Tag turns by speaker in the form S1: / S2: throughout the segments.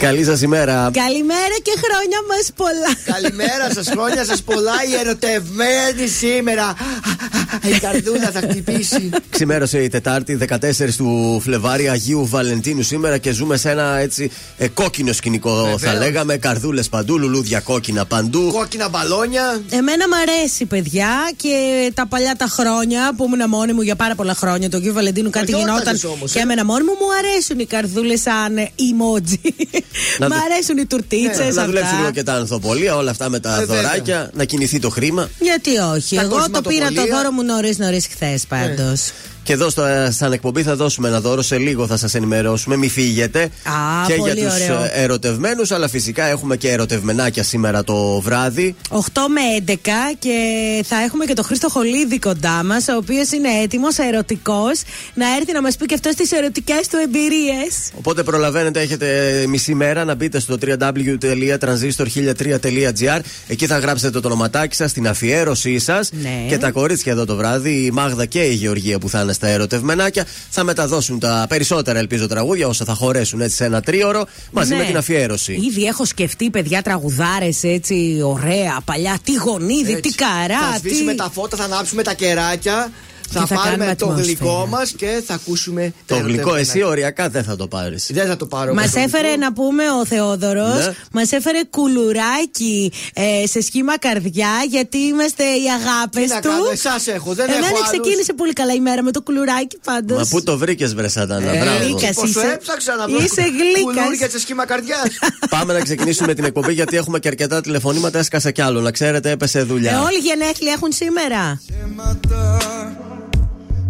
S1: Καλή σας ημέρα.
S2: Καλημέρα και χρόνια μας πολλά.
S3: Καλημέρα σας, χρόνια σας πολλά. Η ερωτευμένη σήμερα. Η καρδούλα θα χτυπήσει.
S1: Ξημέρωσε η Τετάρτη, 14 του Φλεβάρι, Αγίου Βαλεντίνου σήμερα και ζούμε σε ένα έτσι ε, κόκκινο σκηνικό, Βεβαίως. θα λέγαμε. Καρδούλες παντού, λουλούδια κόκκινα παντού.
S3: Κόκκινα μπαλόνια.
S2: Εμένα μου αρέσει, παιδιά, και τα παλιά τα χρόνια που ήμουν μόνη μου για πάρα πολλά χρόνια. Το Αγίου Βαλεντίνου κάτι γινόταν. Όμως, και ε; εμένα μόνη μου μου αρέσουν οι καρδούλες σαν emoji. Μ' αρέσουν οι τουρτίτσες. Ναι,
S1: να δουλέψει λίγο και τα ανθοπολία, όλα αυτά με τα ε, δωράκια, να κινηθεί το χρήμα.
S2: Γιατί όχι. Εγώ το πήρα το δώρο μου νωρίς νωρίς χθες πάντως.
S1: Και εδώ στο, σαν εκπομπή θα δώσουμε ένα δώρο. Σε λίγο θα σας ενημερώσουμε. Μην φύγετε.
S2: Α,
S1: και για τους ερωτευμένους, αλλά φυσικά έχουμε και ερωτευμενάκια σήμερα το βράδυ.
S2: 8 με 11 και θα έχουμε και τον Χρήστο Χολίδη κοντά μας, ο οποίος είναι έτοιμος, ερωτικός, να έρθει να μας πει και αυτό τις ερωτικές του εμπειρίες.
S1: Οπότε προλαβαίνετε, έχετε μισή μέρα να μπείτε στο www.transistor1003.gr. Εκεί θα γράψετε το ονοματάκι σας, την αφιέρωσή σας
S2: ναι.
S1: και τα κορίτσια εδώ το βράδυ, η Μάγδα και η Γεωργία που θα είναι στα ερωτευμενάκια. Θα μεταδώσουν τα περισσότερα, ελπίζω, τραγούδια όσα θα χωρέσουν έτσι σε ένα τρίωρο μαζί ναι. με την αφιέρωση.
S2: Ήδη έχω σκεφτεί, παιδιά, τραγουδάρες έτσι ωραία, παλιά. Τι γονίδι, τι καρά. Θα
S3: σβήσουμε τα φώτα, θα ανάψουμε τα κεράκια. Θα, θα πάρουμε το γλυκό μας και θα ακούσουμε
S1: το γλυκό. Εσύ οριακά δεν θα το πάρεις.
S3: Δεν θα το πάρω.
S2: Μας έφερε να πούμε ο Θεόδωρος, ναι. μας έφερε κουλουράκι ε, σε σχήμα καρδιά γιατί είμαστε οι αγάπες του.
S3: Εσάς έχω, δεν
S2: Εμένα
S3: έχω
S2: ξεκίνησε πολύ καλά η μέρα με το κουλουράκι πάντως.
S1: Μα πού το βρήκες, βρε Σαντάνα. Ε,
S3: είσαι. έψαξα να βρω.
S2: Είσαι γλύκας.
S3: σε σχήμα καρδιάς.
S1: Πάμε να ξεκινήσουμε την εκπομπή γιατί έχουμε και αρκετά τηλεφωνήματα. Έσκασα κι άλλο. Να ξέρετε, έπεσε δουλειά. Ε,
S2: όλοι γενέθλια έχουν σήμερα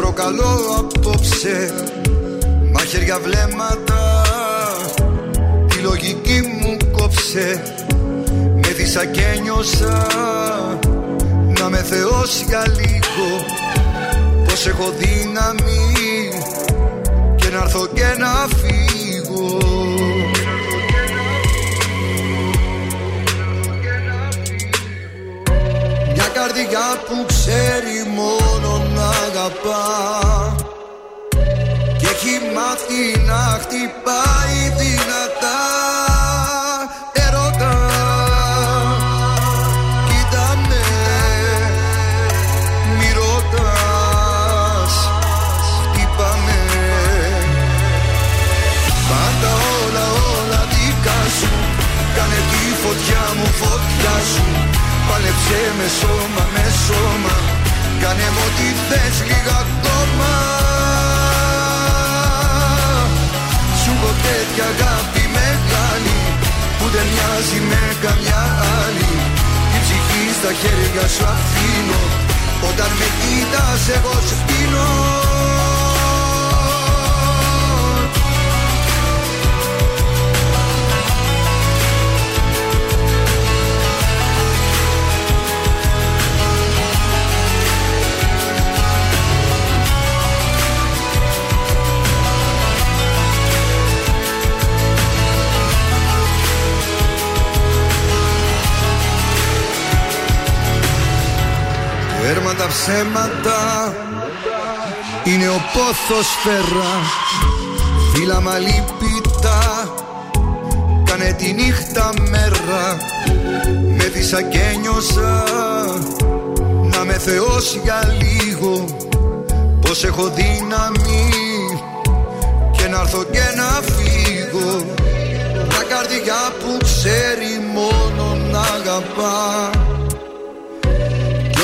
S4: προκαλώ απόψε. Μαχαίρια βλέμματα Τη λογική μου κόψε. Με δίσα και νιώσα Να με θεώσει για λίγο. Πως έχω δύναμη Και να έρθω και να φύγω. Μια καρδιά που ξέρει μόνο αγαπά. Και έχει μάθει να χτυπάει δυνατά. Ερώτα Κοίτα με Μη ρωτάς. Χτύπα με Πάντα όλα όλα δικά σου. Κάνε τη φωτιά μου φωτιά σου. Πάλεψε με σώμα με σώμα Κάνε μου ό,τι θες λίγα ακόμα. Σου έχω τέτοια αγάπη μεγάλη Που δεν μοιάζει με καμιά άλλη. Η ψυχή στα χέρια σου αφήνω Όταν με κοίτας εγώ σπίνω Έρμα τα ψέματα Είναι ο πόθος φέρα. Φύλλα μαλίπητα Κάνε τη νύχτα μέρα. Με δίσα και νιώσα Να με θεώσει για λίγο. Πως έχω δύναμη Και να έρθω και να φύγω. Μια καρδιά που ξέρει μόνο να αγαπά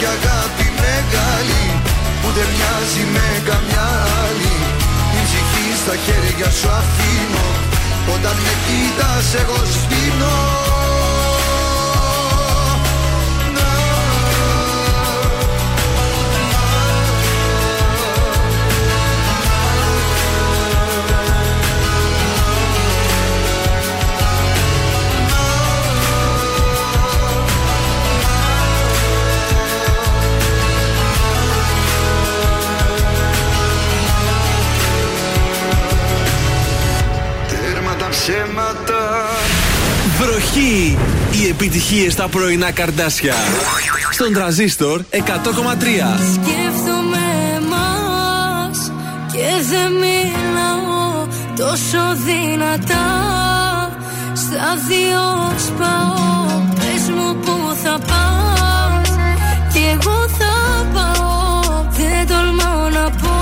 S4: Πω τέτοια αγάπη μεγάλη Που δεν μοιάζει με καμιά άλλη. Την ψυχή στα χέρια σου αφήνω Όταν με κοίτας εγώ σβήνω ψέματα.
S5: Βροχή! Οι επιτυχίες στα πρωινά καρδάσια. Στον τραζίστορ 100,3.
S6: Σκέφτομαι εμάς και δεν μιλάω τόσο δυνατά. Στα δύο σπάω, πες μου που θα πας Κι εγώ θα πάω, δεν τολμάω να πω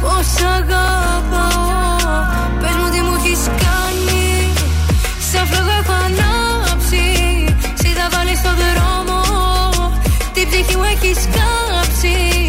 S6: Πως αγαπάω ψυχή μου έχεις κάψει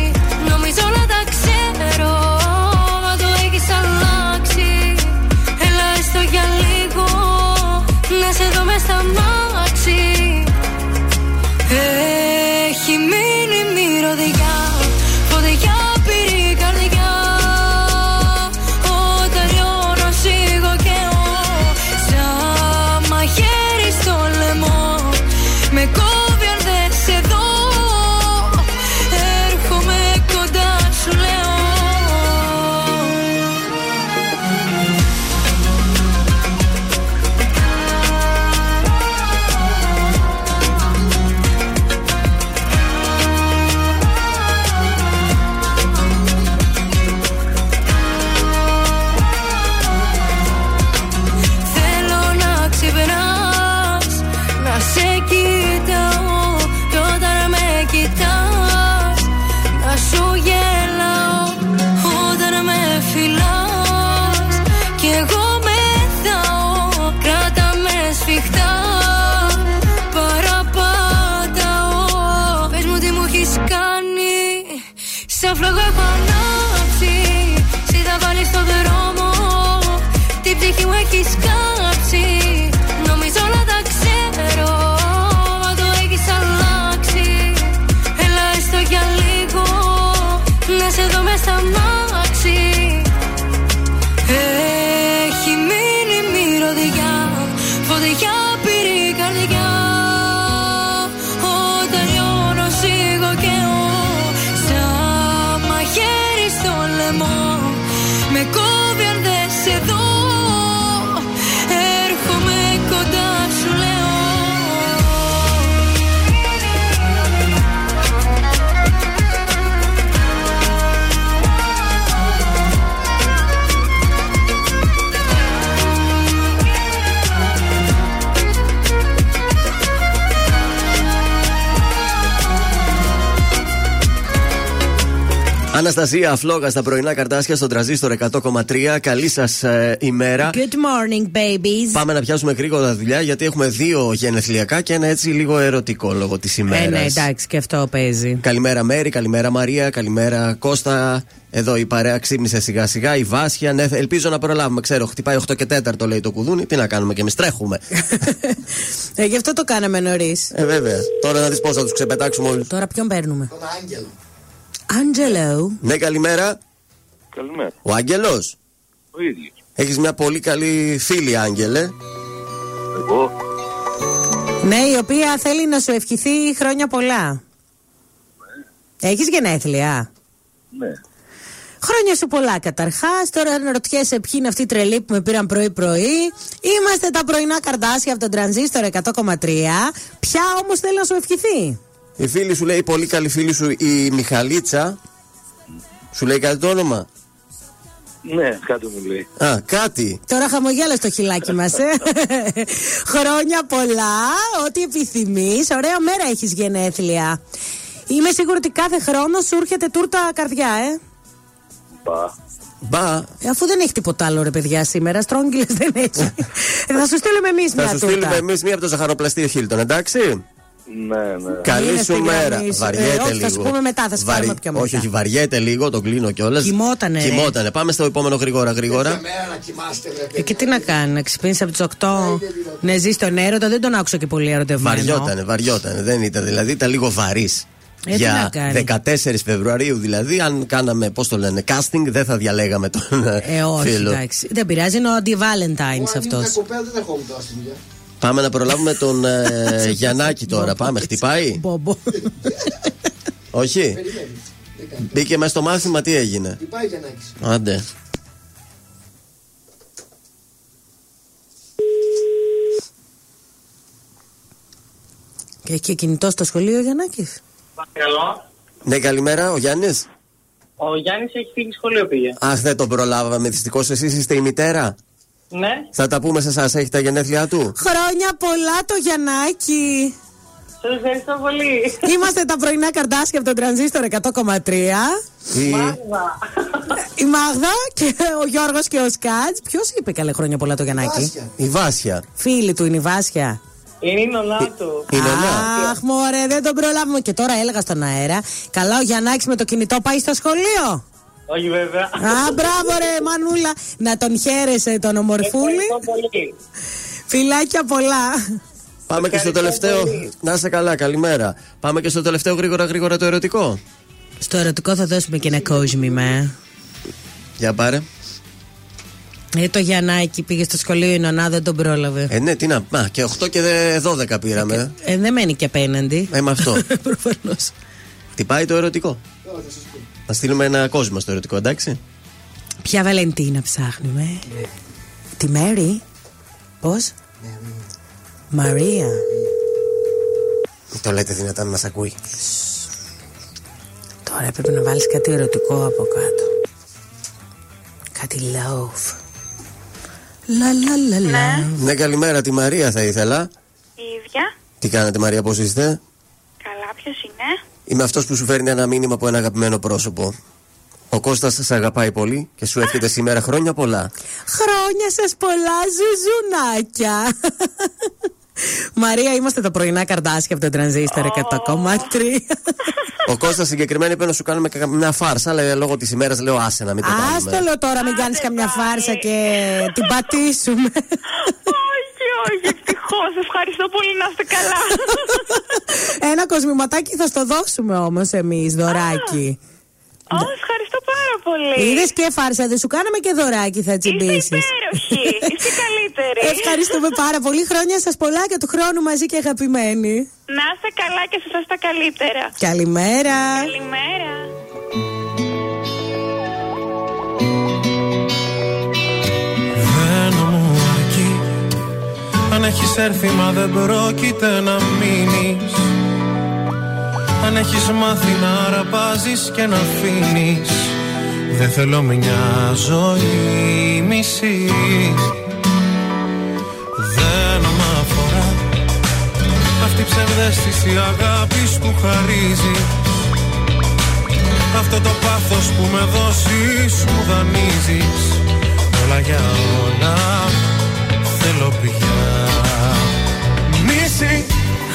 S1: Αναστασία Φλόγα στα πρωινά καρτάσια στον τραζίστορ 100,3. Καλή σας ε, ημέρα.
S2: Good morning, babies.
S1: Πάμε να πιάσουμε γρήγορα δουλειά γιατί έχουμε δύο γενεθλιακά και ένα έτσι λίγο ερωτικό λόγω της ημέρα.
S2: Ε, ναι, εντάξει, και αυτό παίζει.
S1: Καλημέρα Μέρη, καλημέρα Μαρία, καλημέρα Κώστα. Εδώ η παρέα ξύπνησε σιγά σιγά. Η Βάσια, ναι, ελπίζω να προλάβουμε. Ξέρω, χτυπάει 8 και 4 λέει το κουδούνι. Τι να κάνουμε και εμείς τρέχουμε.
S2: ε, γι' αυτό το κάναμε νωρίς.
S1: Ε, βέβαια. Τώρα να δεις πώς θα τους ξεπετάξουμε όλους.
S2: Τώρα ποιον παίρνουμε;
S3: Τον Άγγελο.
S2: Άγγελο.
S1: Ναι, καλημέρα.
S7: Καλημέρα.
S1: Ο Άγγελος.
S7: Ο ίδιος.
S1: Έχεις μια πολύ καλή φίλη, Άγγελε.
S7: Εγώ.
S2: Ναι, η οποία θέλει να σου ευχηθεί χρόνια πολλά. Ναι. Έχεις γενέθλια;
S7: Ναι.
S2: Χρόνια σου πολλά καταρχάς. Τώρα να ρωτιέσαι ποιοι είναι αυτοί οι τρελοί που με πήραν πρωί-πρωί. Είμαστε τα πρωινά καρδάσια από τον τρανζίστορ 100,3. Ποια όμως θέλει να σου ευχηθεί;
S1: Η φίλη σου λέει, η πολύ καλή φίλη σου, η Μιχαλίτσα. Σου λέει κάτι το όνομα;
S7: Ναι, κάτι μου λέει.
S1: Α, κάτι.
S2: Τώρα χαμογέλα στο χιλάκι μας, ε. Χρόνια πολλά, ό,τι επιθυμείς. Ωραία μέρα έχεις γενέθλια. Είμαι σίγουρη ότι κάθε χρόνος σου έρχεται τούρτα καρδιά, ε.
S7: Μπα.
S1: Μπα,
S2: Ε, Αφού δεν έχει τίποτα άλλο, ρε παιδιά, σήμερα. Στρόγγυλες δεν έχει. Ε, θα σου στείλουμε εμείς
S1: θα
S2: μια
S1: σου
S2: τούτα.
S1: στείλουμε εμείς μία από το ζαχαροπλαστείο Χίλτον, εντάξει.
S7: Ναι, ναι.
S1: Καλή
S2: Είναι
S1: σου
S2: στη
S1: μέρα.
S2: γραμμή σου.
S1: Βαριέται
S2: Ε, όχι,
S1: λίγο.
S2: θα σου πούμε μετά, θα σου πάρουμε πιο μετά.
S1: Όχι, όχι, βαριέται λίγο, τον κλείνω κιόλας.
S2: Κοιμότανε, ρε.
S1: Κοιμότανε. Πάμε στο επόμενο γρήγορα, γρήγορα.
S3: Μέρα να κοιμάστε, ρε
S2: Ε,
S3: παιδί.
S2: και τι να κάνει, να ξυπνήσει από τις 8. Ναι, ζει τον έρωτα, δεν τον άκουσα και πολύ ερωτευμένο.
S1: Βαριότανε, βαριότανε. Δεν ήταν δηλαδή, ήταν λίγο βαρύς.
S2: Ε, τι να
S1: Για
S2: κάνει.
S1: 14 Φεβρουαρίου δηλαδή, αν κάναμε, πώς το λένε, casting, δεν θα διαλέγαμε τον
S2: Ε, όχι,
S1: φίλο.
S2: εντάξει. Δεν πειράζει, είναι ο Αντι-Valentines
S3: Αν
S2: αυτός.
S3: ήμουν κοπέλα δεν ερχόμουν τώρα στη δουλειά.
S1: Πάμε να προλάβουμε τον ε, Γιαννάκη τώρα. Πάμε, χτυπάει;
S2: Μπομπο.
S1: Όχι.
S3: Περιμένεις. Δεν κάνεις;
S1: Μπήκε μέσα στο μάθημα, τι έγινε;
S3: Τι πάει Γιαννάκης.
S1: Άντε.
S2: Και έχει και κινητό στο σχολείο ο Γιαννάκης;
S8: Παρακαλώ.
S1: Ναι, καλημέρα, ο Γιάννης;
S8: Ο Γιάννης έχει φύγει σχολείο πήγε.
S1: Αχ, δεν τον προλάβαμε. Δυστυχώς εσείς είστε η μητέρα;
S8: Ναι.
S1: Θα τα πούμε σε εσάς, έχει τα γενέθλιά του;
S2: Χρόνια πολλά το Γιαννάκη.
S8: Σας ευχαριστώ πολύ.
S2: Είμαστε τα πρωινά καρτάσια από τον τρανζίστορ 100,3.
S1: Η...
S8: Μάγδα.
S2: Η Μάγδα και ο Γιώργος και ο Σκάτς. Ποιος είπε καλέ χρόνια πολλά το Γιαννάκη;
S3: Βάσια.
S1: η Βάσια.
S2: Φίλη του είναι η Βάσια.
S8: Είναι η νονά του.
S1: Η νονά.
S2: Αχ, μωρέ, δεν τον προλάβουμε. Και τώρα έλεγα στον αέρα. Καλά, ο Γιαννάκης με το κινητό πάει στο σχολείο.
S8: Όχι βέβαια.
S2: Α, μπράβο, ρε, Μανούλα. Να τον χαίρεσαι τον ομορφούλη.
S8: Ευχαριστώ πολύ.
S2: Φιλάκια πολλά.
S1: Πάμε και στο
S8: Ευχαριστώ
S1: τελευταίο.
S8: πολύ.
S1: Να είσαι καλά, καλημέρα. Πάμε και στο τελευταίο γρήγορα γρήγορα το ερωτικό.
S2: Στο ερωτικό θα δώσουμε και ένα κόσμημα. ε.
S1: Για πάρε.
S2: Ε, το Γιαννάκη πήγε στο σχολείο η Νονά, δεν τον πρόλαβε.
S1: Ε, ναι, τι να. Μα, και 8 και δε- 12 πήραμε.
S2: Ε, δεν μένει και απέναντι.
S1: Ε, με αυτό.
S2: Προφανώς.
S1: Χτυπάει το ερωτικό;
S3: Τώρα θα σας πω.
S1: Να στείλουμε ένα κόσμο στο ερωτικό, εντάξει.
S2: Ποια Βαλεντίνα ψάχνουμε; Τη Μέρι. Πώς; Μαρία.
S1: Μην το λέτε δυνατά, να μας ακούει.
S2: Τώρα έπρεπε να βάλεις κάτι ερωτικό από κάτω. Κάτι love. Λα λα λα λα.
S1: Ναι, καλημέρα, τη Μαρία θα ήθελα.
S9: Η ίδια.
S1: Τι κάνετε, Μαρία, πώς είστε;
S9: Καλά, ποιος είναι;
S1: Είμαι αυτός που σου φέρνει ένα μήνυμα από ένα αγαπημένο πρόσωπο. Ο Κώστας σε αγαπάει πολύ και σου εύχεται σήμερα χρόνια πολλά.
S2: Χρόνια σας πολλά ζουζουνάκια. Μαρία, είμαστε τα πρωινά καρτάσια από το τρανζίστορ 100,3.
S1: Ο Κώστας συγκεκριμένα είπε να σου κάνουμε μια φάρσα, αλλά λόγω της ημέρας λέω άσε να μην το
S2: Άστο
S1: κάνουμε.
S2: λέω τώρα, μην κάνεις καμιά φάρσα και την πατήσουμε.
S9: όχι, όχι, ευτυχώ. Ευχαριστώ πολύ να είστε καλά.
S2: Ένα κοσμηματάκι θα στο δώσουμε όμως εμείς, δωράκι.
S9: Ω, ευχαριστώ πάρα πολύ.
S2: Είδες και φάρσα, δεν σου κάναμε και δωράκι, θα
S9: Είστε
S2: τσιμπήσεις.
S9: υπέροχοι. Είστε καλύτεροι.
S2: Ευχαριστούμε πάρα πολύ. Χρόνια σας πολλά και του χρόνου μαζί και αγαπημένοι.
S9: Να είστε καλά και σα τα καλύτερα.
S2: Καλημέρα.
S9: Καλημέρα.
S10: Αν έχεις έρθει μα δεν πρόκειται να μείνεις. Αν έχεις μάθει να αραπάζεις και να αφήνεις. Δεν θέλω μια ζωή μισή. Δεν μ' αφορά. Αυτή η ψευδέστηση αγάπης που χαρίζει. Αυτό το πάθος που με δώσεις μου δανείζεις. Όλα για όλα θέλω πια Μίση,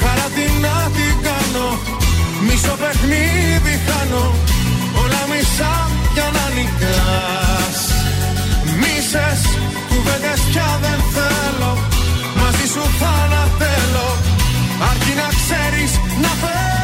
S10: χαρά τι να την κάνω Μισό παιχνίδι χάνω. Όλα μισά για να νικάς. Μίσες, κουβέντες πια δεν θέλω. Μαζί σου θα ανατέλω. Αρκεί να ξέρεις να περνάς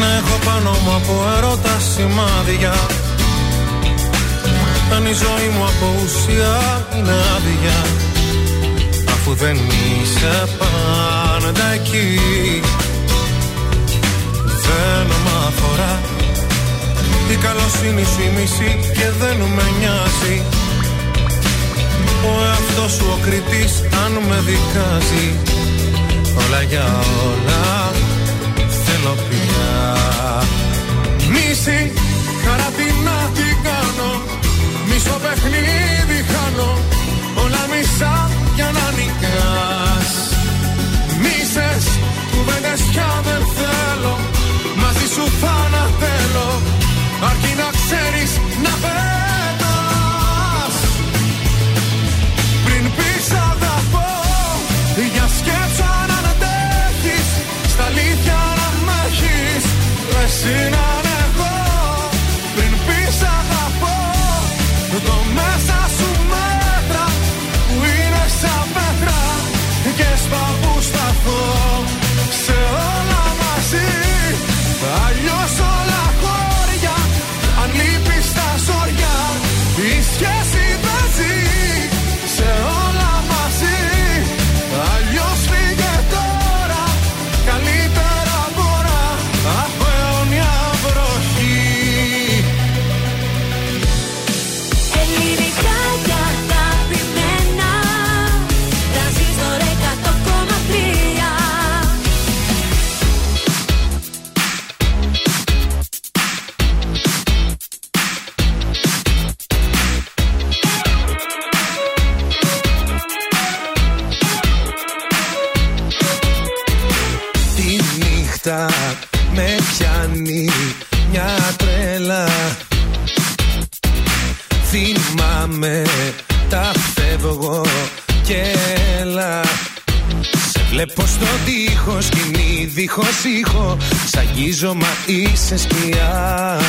S10: Να έχω πάνω μου από έρωτα σημάδια. Αν η ζωή μου από ουσία είναι άδεια. Αφού δεν είσαι πάντα εκεί. Δεν μ' αφορά. Η καλοσύνη σου η μισή και δεν με νοιάζει. Ο εαυτός σου ο κριτής αν με δικάζει. Όλα για όλα. λύση Χαρά τι να την κάνω. Μισό παιχνίδι χάνω. Όλα μισά για να νικάς. Μίσες κουβέντες πια δεν θέλω. Μαζί σου θα να θέλω Αρκεί να ξέρεις να πέτας Πριν πεις αγαπώ Για σκέψα να αντέχεις Στα αλήθεια να μ' ζωμα είσαι σκιά.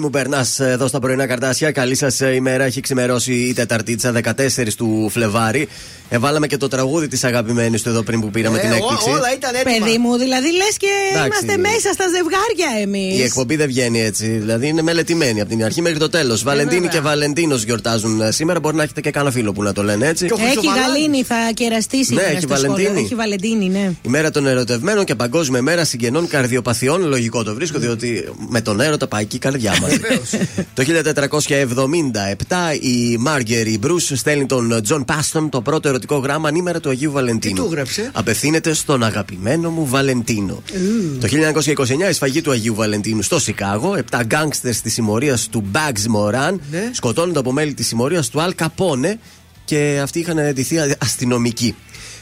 S10: Μου περνάς
S1: εδώ στα πρωινά καρτάσια. Καλή σας ημέρα. Έχει ξημερώσει η Τεταρτίτσα, 14 του Φλεβάρι. Εβάλαμε και το τραγούδι της αγαπημένης του εδώ πριν που πήραμε
S3: Ε,
S1: την
S3: ό-
S1: έκπληξη.
S3: όλα ήταν έτοιμα.
S2: Παιδί μου, δηλαδή λες και
S1: Εντάξει.
S2: είμαστε μέσα στα ζευγάρια εμείς.
S1: Η εκπομπή δεν βγαίνει έτσι. Δηλαδή είναι μελετημένη από την αρχή μέχρι το τέλος. Βαλεντίνη
S2: βέβαια.
S1: και Βαλεντίνος γιορτάζουν ε, σήμερα. Μπορεί να έχετε και κανένα φίλο που να το λένε έτσι.
S3: Και ο
S2: Έχει
S3: Χρυσοβαλάνης.
S2: γαλήνη, θα κεραστεί σήμερα
S1: έχει
S2: στο σχολείο.
S1: Βαλεντίνη.
S2: Έχει Βαλεντίνη, ναι.
S1: Η μέρα των ερωτευμένων και παγκόσμια μέρα συγγενών καρδιοπαθειών. Λογικό το βρίσκω, διότι με τον έρωτα πάει και η καρδιά μας. το 1477 η Μάργκερι Μπρούς στέλνει τον Τζον Πάστον το πρώτο ερωτικό γράμμα ανήμερα του Αγίου Βαλεντίνου.
S3: Τι του έγραψε;
S1: Απευθύνεται στον αγαπημένο μου Βαλεντίνο. Το 1929 η σφαγή του Αγίου Βαλεντίνου στο Σικάγο. Επτά γκάγκστερ της συμμορίας του Μπαγκς Μοράν
S3: Ναι.
S1: σκοτώνονται από μέλη της συμμορίας του Αλ Καπόνε και αυτοί είχαν ντυθεί αστυνομικοί.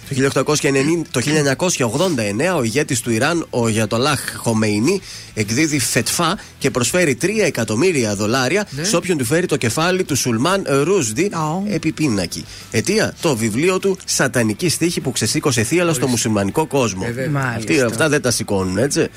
S1: Το 1890 το 1989 ο ηγέτης του Ιράν, ο Αγιατολάχ Χομεϊνί, εκδίδει φετφά και προσφέρει 3 εκατομμύρια δολάρια σε όποιον του φέρει το κεφάλι του Σουλμάν Ρούσδι
S2: Ω.
S1: επί πίνακι. Αιτία το βιβλίο του Σατανική στίχη που ξεσήκωσε θύαλα στο μουσουλμανικό κόσμο.
S3: Ε, βέβαια.
S2: Μάλιστα.
S1: Αυτοί, αυτά δεν τα σηκώνουν, έτσι.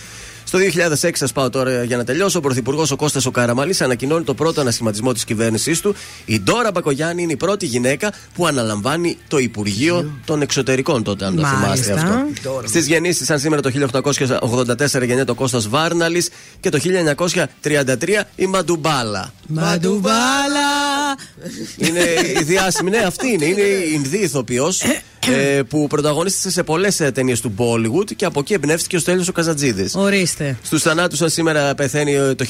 S1: Στο 2006, σας πάω τώρα για να τελειώσω. Ο Πρωθυπουργός ο Κώστας ο Καραμαλής ανακοινώνει το πρώτο ανασχηματισμό της κυβέρνησής του. Η Ντόρα Μπακογιάννη είναι η πρώτη γυναίκα που αναλαμβάνει το Υπουργείο των Εξωτερικών τότε, αν το
S2: Μάλιστα.
S1: θυμάστε αυτό.
S3: Ντόρα.
S1: Στις γεννήσεις, σαν σήμερα το 1884 γεννιέται ο Κώστας Βάρναλης και το 1933 η Μαντουμπάλα.
S2: Μαντουβάλα.
S1: Είναι η διάσημη, ναι, αυτή είναι. Είναι η Ινδή ηθοποιός ε, που πρωταγωνίστησε σε πολλές ταινίες του Bollywood και από εκεί εμπνεύστηκε ο Στέλιος ο Καζατζίδης.
S2: Ορίστε.
S1: Στους θανάτους σας σήμερα πεθαίνει ε, το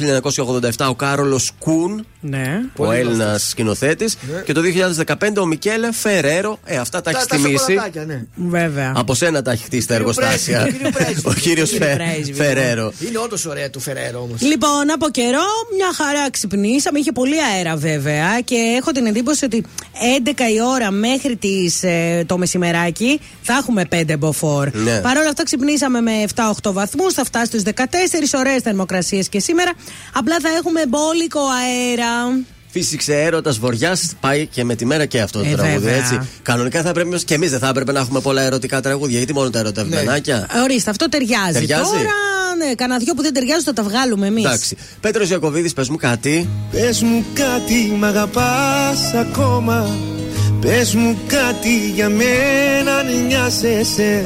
S1: 1987 ο Κάρολος Κούν,
S2: Ναι.
S1: ο Έλληνας σκηνοθέτης. Και το 2015 ο Μικέλε Φεραίρο. Ε, αυτά τα
S3: Τα,
S1: έχεις
S3: τα
S1: θυμίσει;
S3: σοκολατάκια, ναι.
S2: Βέβαια.
S1: Από σένα τα έχει χτίσει τα εργοστάσια.
S3: Πρέσβη, κύριο Πρέσβη.
S1: Ο κύριος
S2: Κύριε Πρέσβη.
S1: Φεραίρο.
S3: Είναι όντως ωραία του Φεραίρο όμως.
S2: Λοιπόν, από καιρό μια χαρά ξυπνήσαμε. Είχε πολύ αέρα βέβαια και έχω την εντύπωση ότι 11 η ώρα μέχρι τις, ε, το μεσημεράκι θα έχουμε 5 μποφόρ.
S1: Ναι.
S2: Παρ' όλα αυτά ξυπνήσαμε με 7-8 βαθμούς, θα φτάσει στους 14 ωραίες θερμοκρασίες και σήμερα. Απλά θα έχουμε μπόλικο αέρα.
S1: Φύσηξε έρωτας βοριάς, πάει και με τη μέρα και αυτό το
S2: Ε,
S1: τραγούδι,
S2: βέβαια.
S1: έτσι. Κανονικά θα πρέπει και εμείς δεν θα έπρεπε να έχουμε πολλά ερωτικά τραγούδια, γιατί μόνο τα ερωτευμενάκια.
S2: Ε, Ορίστε, αυτό ταιριάζει.
S1: Ταιριάζει;
S2: Τώρα, ναι, κανένα δυο που δεν ταιριάζουν θα τα βγάλουμε εμείς.
S1: Εντάξει. Πέτρος Ιακοβίδη, πες μου κάτι.
S10: Πες μου κάτι, μ' αγαπάς ακόμα Πες μου κάτι για μένα αν νοιάζεσαι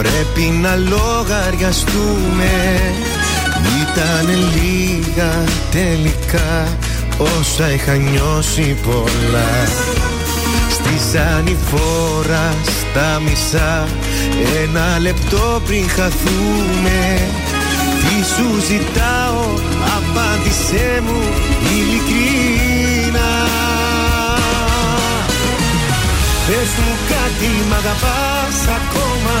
S10: Πρέπει να λογαριαστούμε. Ήταν λίγα τελικά. Όσα είχα νιώσει πολλά. Στη ανηφόρα στα μισά. Ένα λεπτό πριν χαθούμε. Τι σου ζητάω Απάντησέ μου ειλικρινά.
S11: Πες μου κάτι, μ' αγαπάς ακόμα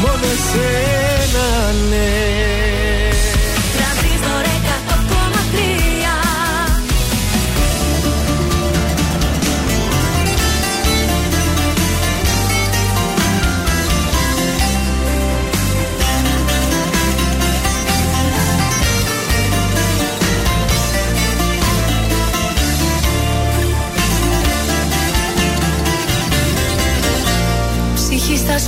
S11: μόνο εσένα ναι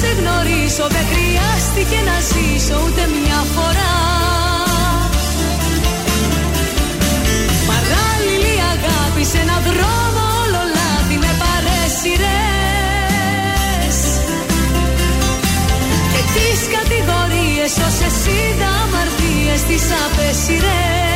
S12: σε γνωρίσω. Δεν χρειάστηκε να ζήσω ούτε μια φορά. Παράλληλη αγάπη σε έναν δρόμο όλο λάθη με παρέσιρες Και τις κατηγορίες όσες είδα αμαρτίες τις απέσιρες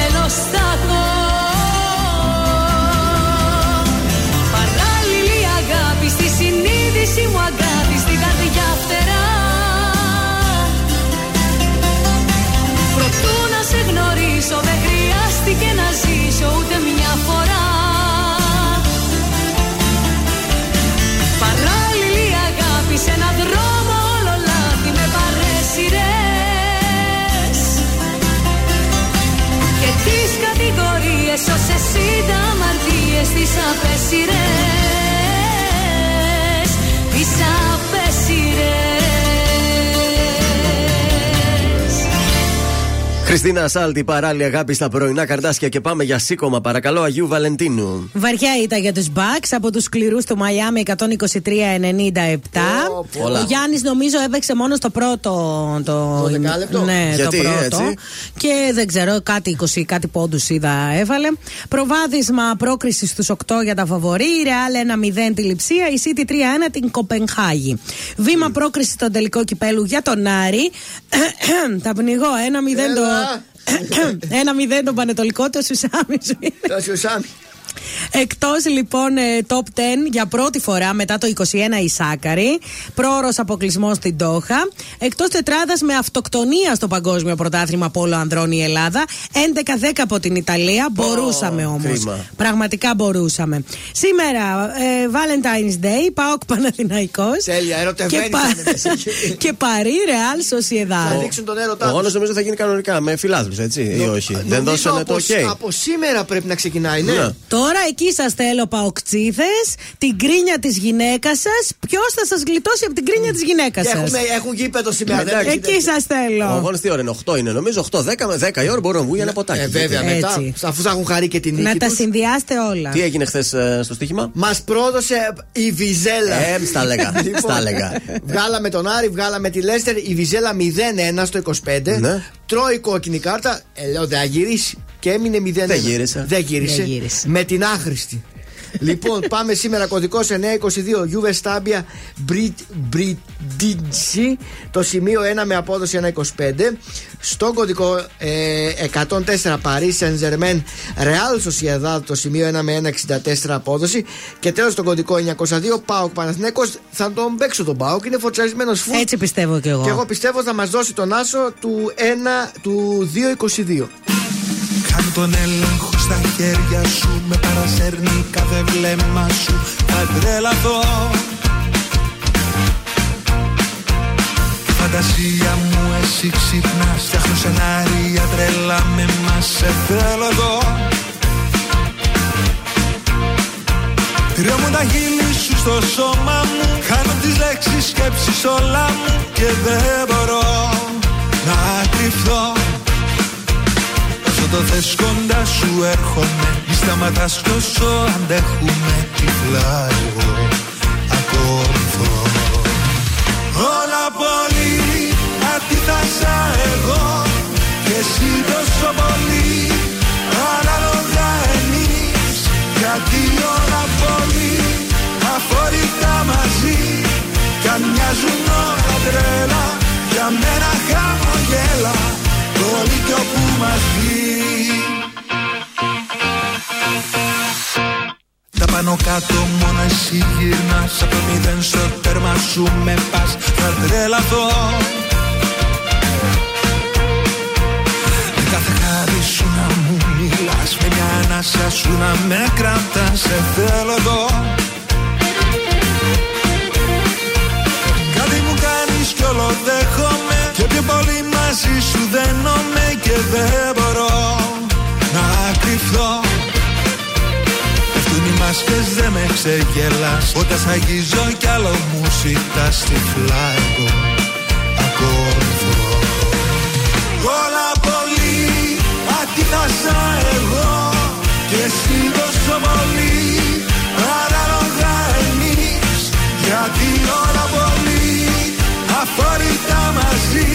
S12: κατηγορίες όσες είδα αμαρτίες τις απέσιρες
S1: Χριστίνα Σάλτη, παράλληλη αγάπη στα πρωινά καρδάσια και πάμε για σήκωμα. Παρακαλώ, Αγίου Βαλεντίνου.
S2: Βαριά ήταν για τους Bucks από τους σκληρούς του Μαϊάμι 123-97.
S1: Πολλά.
S2: Ο Γιάννης νομίζω έπαιξε μόνο στο πρώτο. Το,
S3: Το δεκάλεπτο;
S2: Ναι,
S1: Γιατί,
S2: το πρώτο.
S1: έτσι;
S2: Και δεν ξέρω, κάτι 20, κάτι πόντους είδα έβαλε. Προβάδισμα πρόκριση στους 8 για τα φαβορή. Η Real 1-0 τη Λιψία. Η City 3-1 την Κοπενχάγη. Βήμα πρόκριση στον τελικό κυπέλου για τον Άρη. Τα πνιγώ. 1-0 το.
S3: Έλα.
S2: 1-0 τον Πανετολικό, το Σουσάμι σου είναι.
S3: Το Σουσάμι.
S2: Εκτός λοιπόν ε, top 10 για πρώτη φορά μετά το 21 η Σάκαρη. Πρόωρος αποκλεισμός στην Τόχα. Εκτός τετράδας με αυτοκτονία στο Παγκόσμιο Πρωτάθλημα Πόλο Ανδρών η Ελλάδα. 11-10 από την Ιταλία. Μπορούσαμε όμως.
S1: κρίμα.
S2: Πραγματικά μπορούσαμε. Σήμερα ε, Valentine's Day, Πάοκ Παναθηναϊκός
S3: Τέλεια, ερωτευμένοι
S2: και, πα...
S3: θα είναι μέσα.
S2: και Παρί Ρεάλ
S3: Θα
S2: Σοσιεδάδ.
S3: δείξουν τον
S1: Ο
S3: έρωτά
S1: αγώνα
S3: τους.
S1: νομίζω θα γίνει κανονικά με φιλάθλους, έτσι, ή όχι. Δεν
S3: Νομίζω
S1: δώσανε το
S3: από,
S1: OK.
S3: από σήμερα πρέπει να ξεκινάει, ναι.
S1: Ναι.
S2: Τώρα εκεί σας θέλω παοκτσίδε, την κρίνια της γυναίκας σας. Ποιος θα σας γλιτώσει από την κρίνια της γυναίκας
S3: Και
S2: σας;
S3: έχουμε, έχουν γήπεδο σήμερα. δεν
S1: Εντάξει.
S3: έχει
S2: Εκεί
S3: τέτοια.
S2: σας
S1: Ο
S2: θέλω.
S1: αγώνας τι ώρα είναι, 8 είναι νομίζω, 8, 10 με 10 η ώρα μπορούν να βγουν για ένα ποτάκι.
S3: Ε, βέβαια,
S1: Γιατί;
S3: μετά,
S2: Έτσι.
S3: αφού θα έχουν χαρεί και την
S2: Να
S3: νίκη
S2: τα
S3: τους.
S2: συνδυάσετε όλα.
S1: Τι έγινε χθες στο στοίχημα;
S3: Μας πρόδωσε η Βιζέλα.
S1: Ε, στα έλεγα.
S3: Λοιπόν,
S1: στα έλεγα.
S3: Βγάλαμε τον Άρη, βγάλαμε τη Λέστερ. Η Βιζέλα 0-1 στο 25.
S1: Ναι.
S3: Τρώει κόκκινη κάρτα. Ε, λέω δεν θα γυρίσει. Και έμεινε 0-1.
S1: Δεν γύρισε.
S3: Δεν γύρισε.
S2: Δεν γύρισε.
S3: Με την άχρηστη. Λοιπόν, πάμε σήμερα κωδικός 922 Juve Stabia Bridge. Το σημείο 1 με απόδοση 1,25. Στο κωδικό ε, 104 Paris Saint Germain Real Sociedad. Το σημείο 1 με 1,64 απόδοση. Και τέλος το κωδικό 902 Πάοκ Παναθηναίκος Θα τον παίξω τον Πάοκ. Είναι φωτσαρισμένο φουλ.
S2: Έτσι πιστεύω κι εγώ.
S3: Και εγώ πιστεύω θα μας δώσει τον άσο του 1 του 2,22.
S13: Κάνω τον έλεγχο στα χέρια σου Με παρασέρνει κάθε βλέμμα σου. Θα τρελαθώ. Η φαντασία μου εσύ ξυπνάς Φτιάχνω σενάρια τρελά με μας Σε θέλω εδώ. Τρέμουν τα χείλη σου στο σώμα μου. Χάνω τις λέξεις σκέψεις όλα μου Και δεν μπορώ να κρυφθώ Όσο το θες κοντά σου έρχομαι. Μη σταματάς κι όσο αντέχουμε τυφλά εγώ. Ακολουθώ Όλα πολύ αντίθασα εγώ Και εσύ τόσο πολύ Ανάλογα εμείς. Γιατί όλα πολύ αφορικά μαζί. Κι αν μοιάζουν όλα τρέλα Για μένα χαμογέλα. Το λύκειο που μας βγει Τα πάνω κάτω μόνο εσύ γυρνάς. Από το μηδέν στο τέρμα σου με πας. Θα τρελαθώ Με κάθε χάρη σου να μου μιλάς. Με μια ανάσα σου να με κρατάς. Σε θέλω εδώ. Κάτι μου κάνεις κι όλο δέχομαι. Και πιο πολύ μαζί σου δένομαι Και δεν μπορώ να κρυφθώ. Πέφτουν οι μάσκες δεν με ξεγελάς. Όταν σ' αγγίζω κι άλλο μου ζητάς τυφλά εγώ ακολουθώ Όλα πολύ αντίθασα εγώ. Και εσύ τόσο πολύ Ανάλογα εμείς Γιατί όλα πολύ αφορικά μαζί.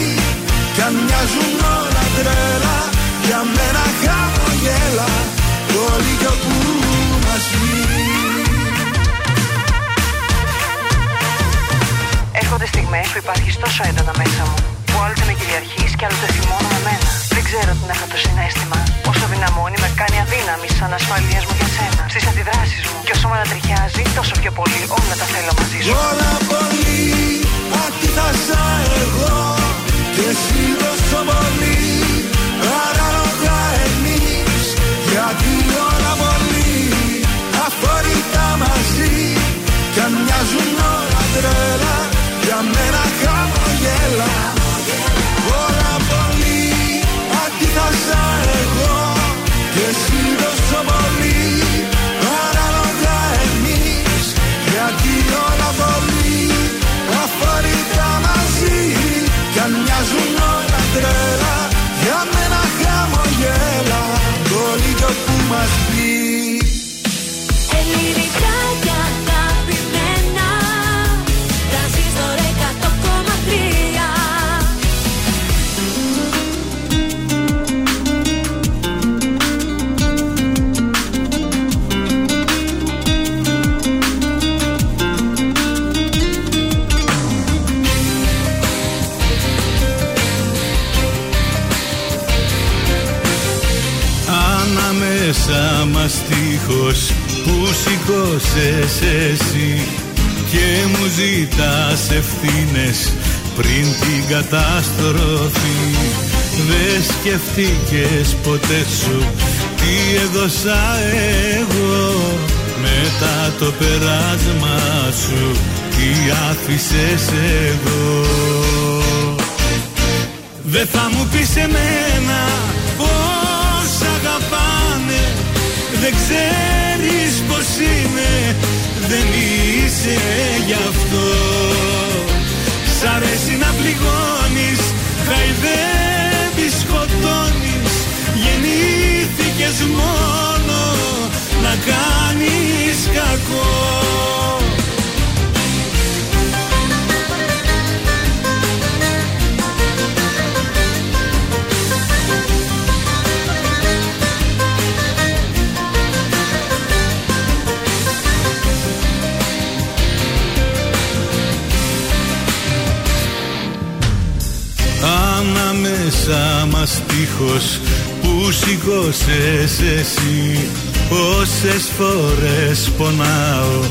S13: Κι αν μοιάζουν όλα τρέλα Για μένα χαμογέλα. Το λύκειο που μας βγει
S14: Έρχονται στιγμές που υπάρχει τόσο έντονα μέσα μου, που άλλοτε με κυριαρχείς και άλλοτε θυμώνω με μένα. Δεν ξέρω τι είναι αυτό το συνέστημα. Όσο δυναμώνει, με κάνει αδύναμη σαν ασφαλείας μου για σένα. Στις αντιδράσεις μου. Και όσο με ανατριχιάζει, τόσο πιο πολύ όλα τα θέλω μαζί σου.
S13: Όλα πολύ αντίθασα εγώ Και εσύ τόσο πολύ Ανάλογα εμείς Γιατί Κι αν
S15: τείχος που σηκώσες εσύ και μου ζητάς ευθύνες πριν την καταστροφή. Δεν σκεφτήκες ποτέ σου τι έδωσα εγώ μετά το περάσμα σου τι άφησες εδώ Δεν θα μου πεις εμένα Δεν ξέρεις πως είναι δεν είσαι γι' αυτό που σηκώσες εσύ Πόσες φορές πονάω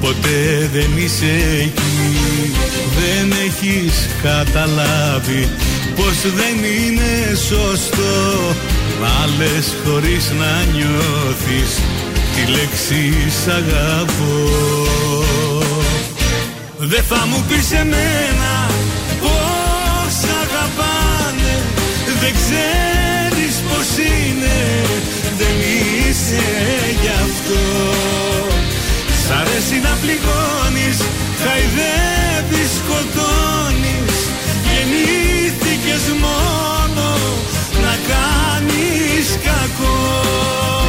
S15: Ποτέ δεν είσαι εκεί. Δεν έχεις καταλάβει Πως δεν είναι σωστό. Να λες χωρίς να νιώθεις Τη λέξη σ' αγαπώ. Δεν θα μου πεις εμένα Πως αγαπάνε Δεν ξέρεις πως είναι Δεν είσαι γι' αυτό. Σ' αρέσει να πληγώνεις Χαϊδεύεις, σκοτώνεις. Γεννήθηκες μόνο Να κάνεις κακό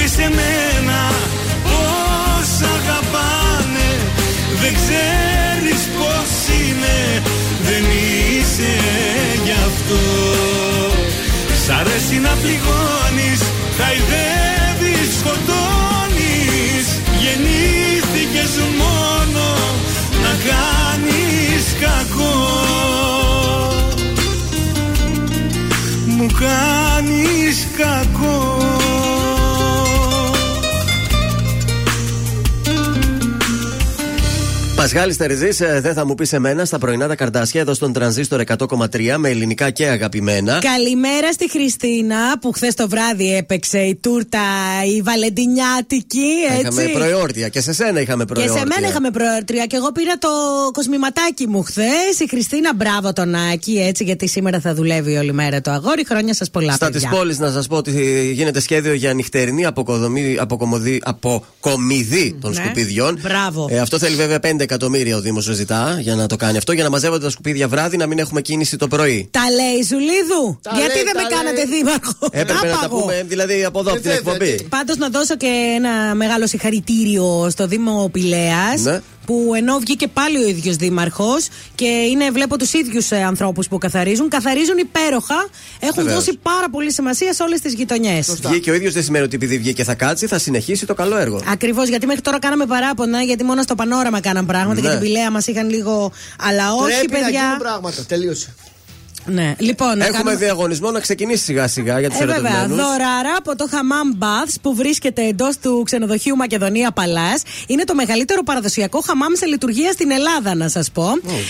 S15: θα μου πεις εμένα πως αγαπάνε. Δεν ξέρεις πως είναι Δεν είσαι γι' αυτό. Σ' αρέσει να πληγώνεις Χαϊδεύεις, σκοτώνεις. Γεννήθηκες μόνο να κάνεις κακό. Μου κάνεις κακό
S1: Πασχάλη Τερζή, δεν θα μου πεις εμένα στα πρωινά τα καρτάσια εδώ στον τρανζίστορ 100,3 με ελληνικά και αγαπημένα.
S2: Καλημέρα στη Χριστίνα που χθες το βράδυ έπαιξε η τούρτα η Βαλεντινιάτικη. Έτσι.
S1: Είχαμε προεόρτια και σε σένα είχαμε
S2: Και
S1: προεόρτια.
S2: σε μένα είχαμε προεόρτια και εγώ πήρα το κοσμηματάκι μου χθες. Η Χριστίνα, μπράβο τον Άκη, έτσι, γιατί σήμερα θα δουλεύει όλη μέρα το αγόρι. Χρόνια σας πολλά,
S1: Στα της
S2: παιδιά.
S1: πόλης να σας πω ότι γίνεται σχέδιο για νυχτερινή αποκοδομή, αποκομωδή, αποκομιδή των
S2: Ναι.
S1: σκουπιδιών.
S2: Μπράβο.
S1: Ε, αυτό θέλει βέβαια 5 εκατομμύρια ο Δήμος ζητά για να το κάνει αυτό, για να μαζεύονται τα σκουπίδια βράδυ, να μην έχουμε κίνηση το πρωί.
S2: Τα λέει Ζουλίδου.
S3: Τα
S2: Γιατί
S3: λέει,
S2: δεν
S3: τα
S2: με
S3: λέει.
S2: κάνατε δήμαρχο;
S1: Έπρεπε να τα
S2: Άπαγο.
S1: πούμε, δηλαδή από εδώ, από την
S3: Ε, βέβαια,
S1: εκπομπή.
S2: Πάντως να δώσω και ένα μεγάλο συγχαρητήριο στο Δήμο Πηλέας.
S1: Ναι.
S2: Που ενώ βγήκε πάλι ο ίδιος δήμαρχος και είναι, βλέπω τους ίδιους ανθρώπους που καθαρίζουν, καθαρίζουν υπέροχα. Έχουν
S1: Βεβαίως.
S2: δώσει πάρα πολύ σημασία σε όλες τις γειτονιές.
S1: Βγήκε ο ίδιος, δεν σημαίνει ότι επειδή βγήκε θα κάτσει, θα συνεχίσει το καλό έργο.
S2: Ακριβώς, γιατί μέχρι τώρα κάναμε παράπονα, γιατί μόνο στο πανόραμα κάναν πράγματα
S1: Ναι.
S2: και την Πηλαία μας είχαν λίγο. Αλλά όχι,
S3: Πρέπει να γίνουν
S2: παιδιά.
S3: πράγματα. Τελείωσε.
S2: Ναι, λοιπόν, να
S1: Έχουμε
S2: κάνουμε-
S1: διαγωνισμό να ξεκινήσει σιγά σιγά για τους
S2: Ε, βέβαια,
S1: ερωτευμένου.
S2: δωράρα από το Hammam Baths που βρίσκεται εντός του ξενοδοχείου Μακεδονία Παλάς. Είναι το μεγαλύτερο παραδοσιακό χαμάμ σε λειτουργία στην Ελλάδα, να σας πω.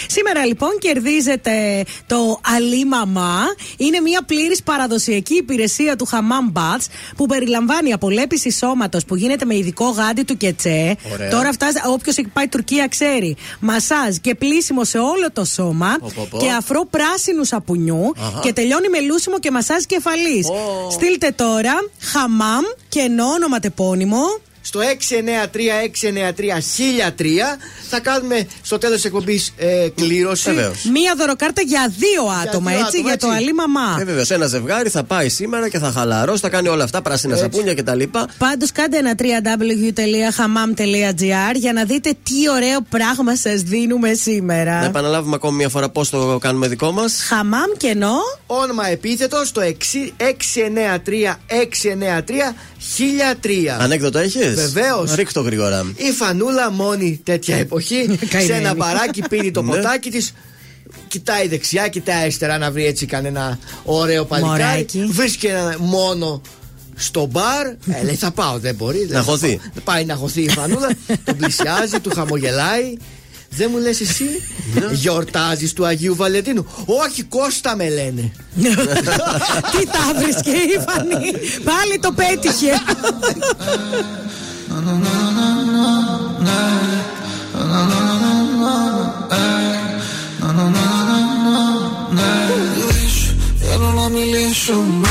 S2: Σήμερα λοιπόν κερδίζετε το Ali Mama. Είναι μια πλήρης παραδοσιακή υπηρεσία του Hammam Baths που περιλαμβάνει απολέπιση σώματος που γίνεται με ειδικό γάντι του κετσέ.
S1: Ωραία.
S2: Τώρα φτάσει, όποιος έχει πάει Τουρκία ξέρει. Μασάζ και πλήσιμο σε όλο το σώμα
S1: Πω, πω, πω.
S2: και αφρό πράσινου σαπουνιού
S1: Αχα.
S2: και τελειώνει με λούσιμο και μασάζ κεφαλής.
S1: Ω.
S2: Στείλτε τώρα χαμάμ και ενώ ονοματεπώνυμο.
S3: Στο 693-693-1003 θα κάνουμε στο τέλος της εκπομπής ε, κλήρωση.
S1: Βεβαίως.
S2: Μία δωροκάρτα για δύο άτομα,
S3: δύο
S2: έτσι,
S3: άτομα,
S2: για το
S3: έτσι.
S2: αλή μαμά.
S1: Ε, βεβαίως, ένα ζευγάρι θα πάει σήμερα και θα χαλαρώσει, θα κάνει όλα αυτά, πράσινα
S3: Έτσι.
S1: σαπούνια κτλ.
S2: Πάντως κάντε ένα www.hamam.gr για να δείτε τι ωραίο πράγμα σας δίνουμε σήμερα.
S1: Να επαναλάβουμε ακόμη μια φορά πώς το κάνουμε δικό μας.
S2: Χαμάμ και ενώ.
S3: Όνομα επίθετο στο 693-693 1003.
S1: Ανέκδοτο έχεις;
S3: Βεβαίως.
S1: Ρίχτω το γρήγορα.
S3: Η φανούλα μόνη τέτοια εποχή σε
S2: Καημένη.
S3: ένα μπαράκι πίνει το
S1: Ναι.
S3: ποτάκι της. Κοιτάει δεξιά, κοιτάει αριστερά να βρει έτσι κανένα ωραίο παλικάρι.
S2: Μωράκι.
S3: Βρίσκει ένα μόνο στο μπαρ. Ε, λέει θα πάω, δεν μπορεί. δεν θα
S1: χωθεί.
S3: πάω. Πάει να χωθεί η φανούλα. τον πλησιάζει, του χαμογελάει. Δεν μου λες εσύ; Γιορτάζεις του Αγίου Βαλεντίνου Όχι Κώστα με λένε
S2: Τι τα βρίσκε η Φανή; Πάλι το πέτυχε.
S16: Λύσου, Θέλω να μιλήσουμε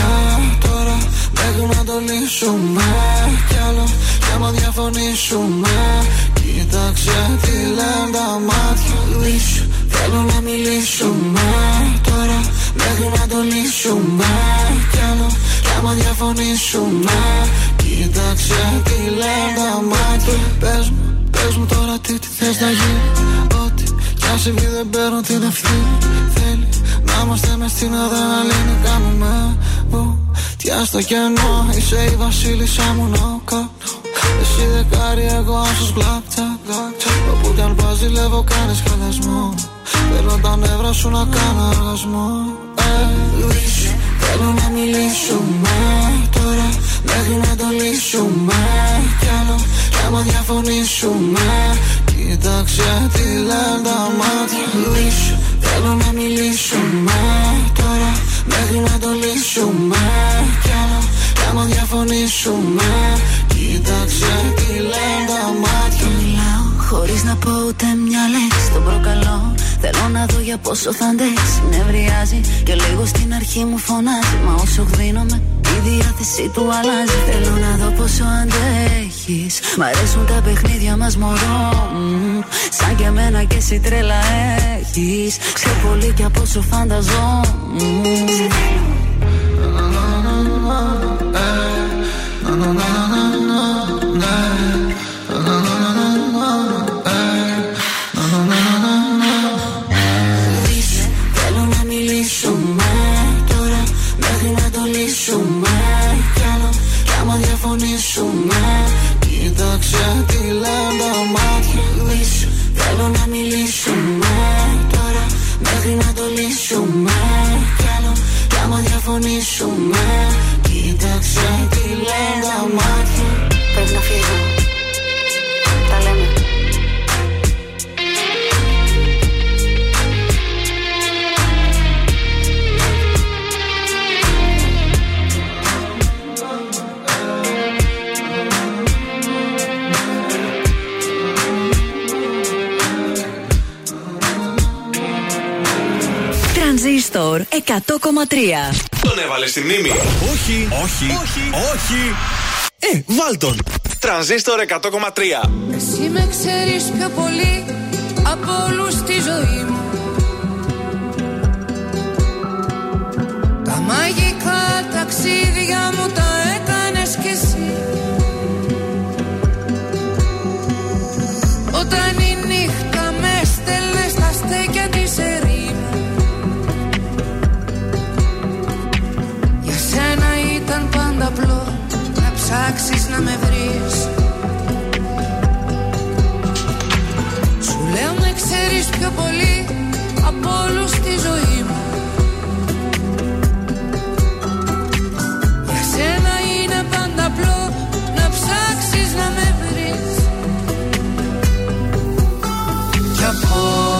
S16: τώρα Μέχρι να το λύσουμε Κι άλλο και άμα διαφωνήσουμε Μέχρι να το λύσουμε Κι άλλο και άμα διαφωνήσουμε Κοίταξε τι λένε τα μάτια Πες μου, πες μου τώρα τι, τι θες να γίνεις. Ό,τι κι αν συμβεί δεν παίρνω την ευθύνη Θέλει να είμαστε μες στην αδρεναλίνη Κάνουμε βουτιά στο κενό Είσαι η βασίλισσα μου νόκα Εσύ δεκάρι εγώ άσος blackjack Όπου κι αν πας ζηλεύω κάνεις χαλασμό Θέλω τα νεύρα σου να κάνω οργασμό Ε, λύσου, Θέλω να μιλήσουμε τώρα Μέχρι να το λύσουμε Κι άλλο κι άμα διαφωνήσουμε Κοίταξε τι λένε τα μάτια Λύσου, Θέλω να μιλήσουμε τώρα Μέχρι να το λύσουμε Κι άλλο κι άμα διαφωνήσουμε Κοίταξε τι λένε τα μάτια
S17: Μιλάω χωρίς να πω ούτε μια λέξη Τον προκαλώ Θέλω να δω για πόσο θα αντέξεις. Νευριάζει και λίγο στην αρχή μου φωνάζει. Μα όσο γδίνομαι η διάθεσή του αλλάζει. Θέλω να δω πόσο αντέχεις. Μ' αρέσουν τα παιχνίδια μας μωρό Μμμ. Σαν και εμένα και εσύ τρέλα έχεις. Ξέρω πολύ και από όσο φανταζόμουν.
S16: Λύσου, διαφωνήσουμε Κοίταξε τι λένε τα μάτια Λύσου, Θέλω να μιλήσουμε. Τώρα Μέχρι να το λύσουμε. Κι άλλο κι άμα διαφωνήσουμε. Κοίταξε τι λένε τα μάτια
S17: Πρέπει να φύγω Τρανζίστορ 100,3
S18: Τον έβαλε στη μνήμη. Όχι, όχι, όχι, όχι. Ε, βάλ τον. Τρανζίστορ 100,3.
S19: Εσύ με ξέρεις πιο πολύ από όλους στη ζωή μου Τα μαγικά ταξίδια μου τα ψάξεις να με βρεις. Σου λέω να ξέρεις πιο πολύ από όλους τη ζωή μου Για σένα
S20: είναι πάντα απλό να ψάξεις να με βρεις. Και από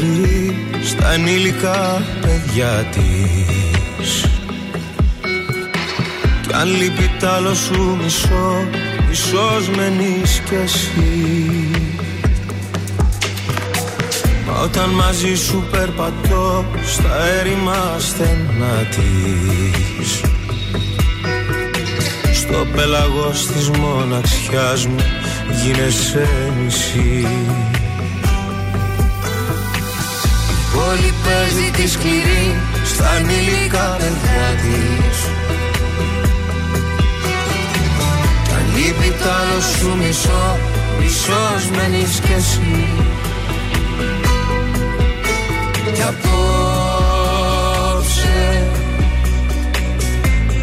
S20: σκληρή στα ενήλικα παιδιά της. Κι αν λείπει τ' άλλο σου μισό, μισός μένεις κι εσύ. Μα όταν μαζί σου περπατώ στα έρημα στενά της. Στο πέλαγος της μοναξιάς μου γίνεσαι μισή πόλη παίζει τη σκληρή στα ανήλικα παιδιά της. Κι αν λείπει τ' άλλο σου μισό, μισός μένεις κι εσύ. Κι απόψε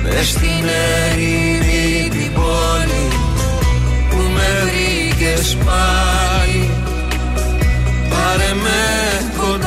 S20: Μες στην ερήμη την πόλη που με βρήκες πάλι. Πάρε με κοντά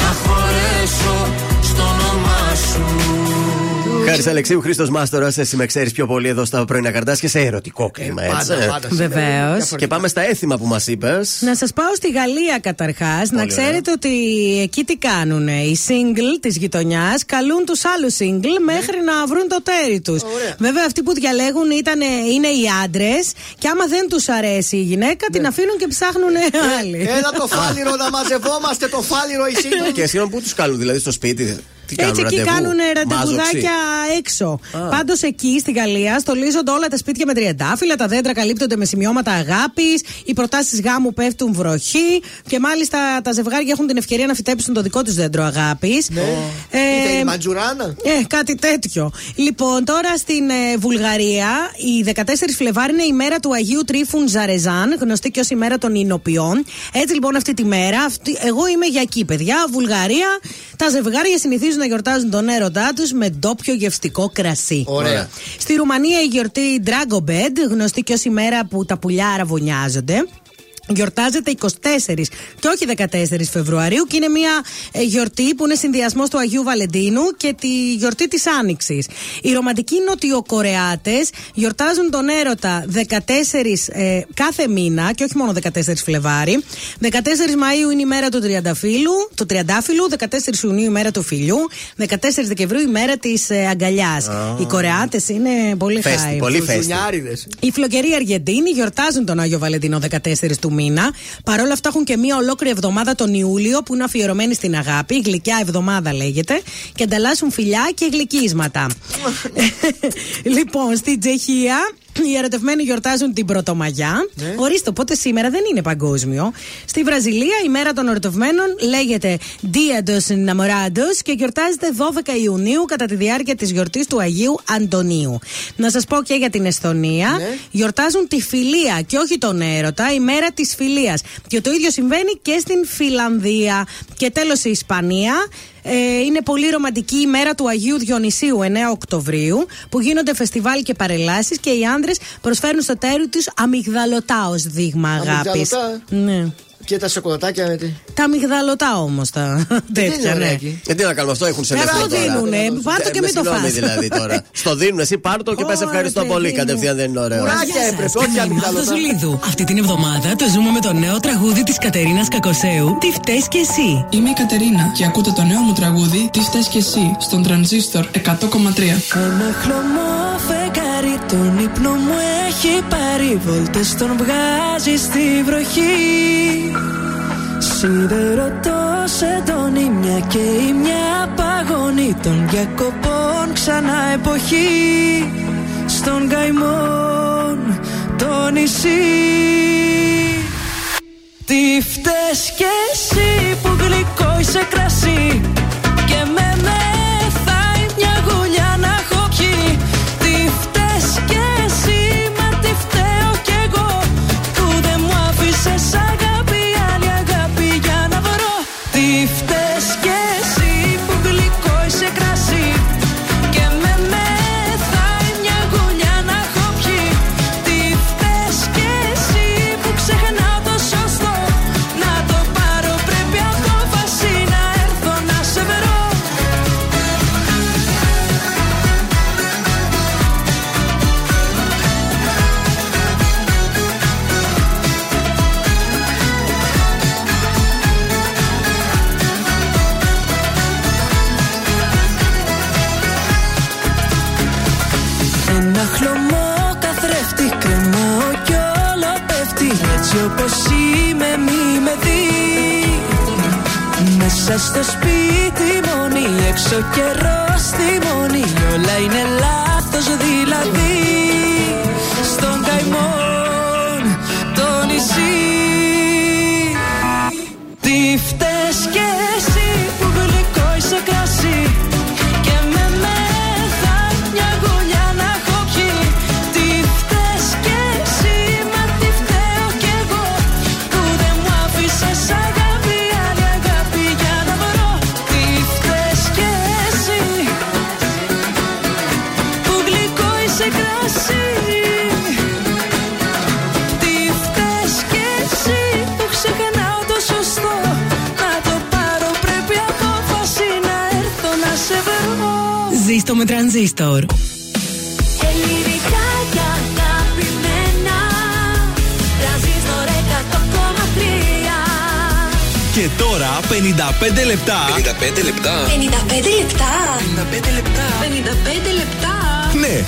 S20: Να χωρέσω στο όνομά σου
S1: Χάρη Αλεξίου, Χρήστος Μάστορας, εσύ με ξέρεις πιο πολύ εδώ στα πρωινά καρτάσια σε ερωτικό κλίμα, έτσι.
S3: πάντα, πάντα, σήμερα.
S2: Βεβαίω.
S1: Και πάμε στα έθιμα που μας είπες.
S2: Να σας πάω στη Γαλλία καταρχάς. Να
S1: ωραία.
S2: ξέρετε ότι εκεί τι κάνουν. Οι single της γειτονιάς καλούν τους άλλους single μέχρι να βρουν το τέρι τους. Βέβαια, αυτοί που διαλέγουν ήταν, είναι οι άντρες και άμα δεν τους αρέσει η γυναίκα, την αφήνουν και ψάχνουν άλλοι.
S3: Έλα το φάλιρο να μαζευόμαστε το φάλιρο οι σύγχρονοι.
S1: Και συγγνώμη, πού τους καλούν, δηλαδή στο σπίτι. Τι κάνουν,
S2: Έτσι εκεί
S1: ραντεβού;
S2: κάνουν ραντεβουδάκια
S1: Μάζοξη.
S2: έξω.
S1: Α.
S2: Πάντως εκεί στη Γαλλία στολίζονται όλα τα σπίτια με τριαντάφυλλα, τα δέντρα καλύπτονται με σημειώματα αγάπης, οι προτάσεις γάμου πέφτουν βροχή και μάλιστα τα ζευγάρια έχουν την ευκαιρία να φυτέψουν το δικό τους δέντρο αγάπης.
S3: Ναι. Είτε η Ματζουράνα.
S2: Ε, κάτι τέτοιο. Λοιπόν, τώρα στην ε, Βουλγαρία, η 14 Φλεβάρι είναι η μέρα του Αγίου Τρίφουν Ζαρεζάν, γνωστή και ως η μέρα των Ινοποιών. Έτσι λοιπόν αυτή τη μέρα, αυτή, εγώ είμαι για εκεί, παιδιά. Βουλγαρία, τα ζευγάρια συνηθίζουν να γιορτάζουν τον έρωτά τους με ντόπιο γευστικό κρασί.
S3: Ωραία.
S2: Στη Ρουμανία η γιορτή Drago Bed, γνωστή και ως η μέρα που τα πουλιά αραβωνιάζονται. Γιορτάζεται 24 και όχι 14 Φεβρουαρίου και είναι μια ε, γιορτή που είναι συνδυασμός του Αγίου Βαλεντίνου και τη γιορτή της Άνοιξης. Οι ρομαντικοί Νοτιοκορεάτες γιορτάζουν τον έρωτα 14 ε, κάθε μήνα και όχι μόνο 14 Φλεβάρι. 14 Μαΐου είναι η μέρα του τριανταφύλου, του τριαντάφυλλου, 14 Ιουνίου η μέρα του φιλιού, 14 Δεκεμβρίου η μέρα της ε, αγκαλιάς. Οι Κορεάτες είναι πολύ
S1: Φέστη,
S2: χάι.
S1: πολύ φέστη.
S3: Ζουνιάριδες.
S2: Οι φλοκεροί Αργεντίνοι γιορτάζουν τον Άγιο Βαλεντίνο 14 του μήνα. Παρ' όλα αυτά έχουν και μία ολόκληρη εβδομάδα τον Ιούλιο που είναι αφιερωμένη στην αγάπη. Η γλυκιά εβδομάδα λέγεται. Και ανταλλάσσουν φιλιά και γλυκίσματα. λοιπόν, στην Τσεχία. Οι ερωτευμένοι γιορτάζουν την Πρωτομαγιά. Ορίστε, οπότε σήμερα δεν είναι παγκόσμιο. Στη Βραζιλία η μέρα των ερωτευμένων λέγεται Dia dos Namorados και γιορτάζεται 12 Ιουνίου κατά τη διάρκεια της γιορτής του Αγίου Αντωνίου. Να σας πω και για την Εσθονία. Γιορτάζουν τη φιλία και όχι τον έρωτα, η μέρα της φιλίας. Και το ίδιο συμβαίνει και στην Φιλανδία. Και τέλος η Ισπανία. Ε, είναι πολύ ρομαντική η μέρα του Αγίου Διονυσίου 9 Οκτωβρίου που γίνονται φεστιβάλ και παρελάσεις και οι άντρες προσφέρουν στο τέρι τους αμυγδαλωτά ως δείγμα αγάπης.
S3: Αμυγδαλωτά.
S2: Ναι.
S3: Και τα σοκολατάκια με τι.
S2: Τα αμυγδαλωτά όμως τα τέτοια,
S3: ωραία
S2: ναι.
S3: εκεί.
S1: Ε, τι να κάνουμε, αυτό έχουν σε
S2: Ε,
S1: ελεύθερο
S2: αυτό
S1: τώρα.
S2: δίνουνε. Πάρ' το και
S1: Ε,
S2: μην το
S1: συγγνώμη
S2: φας.
S1: δηλαδή τώρα. Στο δίνουν, εσύ πάρ' το και πες ευχαριστώ
S2: Ωρε,
S1: πολύ.
S2: παιδί μου.
S1: Κατευθείαν δεν είναι ωραίο.
S3: Κουράκια έπρεπε, όχι
S21: Ομάδα
S3: αμυγδαλωτά.
S21: Ζουλίδου. Αυτή την εβδομάδα το ζούμε με το νέο τραγούδι της Κατερίνας Κακοσέου. Τι φταίεις κι εσύ;
S22: Είμαι η Κατερίνα και ακούτε το νέο μου τραγούδι Τι φταίς κι εσύ στον τρανζίστορ 100,3
S12: Ένα χλωμό φεγγάρι τον ύπνο μου έχει πάρει Βόλτες τον βγάζει στη βροχή. Σιδερωτός εντονή μια και η μια παγωνή Των διακοπών ξανά εποχή. Στον καημόν το νησί. Τι φταίς κι εσύ που γλυκό είσαι κρασί Μέσα στο σπίτι μόνη έξω καιρός στη μόνη. Όλα είναι λάθος δηλαδή με
S17: τρανζίστορ.
S6: Ελληνικά και αγαπημένα Τρανζίστορ 100,3
S5: Και τώρα 55 λεπτά.
S23: 55 λεπτά.
S6: 55 λεπτά 55 λεπτά 55 λεπτά
S5: Ναι,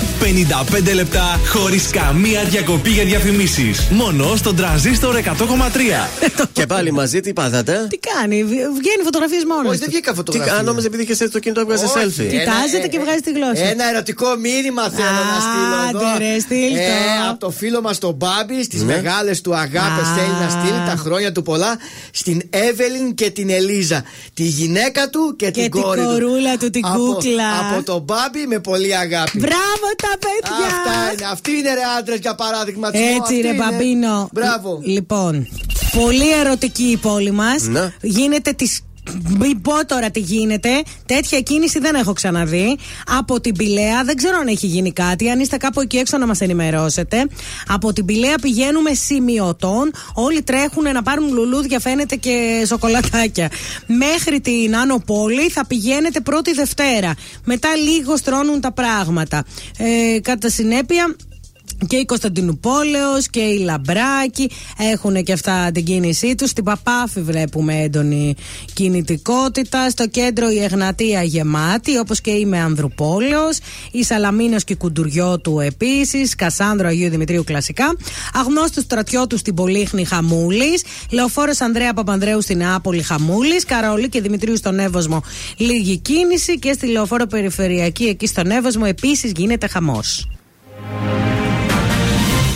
S5: 55 λεπτά χωρίς καμία διακοπή για διαφημίσεις. Μόνο στον τρανζίστορ 100,3.
S1: Και πάλι μαζί τι πάθατε;
S2: Τι κάνει, βγ- βγαίνει φωτογραφίες μόνος.
S3: Όχι, δεν βγήκα
S1: Τι
S3: φωτογραφία.
S1: κάνω, νόμιζα επειδή είχες έτσι το κινητό έβγαζες
S3: Όχι.
S1: selfie.
S2: Κοιτάζεται
S3: Ένα-
S2: και βγάζει τη γλώσσα.
S3: Ένα ερωτικό μήνυμα θέλω να στείλω εδώ.
S2: Άντε ρε, στείλ το.
S3: Ε, από το φίλο μας τον Μπάμπη, στις
S1: Ναι.
S3: μεγάλες του αγάπες
S2: Α.
S3: θέλει να στείλει τα χρόνια του πολλά στην Εύελιν και την Ελίζα. Τη γυναίκα του και,
S2: Και
S3: την
S2: την
S3: κόρη
S2: κορούλα του, την
S3: από,
S2: κούκλα.
S3: Από τον Μπάμπη με πολύ αγάπη.
S2: Μπράβο τα παιδιά!
S3: Αυτά είναι. Αυτοί είναι ρε άντρες για παράδειγμα. Τσιμώ,
S2: Έτσι
S3: αυτοί
S2: ρε
S3: είναι.
S2: Μπαμπίνο.
S3: Μπράβο.
S2: Λοιπόν, πολύ ερωτική η πόλη μας.
S1: Ναι.
S2: Γίνεται της. Μην πω τώρα τι γίνεται. Τέτοια κίνηση δεν έχω ξαναδεί. Από την Πηλαία, δεν ξέρω αν έχει γίνει κάτι. Αν είστε κάπου εκεί έξω να μας ενημερώσετε. Από την Πηλαία πηγαίνουμε σημειωτών. Όλοι τρέχουν να πάρουν λουλούδια, φαίνεται και σοκολατάκια. Μέχρι την Άνω Πόλη θα πηγαίνετε πρώτη Δευτέρα. Μετά λίγο στρώνουν τα πράγματα. Ε, κατά συνέπεια, και η Κωνσταντινούπολεως και η Λαμπράκη έχουν και αυτά την κίνησή τους. Στην Παπάφη βλέπουμε έντονη κινητικότητα. Στο κέντρο η Εγνατία γεμάτη, όπως και η με Ανδρουπόλεως. Η Σαλαμίνος και η Κουντουριώτου επίσης. Κασάνδρο Αγίου Δημητρίου κλασικά. Αγνώστου Στρατιώτους στην Πολύχνη Χαμούλης. Λεωφόρος Ανδρέα Παπανδρέου στην Άπολη Χαμούλης. Καραολί και Δημητρίου στον Εύωσμο λίγη κίνηση. Και στη Λεωφόρο Περιφερειακή εκεί στον Εύωσμο επίσης γίνεται χαμός.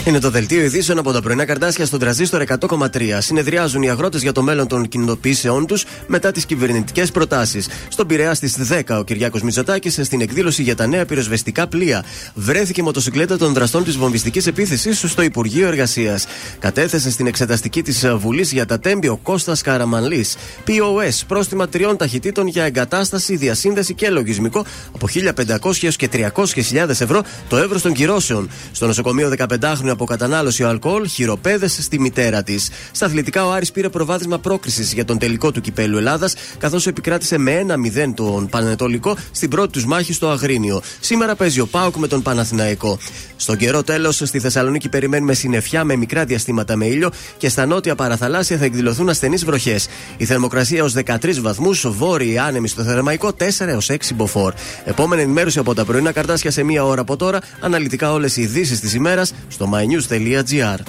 S1: Είναι το δελτίο ειδήσεων από τα πρωινά καρτάσια στον τραζίστορ 100,3. Συνεδριάζουν οι αγρότες για το μέλλον των κινητοποιήσεών τους μετά τις κυβερνητικές προτάσεις. Στον Πειραιά στις 10 ο Κυριάκος Μητσοτάκης στην εκδήλωση για τα νέα πυροσβεστικά πλοία. Βρέθηκε η μοτοσυκλέτα των δραστών της βομβιστικής επίθεσης στο Υπουργείο Εργασίας. Κατέθεσε στην εξεταστική της Βουλής για τα τέμπη ο Κώστας Καραμανλή. POS, πρόστιμα τριών ταχυτήτων για εγκατάσταση, διασύνδεση και λογισμικό από 1.500 έως και 300.000 ευρώ το εύρος των κυρώσεων. Στο νοσοκομείο 15χρονου από κατανάλωση αλκοόλ, χειροπέδε στη μητέρα της. Στα αθλητικά, ο Άρης πήρε προβάδισμα πρόκρισης για τον τελικό του κυπέλου Ελλάδας, καθώς επικράτησε με 1-0 τον Πανετολικό στην πρώτη τους μάχη στο Αγρίνιο. Σήμερα παίζει ο Πάουκ με τον Παναθηναϊκό. Στον καιρό τέλος, στη Θεσσαλονίκη περιμένουμε συννεφιά με μικρά διαστήματα με ήλιο και στα νότια παραθαλάσσια θα εκδηλωθούν ασθενείς βροχές. Η θερμοκρασία ως 13 βαθμούς, βόρειοι άνεμοι στο θερμαϊκό 4 έως 6 μποφόρ. Επόμενη ενημέρωση από τα πρωινά καρτάσια σε μία ώρα από τώρα, αναλυτικά όλες οι ειδήσεις της ημέρας στο mynews.gr.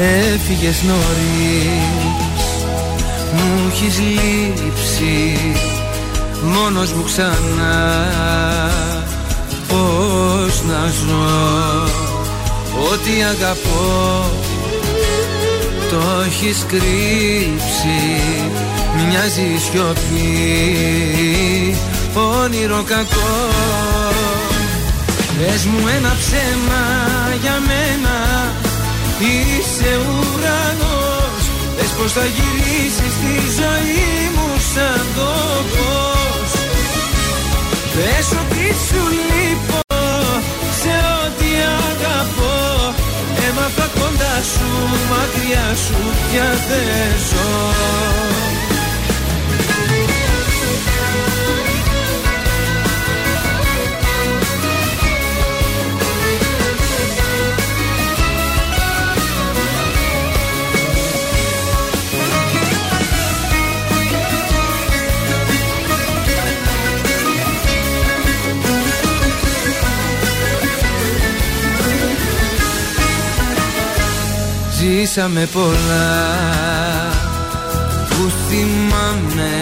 S24: Έφυγες νωρίς Μου έχεις λείψει Μόνος μου ξανά Πώς να ζω Ό,τι αγαπώ Το έχεις κρύψει. Μοιάζει η σιωπή. Όνειρο κακό. Πες μου ένα ψέμα για μένα. Είσαι ουρανός. Πες πως θα γυρίσεις στη ζωή μου σαν το φως Πες ότι σου λείπω κοντά σου, μακριά σου πια δεν ζω
S20: Ζήσαμε πολλά που θυμάμαι.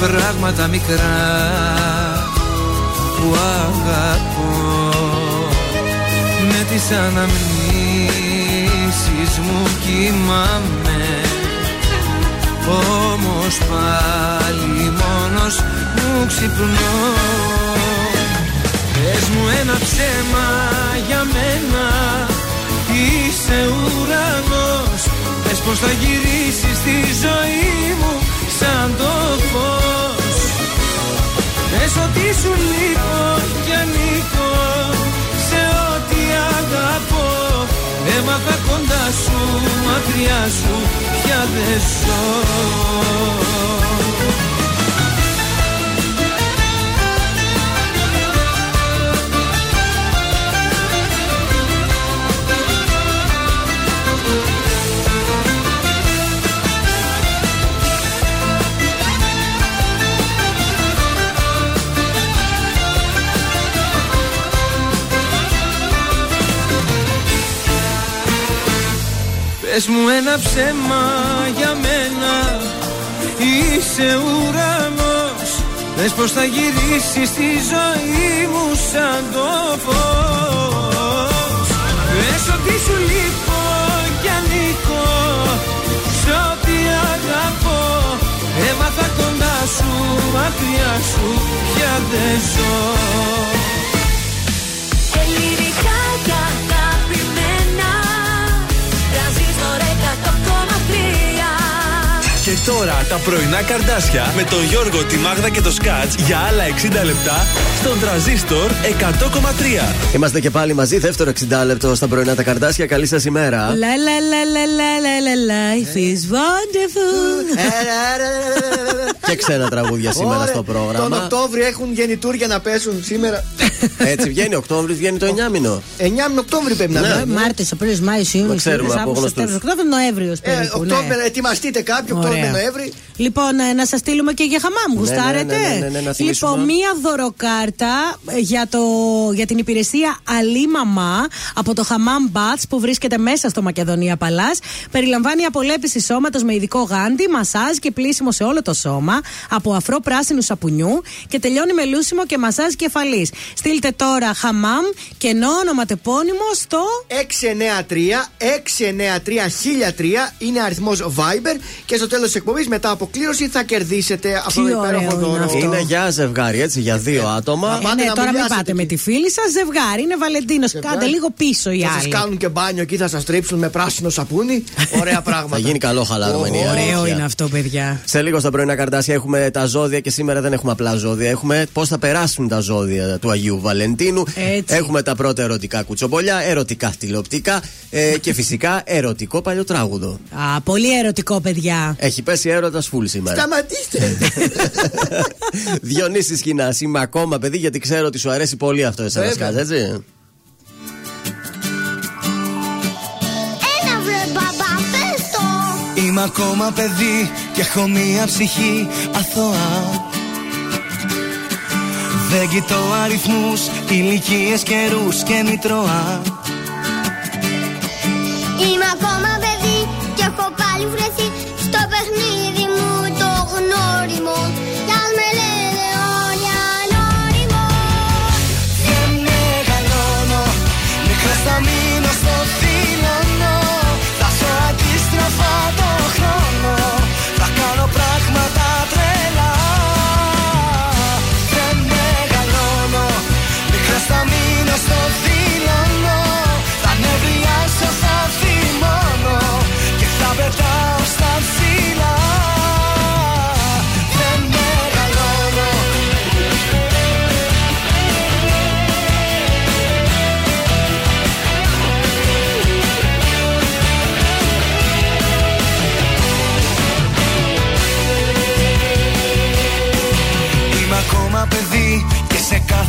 S20: Πράγματα μικρά που αγαπώ. Με τις αναμνήσεις μου κοιμάμαι. Όμως πάλι μόνος μου ξυπνώ. Πες μου ένα ψέμα για μένα Είσαι ουρανός. Πες πως θα γυρίσεις στη ζωή μου σαν το φως. Πες ότι σου λείπω και ανήκω σε ό,τι αγαπώ. Έμαθα κοντά σου, μακριά σου, πια δεν ζω Πες μου ένα ψέμα για μένα. Είσαι ουρανός. Πες πως θα γυρίσεις στη ζωή μου σαν το φως. Πες ότι σου λείπω κι ανήκω Σ' ό,τι αγαπώ. Έμαθα κοντά σου, μακριά σου πια δεν ζω
S18: τώρα τα πρωινά καρδάσια με τον Γιώργο, τη Μάγδα και το Σκάτς για άλλα 60 λεπτά στον τραζίστορ 100,3.
S1: Είμαστε και πάλι μαζί, δεύτερο 60 λεπτό στα πρωινά τα καρδάσια. Καλή σας ημέρα.
S2: La la la la la la la life is wonderful.
S1: και ξένα τραγούδια σήμερα
S3: Ωραία.
S1: στο
S3: Τον
S1: πρόγραμμα.
S3: Οκτώβριο έχουν γεννητούρια να πέσουν σήμερα.
S1: Έτσι βγαίνει, Οκτώβρης βγαίνει το 9 μήνο.
S3: 9 Οκτώβριο πρέπει να
S1: Ναι.
S3: είναι.
S2: Μάρτιος, Απρίλιος, Μάιος, Ιούνιος,
S1: ξέρουμε από γνωστούς.
S2: Οκτώβριο, Νοέμβριο.
S3: Ε, Οκτώβριο, ετοιμαστείτε κάποιο, Οκτώβριο,
S2: Ωραία.
S3: Νοέμβρη.
S2: Λοιπόν, ε, να σας στείλουμε και για χαμάμ.
S1: Ναι,
S2: Γουστάρετε.
S1: ναι, ναι, ναι, ναι, να στείλουμε.
S2: λοιπόν, μία δωροκάρτα ε, για, το, για την υπηρεσία Αλή Μαμά από το Χαμάμ Μπάτς που βρίσκεται μέσα στο Μακεδονία Παλάς. Περιλαμβάνει απολέπιση σώματος με ειδικό γάντι, μασάζ και πλήσιμο σε όλο το σώμα από αφρό πράσινου σαπουνιού και τελειώνει με λούσιμο και μασάζ κεφαλής. Στείλτε τώρα Χαμάμ και ενώ ονοματεπώνυμο στο
S3: 693-693-1003 είναι αριθμός Viber και στο τέλος της εκπομπής μετά από κλήρωση θα κερδίσετε αυτό το
S2: Τι
S3: υπέροχο
S2: ωραίο είναι
S3: δώρο.
S2: αυτό.
S1: Είναι για ζευγάρι, έτσι, για δύο άτομα.
S2: Ε,
S3: πάτε
S2: ναι,
S3: να
S2: τώρα μην
S3: μουλιάσετε
S2: πάτε με
S3: εκεί.
S2: τη φίλη σας. Ζευγάρι, είναι Βαλεντίνος. Κάντε λίγο πίσω οι
S3: Θα σας
S2: άλλοι.
S3: κάνουν και μπάνιο εκεί, θα σας τρίψουν με πράσινο σαπούνι. Ωραία πράγματα.
S1: Θα γίνει καλό χαλάρωμενη η
S2: Ωραίο
S1: αλήθεια.
S2: είναι αυτό, παιδιά.
S1: Σε λίγο στα πρωινά καρτάσια έχουμε τα ζώδια και σήμερα δεν έχουμε απλά ζώδια. Έχουμε πώς θα περάσουν τα ζώδια του Αγίου Βαλεντίνου.
S2: Έτσι.
S1: Έχουμε τα πρώτα ερωτικά κουτσομπολιά, ερωτικά τηλεοπτικά ε, και φυσικά ερωτικό παλιοτράγουδο.
S2: Α, πολύ ερωτικό, παιδιά.
S1: Έχει πέσει έρωτας φουλ σήμερα.
S3: Σταματήστε.
S1: Διονύσης Σκηνά, είμαι ακόμα παιδί γιατί ξέρω ότι σου αρέσει πολύ αυτό εσένα,
S3: Βέβαια.
S1: Σκάζ, έτσι.
S25: Ένα βρε μπαμπά, πες το
S20: Είμαι ακόμα παιδί και έχω μία ψυχή αθώα Δεν κοιτώ αριθμούς, ηλικίες, καιρούς και μητρώα.
S25: Είμαι ακόμα παιδί και έχω πάλι βρεθεί στο παιχνίδι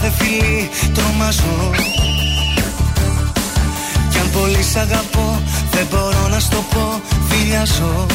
S20: κάθε φιλή τρομάζω. Κι αν πολύ σ' αγαπώ δεν μπορώ να στο πω φιλιάζω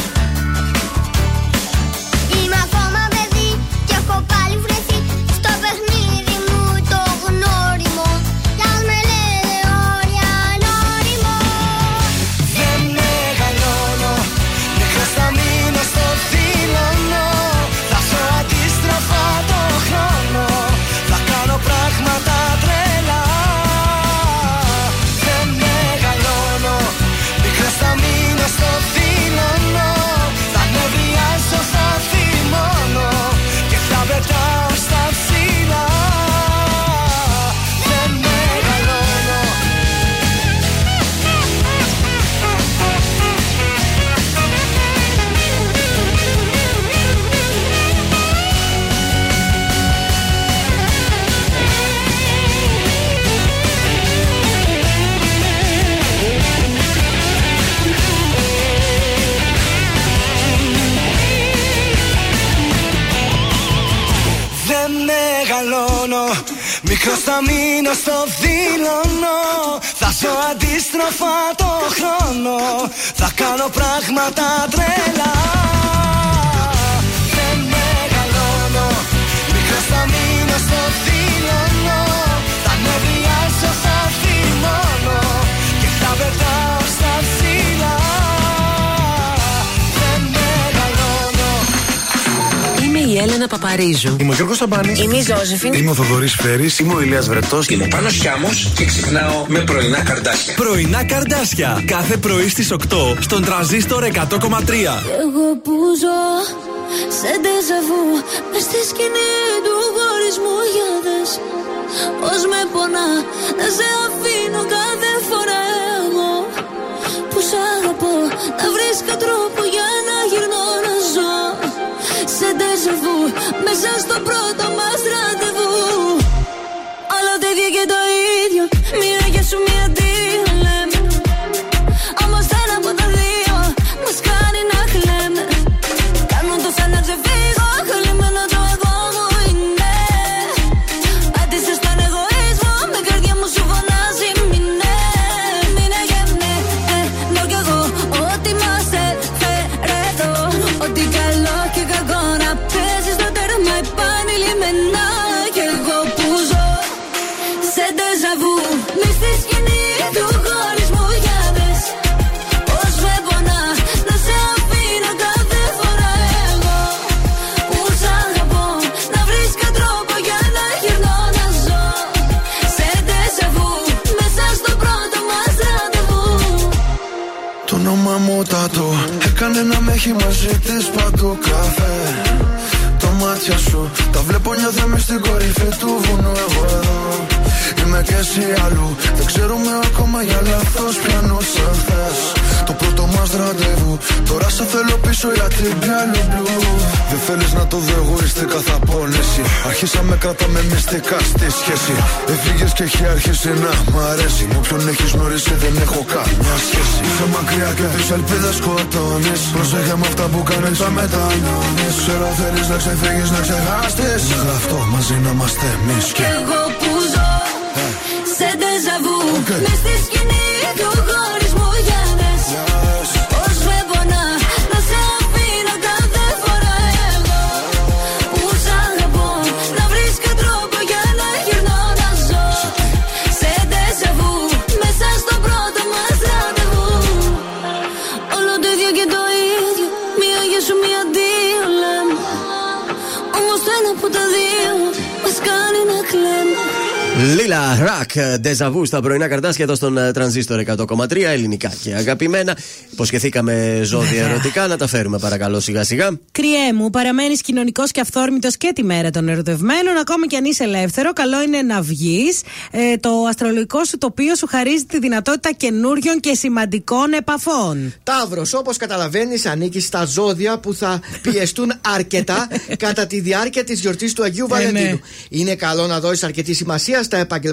S23: Έλενα Παπαρίζου.
S26: Είμαι ο Γιώργος Σαμπάνη.
S23: Είμαι η Ζώζεφιν.
S26: Είμαι ο Θοδωρής Φέρης. Είμαι ο Ηλίας Βρετός.
S5: Είμαι ο Πάνος Χιάμος και ξυπνάω με πρωινά καρδάσια.
S18: Πρωινά καρδάσια. Κάθε πρωί στις 8 στον τραζίστορ 100,3.
S12: Εγώ που ζω σε ντεζαβού Μες στη σκηνή του χωρισμού για δες Πώς με πονά να σε αφήνω κάθε φορά εγώ Που σ' αγαπώ να βρίσκω τρόπο
S13: καφέ. Το μάτια σου Τα βλέπω νιώθω μες στην κορυφή του βουνού. Εγώ εδώ Είμαι και εσύ αλλού. Δεν ξέρουμε ακόμα για λάθος πιανούς αν θες Το πρώτο μας ραντεβού. Τώρα σε θέλω πίσω για την πιάλου μπλου Δεν θέλεις να το δω εγωιστικά θα πόνεση Αρχίσαμε κρατάμε μυστικά στη σχέση. Έφυγες και έχει αρχίσει να μ' αρέσει. Με όποιον έχεις γνωρίσει δεν έχω καμιά σχέση. Είσαι μακριά και τις ελπίδες σκοτώνεις. Προσέχε με αυτά που κάνεις θα μετανιώνεις. Ξέρω θέλεις να ξεφύγεις να ξεχάσεις. Γι' αυτό μαζί να είμαστε εμείς
S12: Κι εγώ που ζω σε ντεζαβού Μες στη σκηνή του χωρισμού
S1: Λίλα Ρακ, ντεζαβού στα πρωινά καρτάσια εδώ στον ε, τρανζίστορ 100,3 ελληνικά και αγαπημένα. Υποσχεθήκαμε ζώδια ερωτικά, να τα φέρουμε παρακαλώ σιγά σιγά.
S2: Κριέ μου, παραμένεις κοινωνικός και αυθόρμητος και τη μέρα των ερωτευμένων. Ακόμα και αν είσαι ελεύθερο, καλό είναι να βγεις. Ε, το αστρολογικό σου τοπίο σου χαρίζει τη δυνατότητα καινούριων και σημαντικών επαφών.
S3: Ταύρος, όπως καταλαβαίνεις, ανήκει στα ζώδια που θα πιεστούν αρκετά κατά τη διάρκεια της γιορτής του Αγίου Βαλεντίνου.
S2: ναι.
S3: Είναι καλό να δώσεις αρκετή σημασία στα επαγγελματικά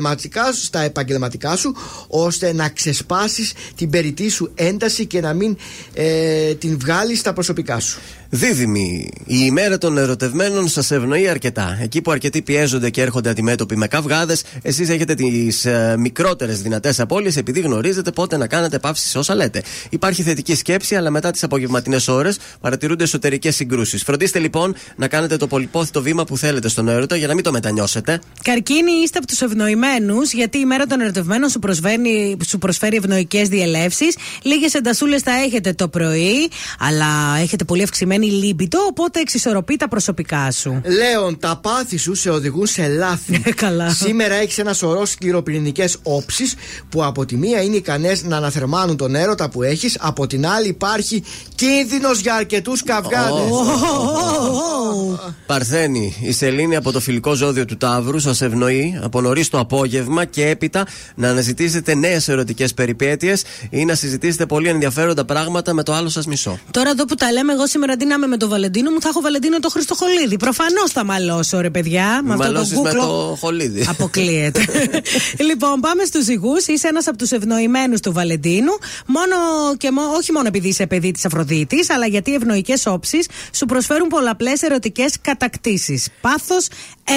S3: σου, στα επαγγελματικά σου ώστε να ξεσπάσεις την περιττή σου ένταση και να μην ε, την βγάλεις στα προσωπικά σου.
S1: Δίδυμη, η ημέρα των ερωτευμένων σας ευνοεί αρκετά. Εκεί που αρκετοί πιέζονται και έρχονται αντιμέτωποι με καυγάδες, εσείς έχετε τις ε, μικρότερες δυνατές απώλειες επειδή γνωρίζετε πότε να κάνετε παύσεις σε όσα λέτε. Υπάρχει θετική σκέψη, αλλά μετά τις απογευματινές ώρες παρατηρούνται εσωτερικές συγκρούσεις. Φροντίστε λοιπόν να κάνετε το πολυπόθητο βήμα που θέλετε στον έρωτα για να μην το μετανιώσετε.
S2: Καρκίνη είστε από τους ευνοημένους, γιατί η μέρα των ερωτευμένων σου προσφέρει, σου προσφέρει ευνοϊκές διελεύσεις. Λίγες εντασούλες θα έχετε το πρωί, αλλά έχετε πολύ αυξημένη λίμπητο, οπότε εξισορροπεί τα προσωπικά σου.
S3: Λέων, τα πάθη σου σε οδηγούν σε λάθη.
S2: Καλά.
S3: Σήμερα έχεις ένα σωρό σκληροπυρηνικές όψεις που από τη μία είναι ικανές να αναθερμάνουν τον έρωτα που έχεις, από την άλλη υπάρχει κίνδυνος για αρκετούς καυγάδε.
S1: Παρθένη, η Σελήνη από το φιλικό ζώδιο του Ταύρου σας ευνοεί από νωρίς το απόγευμα και έπειτα να αναζητήσετε νέες ερωτικές περιπέτειες ή να συζητήσετε πολύ ενδιαφέροντα πράγματα με το άλλο σας μισό.
S2: Τώρα εδώ που τα λέμε, εγώ σήμερα αντί αντί να είμαι με το Βαλεντίνο μου, θα έχω Βαλεντίνο το Χριστοχολίδη. Προφανώς θα μαλώσω, ρε παιδιά. Με αυτό το
S1: Μαλώσεις με
S2: κούκλο.
S1: το χολίδι.
S2: Αποκλείεται. λοιπόν, πάμε στους ζυγού. Είσαι ένας από τους ευνοημένους του Βαλεντίνου. Μόνο και μό- όχι μόνο επειδή είσαι παιδί της Αφροδίτης, αλλά γιατί οι ευνοϊκές όψεις σου προσφέρουν πολλαπλές ερωτικές κατακτήσεις. Πάθος,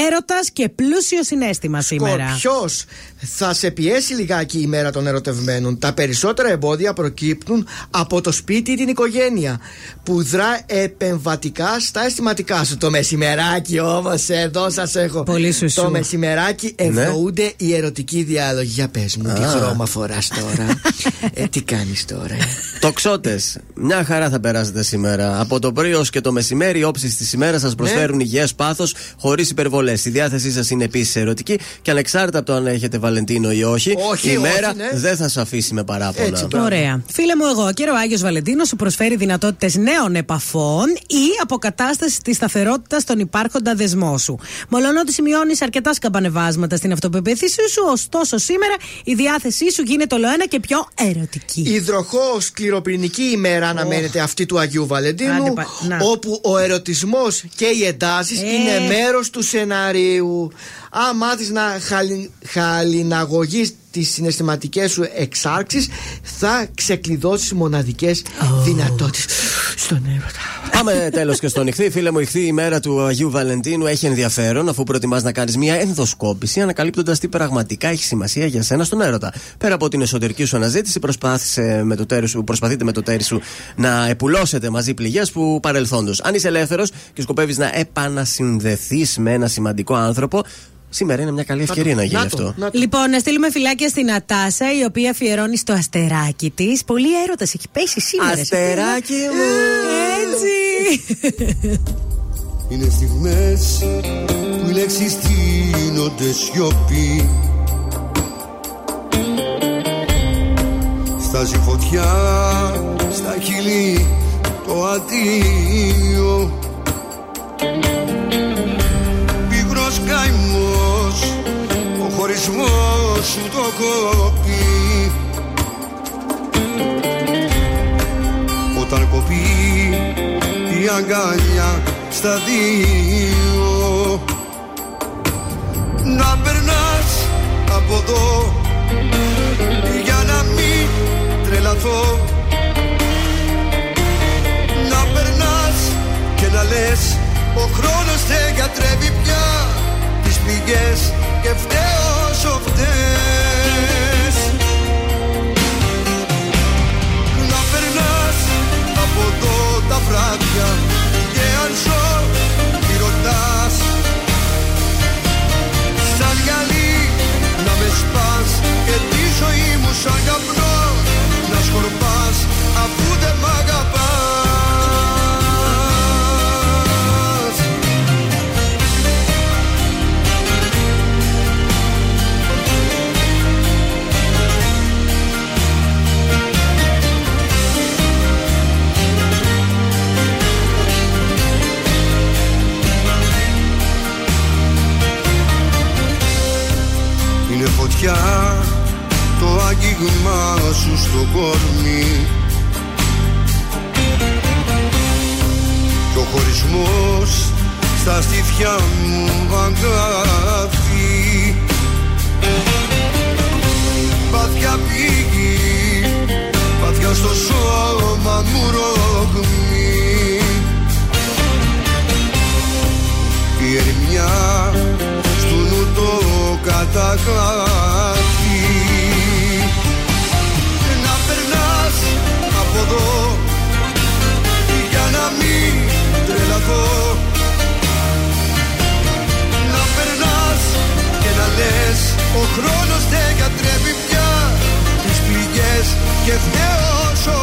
S2: έρωτας και πλούσιο συνέστημα σήμερα.
S3: Ποιο θα σε πιέσει λιγάκι η μέρα των ερωτευμένων. Τα περισσότερα εμπόδια προκύπτουν από το σπίτι ή την οικογένεια που δρά επεμβατικά στα αισθηματικά σου. Το μεσημεράκι όμως, εδώ σας έχω.
S2: Πολύ σου
S3: Το
S2: σου.
S3: μεσημεράκι ευνοούνται οι ερωτικοί διάλογοι. Για πες μου, τι
S1: Α.
S3: χρώμα φοράς τώρα. ε, τι κάνεις τώρα. ε;
S1: Τοξότες, μια χαρά θα περάσετε σήμερα. Από το πρωί ως και το μεσημέρι, οι όψεις της ημέρας σας προσφέρουν υγιές πάθος, χωρίς υπερβολές. Η διάθεσή σας είναι επίσης ερωτική και ανεξάρτητα από το αν έχετε Βαλεντίνο ή όχι,
S3: Όχι,
S1: η
S3: όχι,
S1: μέρα
S3: ναι.
S1: δεν θα σα αφήσει με παράπονα.
S2: Ωραία. Φίλε μου, εγώ και ο Άγιος Βαλεντίνος σου προσφέρει δυνατότητες νέων επαφών ή αποκατάστασης της σταθερότητας στον υπάρχοντα δεσμό σου. Μολονότι σημειώνεις αρκετά σκαμπανεβάσματα στην αυτοπεποίθησή σου, ωστόσο σήμερα η διάθεσή σου γίνεται ολοένα και πιο ερωτική.
S3: Υδροχό σκληροπυρηνική ημέρα αναμένεται αυτή του Αγίου Βαλεντίνου,
S2: Άντε πα- να.
S3: όπου ο ερωτισμός και οι εντάσεις
S2: Ε.
S3: είναι μέρος του σενάριου. Αν μάθει να χαλι, χαλιναγωγείς τις συναισθηματικές σου εξάρξεις θα ξεκλειδώσεις μοναδικές δυνατότητες στον έρωτα.
S1: Πάμε τέλος και στο νυχθή. Φίλε μου, η χθή ημέρα του Αγίου Βαλεντίνου έχει ενδιαφέρον αφού προτιμάς να κάνεις μια ενδοσκόπηση ανακαλύπτοντας τι πραγματικά έχει σημασία για σένα στον έρωτα. Πέρα από την εσωτερική σου αναζήτηση, προσπάθησε με το τέρι σου, προσπαθείτε με το τέρι σου να επουλώσετε μαζί πληγές που παρελθόντος. Αν είσαι ελεύθερος και σκοπεύεις να επανασυνδεθείς με ένα σημαντικό άνθρωπο, σήμερα είναι μια καλή ευκαιρία να, γίνει αυτό.
S2: Λοιπόν, να στείλουμε φυλάκια στην Νατάσα, η οποία αφιερώνει στο αστεράκι της. Πολύ έρωτα έχει πέσει σήμερα. σε
S1: Αστεράκι
S2: φίλα.
S1: μου.
S2: Έτσι.
S4: Είναι στιγμές που οι λέξεις στείνονται σιωπή Στάζει φωτιά στα χείλη το αντίο καημός ο χωρισμός σου το κόπει Όταν κοπεί η αγκάλια στα δύο Να περνάς από εδώ για να μην τρελαθώ. Να περνάς και να λες ο χρόνος δεν κατρεύει πια τις πληγές και φταίω όσο φταίς. Να περνάς από εδώ τα βράδια και αν ζω μη ρωτάς. Σαν γυαλί να με σπάς και τη ζωή μου σαν καπνό Είναι φωτιά το άγγιγμα σου στο κορμί. Και ο χωρισμός στα στήθια μου αγκάθι Βαθιά πήγη, βαθιά στο σώμα μου ρογμή Η ερημιά στου νου το καταγράφει ο χρόνος δεν κατρέπει πια τις πληγές και φταίω όσο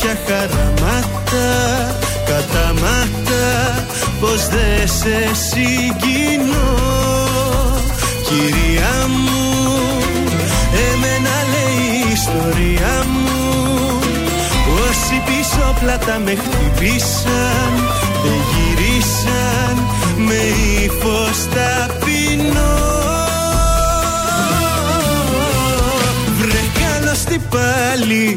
S24: πει κάποια χαραμάτα Καταμάτα Πως δεν σε συγκινώ Κυρία μου Εμένα λέει η ιστορία μου Όσοι πίσω πλάτα με χτυπήσαν Δεν γυρίσαν με ύφος ταπεινό. Βρε καλώς τι πάλι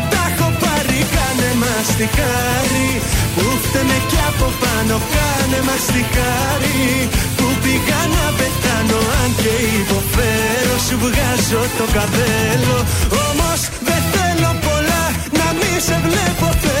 S24: έχω πάρει Κάνε μας τη χάρη που φταίμε κι από πάνω Κάνε μας τη χάρη που πήγα να πεθάνω Αν και υποφέρω σου βγάζω το καπέλο. Όμως δεν θέλω πολλά να μη σε βλέπω θέλω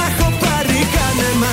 S24: έχω πάρει Κάνε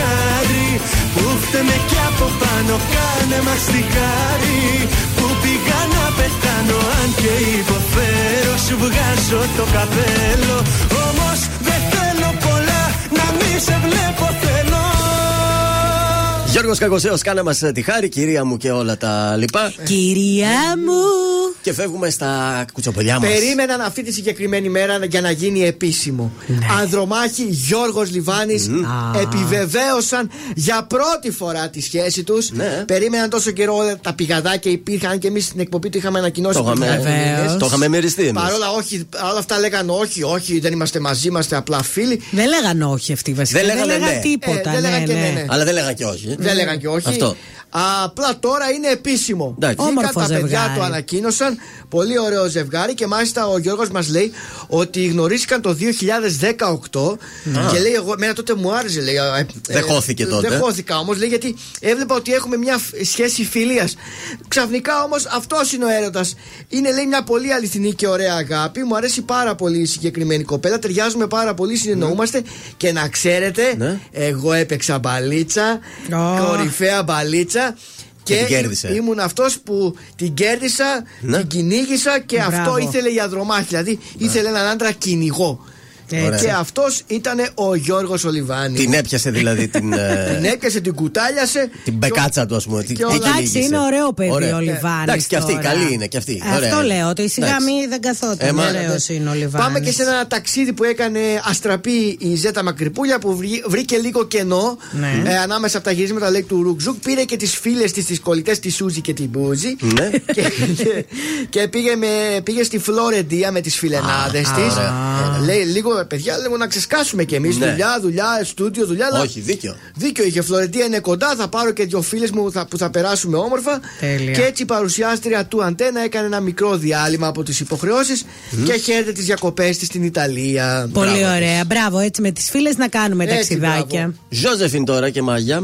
S24: χάρη που φταίμε κι από πάνω Κάνε μας τη χάρη που πήγα να πεθάνω Αν και υποφέρω σου βγάζω το καπέλο Όμως δεν θέλω πολλά να μη σε βλέπω θέλω
S1: Γιώργος Κακοσέος, κάνε μας τη χάρη, κυρία μου και όλα τα λοιπά.
S2: Κυρία μου.
S1: Και φεύγουμε στα κουτσοπολιά μας.
S3: Περίμεναν αυτή τη συγκεκριμένη μέρα για να γίνει επίσημο. Ανδρομάχη Γιώργος Λιβάνης επιβεβαίωσαν για πρώτη φορά τη σχέση τους
S1: Ναι.
S3: Περίμεναν τόσο καιρό τα πηγαδάκια υπήρχαν και εμείς στην εκπομπή το είχαμε ανακοινώσει.
S1: Το είχαμε-
S3: πριν από μήνες.
S1: το είχαμε μοιριστεί εμείς.
S3: Παρ' όλα, όχι, όλα αυτά λέγανε όχι, όχι, δεν είμαστε μαζί, είμαστε απλά φίλοι.
S2: Δεν λέγανε όχι αυτοί βασικά.
S1: Δεν λέγανε ναι.
S2: τίποτα.
S3: Ε, δεν
S2: ναι,
S3: λέγανε και
S2: ναι.
S3: ναι, ναι.
S1: Αλλά δεν λέγανε και όχι.
S3: Δεν λέγανε και όχι.
S1: Αυτό.
S3: Απλά τώρα είναι επίσημο.
S1: Εντάξει.
S3: Βγήκαν
S2: Όμορφο
S3: τα παιδιά
S2: ζευγάρι.
S3: το ανακοίνωσαν. Πολύ ωραίο ζευγάρι και μάλιστα ο Γιώργος μας λέει ότι γνωρίστηκαν το 2018 και λέει: Εγώ, εμένα τότε μου άρεσε. Λέει, ε, ε,
S1: Δεν χώθηκε τότε.
S3: Δεν χώθηκα όμως, λέει, γιατί έβλεπα ότι έχουμε μια φ- σχέση φιλίας. Ξαφνικά όμως αυτός είναι ο έρωτας. Είναι, λέει, μια πολύ αληθινή και ωραία αγάπη. Μου αρέσει πάρα πολύ η συγκεκριμένη κοπέλα. Ταιριάζουμε πάρα πολύ, συνεννοούμαστε. Και να ξέρετε,
S1: Ναι.
S3: εγώ έπαιξα μπαλίτσα,
S2: Ω.
S3: κορυφαία μπαλίτσα.
S1: Και την
S3: εί-
S1: κέρδισε.
S3: ήμουν αυτός που την κέρδισα,
S1: Ναι.
S3: την κυνήγησα και
S2: Μπράβο.
S3: αυτό ήθελε για δρομάχη. Δηλαδή ήθελε έναν άντρα κυνηγό.
S1: Ωραία.
S3: Και αυτός ήταν ο Γιώργος Ολιβάνη.
S1: Την έπιασε δηλαδή την. ε,
S3: Την έπιασε, την κουτάλιασε.
S1: Την μπεκάτσα του, ας πούμε. Τι-
S3: και
S1: τι
S3: όλα.
S2: Εντάξει,
S1: κυνήγησε.
S2: είναι ωραίο παιδί
S1: Ωραία.
S2: ο Λιβάνη.
S1: Εντάξει, και αυτή καλή είναι. Και αυτή.
S2: Αυτό
S1: Ωραία.
S2: λέω, ότι σιγά
S1: Εντάξει.
S2: μη δεν καθόταν.
S1: Ε, μα-
S2: Ωραίος είναι ο Λιβάνη.
S3: Πάμε και σε ένα ταξίδι που έκανε αστραπή η Ζέτα Μακρυπούλια που βρή- βρήκε λίγο κενό
S2: Ναι.
S3: ε, ανάμεσα από τα γυρίσματα λέει του Ρουκζούκ. Πήρε και τις φίλες της, τις κολλητές, τη Σούζη και την Μπούζη.
S1: Ναι.
S3: και, και, και πήγε, με, πήγε στη Φλωρεντία με τις φιλενάδες της. Λέει λίγο, παιδιά, λίγο να ξεσκάσουμε κι εμείς.
S1: Ναι.
S3: Δουλειά, δουλειά, στούντιο, δουλειά. αλλά
S1: Όχι, δίκιο.
S3: Δίκιο είχε. Φλωρεντία είναι κοντά. Θα πάρω και δύο φίλες μου θα, που θα περάσουμε όμορφα.
S2: Τέλεια.
S3: Και έτσι η παρουσιάστρια του Αντένα έκανε ένα μικρό διάλειμμα από τις υποχρεώσεις και χαίρεται τις διακοπές της στην Ιταλία.
S2: Πολύ
S3: Μπράβο
S2: ωραία. Μπράβο, έτσι με τις φίλες να κάνουμε
S3: Έτσι,
S2: ταξιδάκια.
S3: μπράβο.
S1: Ζώζεφιν τώρα και μάγια.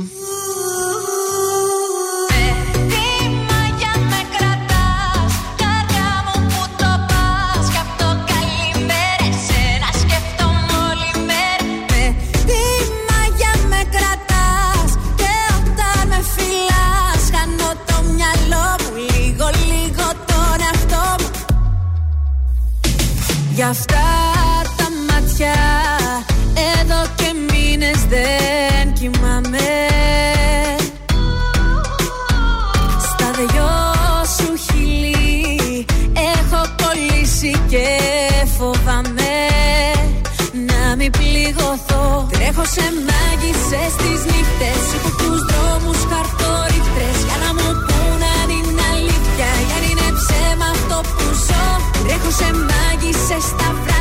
S6: Γι' αυτά τα μάτια εδώ και μήνες δεν κοιμάμαι. Στα δυο σου χείλη έχω κολλήσει και φοβάμαι. Να μην πληγωθώ. Τρέχω σε μάγισσες τις νύχτες. Έχω τους δρόμους χαρτορίχτρες Για να μου πούν αν είναι αλήθεια Ή αν είναι ψέμα αυτό που ζω. Τρέχω σε μάγισσες τα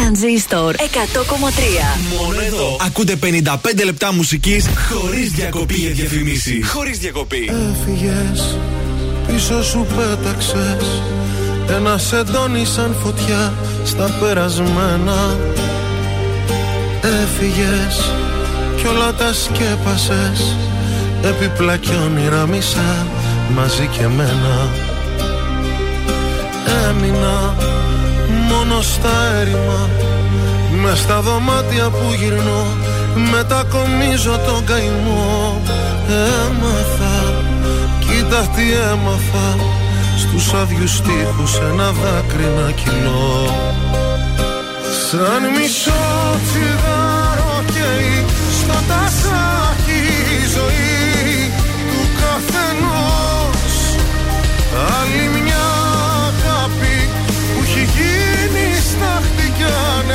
S23: Τρανζίστορ 100,3.
S18: Μόνο εδώ ακούτε 55 λεπτά μουσικής χωρίς διακοπή για διαφημίσεις. Χωρίς διακοπή.
S10: Έφυγες, πίσω σου πέταξες Ένα σεντόνι σαν φωτιά στα περασμένα Έφυγες κι όλα τα σκέπασες Έπιπλα κι όνειρα μισά μαζί και μένα Έμεινα μόνο στα έρημα. Μες στα δωμάτια που γυρνώ Μετακομίζω τον καημό. Έμαθα Κοίτα τι έμαθα Στους άδειους τείχους ένα δάκρυ να κυλώ. Σαν μισό τσιγάρο καίει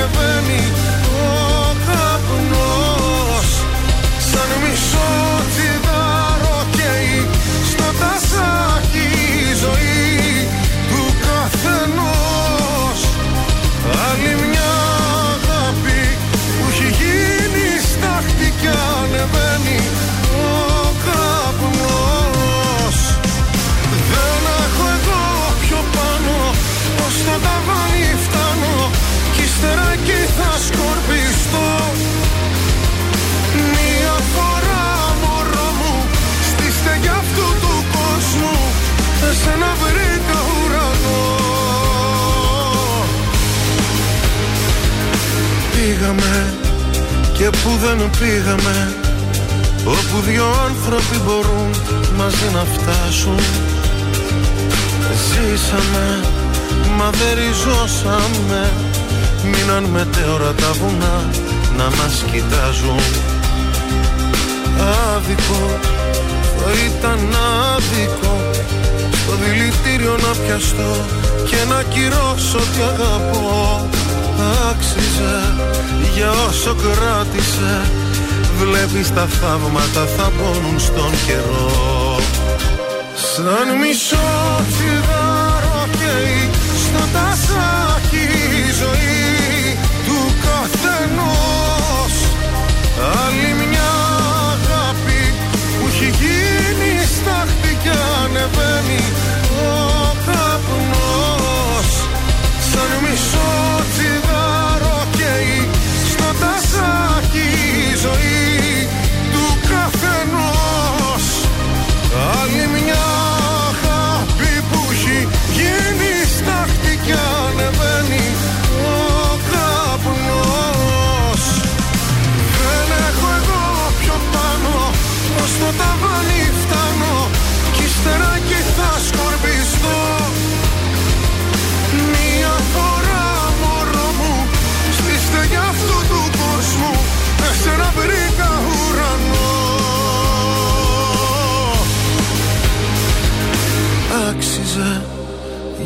S10: ανεβαίνει ο Πήγαμε και που δεν πήγαμε Όπου δυο άνθρωποι μπορούν μαζί να φτάσουν. Ζήσαμε, μα δεν ριζώσαμε. Μείναν μετέωρα τα βουνά να μας κοιτάζουν. Άδικο, θα ήταν άδικο Στο δηλητήριο να πιαστώ και να κυρώσω τι αγαπώ Άξιζε για όσο κράτησε. Βλέπεις τα θαύματα θα πόνουν στον καιρό. Σαν μισό τσιγάρο καίει στο τασάκι η ζωή του καθενός. Άλλη μια αγάπη που έχει γίνει στάχτη κι ανεβαίνει ο καπνός. Σαν μισό τσιγάρο Άλλη μια αγάπη που έχει γίνει στάχτη κι ανεβαίνει ο καπνός. Δεν έχω εγώ πιο πάνω ως το ταβάνι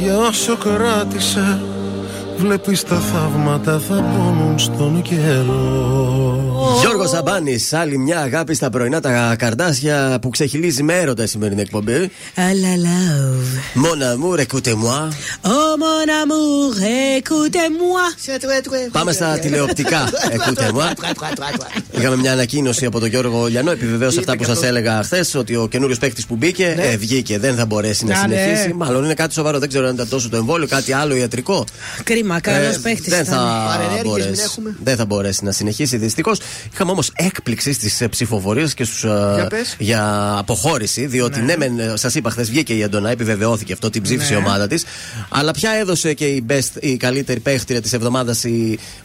S10: για όσο κράτησε Βλέπεις τα θαύματα θα πόνουν στον καιρό
S1: Γιώργος Σαμπάνης, άλλη μια αγάπη στα πρωινά τα καρδάσια που ξεχυλίζει με έρωτα η σημερινή εκπομπή.
S2: Αλλά love.
S1: Mon amour, écoutez-moi.
S2: Oh mon amour, écoutez-moi.
S1: Πάμε στα τηλεοπτικά. Écoutez-moi. Είχαμε μια ανακοίνωση από τον Γιώργο Λιανό. Επιβεβαίωσε αυτά που σας έλεγα χθες ότι ο καινούριος παίκτης που μπήκε
S2: Ναι.
S1: ε, βγήκε. Δεν θα μπορέσει να
S2: Α, ναι.
S1: συνεχίσει. Μάλλον είναι κάτι σοβαρό. Δεν ξέρω αν ήταν τόσο το εμβόλιο, κάτι άλλο ιατρικό.
S2: Κρίμα, καλό
S1: Ε,
S2: παίχτης.
S1: δεν θα, μπορέσει, δεν θα μπορέσει να συνεχίσει δυστυχώς. Είχαμε όμως έκπληξη στις ψηφοφορίες και στους.
S3: Για πες.
S1: για αποχώρηση. Διότι ναι, ναι σας είπα χθες βγήκε η Αντωνά, επιβεβαιώθηκε αυτό, την ψήφισε η
S3: Ναι.
S1: ομάδα της. Αλλά πια έδωσε και η, best, η καλύτερη παίχτρια της εβδομάδας,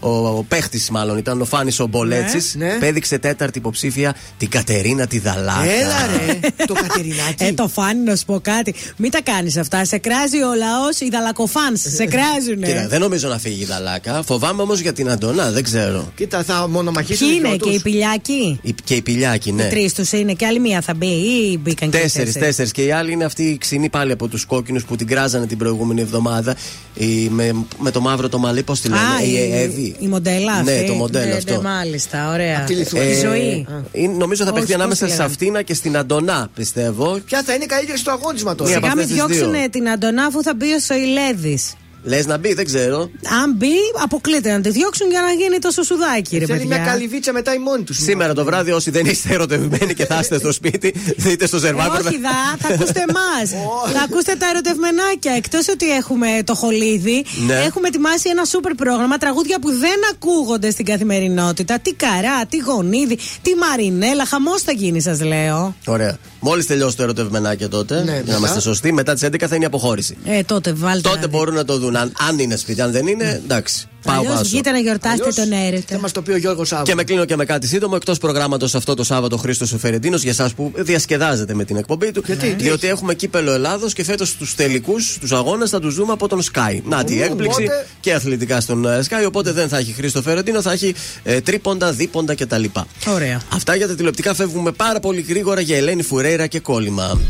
S1: ο, ο παίχτης μάλλον ήταν ο Φάνης ο Μπολέτσης.
S3: Ναι, ναι.
S1: Πέδειξε τέταρτη υποψήφια την Κατερίνα τη Δαλάκα.
S3: Έλα ρε, το Κατερινάκι.
S2: Ε, το φάνη να σου πω κάτι. Μην τα κάνεις αυτά. Σε κράζει ο λαός, οι δαλακοφάνς. Σε κράζουνε.
S1: Κοίτα, δεν νομίζω να φύγει η Δαλάκα. Φοβάμαι όμως για την Αντωνά, δεν ξέρω.
S3: Κοίτα, θα μονομαχήσουν
S2: Ποιοι
S3: οι
S2: είναι
S3: πρώτους.
S2: και οι πιλιάκοι.
S1: Η- Και η Πιλιάκη, ναι.
S2: Οι τρεις τους είναι και άλλη μία θα μπει ή μπήκαν και οι
S1: Τέσσερις,
S2: τέσσερις;
S1: τέσσερις. Και η άλλη είναι αυτή η ξινή πάλι από τους κόκκινους που την κράζανε την προηγούμενη εβδομάδα. Η, με, με το μαύρο το μαλλί, πώς τη λένε,
S2: Α,
S1: η,
S2: η,
S1: Εύη.
S2: η μοντέλα
S1: Ναι,
S2: αυτή.
S1: το μοντέλο
S2: Ναι,
S1: αυτό.
S2: ναι, μάλιστα, ωραία.
S3: Απ' τη Λιθουανία.
S2: Η ζωή.
S1: είναι- νομίζω θα
S2: Πώς-
S1: παιχτεί
S2: πώς
S1: ανάμεσα
S2: τη
S1: στη
S2: λέγανε.
S1: Σαφτίνα και στην Αντωνά, πιστεύω.
S3: Ποια θα είναι καλύτερη στο αγώνισμα τώρα;
S1: Μία από
S2: Σιγά μην
S1: αυτές τις δύο.
S2: διώξουν την Αντωνά αφού θα μπει ο Σοηλέδη.
S16: Λες να μπει, δεν ξέρω.
S2: Αν μπει, αποκλείται να τη διώξουν για να γίνει τόσο σουδάκι, ρε
S3: Θέλει
S2: παιδιά.
S3: μια καλυβίτσα μετά η μόνη τους.
S16: Σήμερα το βράδυ, όσοι δεν είστε ερωτευμένοι και θα είστε στο σπίτι, δείτε στο
S2: Ε,
S16: σερβάκο.
S2: όχι, δα, θα ακούσετε εμάς. θα ακούσετε τα ερωτευμενάκια. Εκτός ότι έχουμε το χολίδι,
S16: Ναι.
S2: έχουμε ετοιμάσει ένα σούπερ πρόγραμμα τραγούδια που δεν ακούγονται στην καθημερινότητα. Τι καρά, τι γονίδι, τι μαρινέλα. Χαμός θα γίνει, σας λέω.
S16: Ωραία. Μόλις τελειώσει το ερωτευμενάκια τότε, για να
S2: μετά.
S16: είμαστε σωστοί, μετά τις 11 θα είναι η αποχώρηση.
S2: Ε, τότε βάλτε.
S16: Τότε μπορούν να το δουν. Αν, αν είναι σπίτι, αν δεν είναι, εντάξει. Πάω
S2: Αλλιώς
S16: πάσο.
S2: βγείτε να γιορτάσετε τον έρωτα.
S3: Θα μας το πει ο Γιώργος Σάββατο.
S16: Και με κλείνω και με κάτι σύντομο. Εκτός προγράμματος αυτό το Σάββατο Χρήστος Φερεντίνος για εσάς που διασκεδάζετε με την εκπομπή του.
S3: Γιατί;
S16: Διότι έχουμε κύπελο Ελλάδος και φέτος του τελικούς, του αγώνες θα τους δούμε από τον Sky. Να τη
S3: Ου,
S16: έκπληξη
S3: οπότε-
S16: και αθλητικά στον ε, Sky. Οπότε δεν θα έχει Χρήστο Φερεντίνο, θα έχει ε, τρίποντα, δίποντα κτλ.
S2: Ωραία.
S16: Αυτά για τα τηλεοπτικά φεύγουμε πάρα πολύ γρήγορα για Ελένη Φουρέιρα και κόλλημα.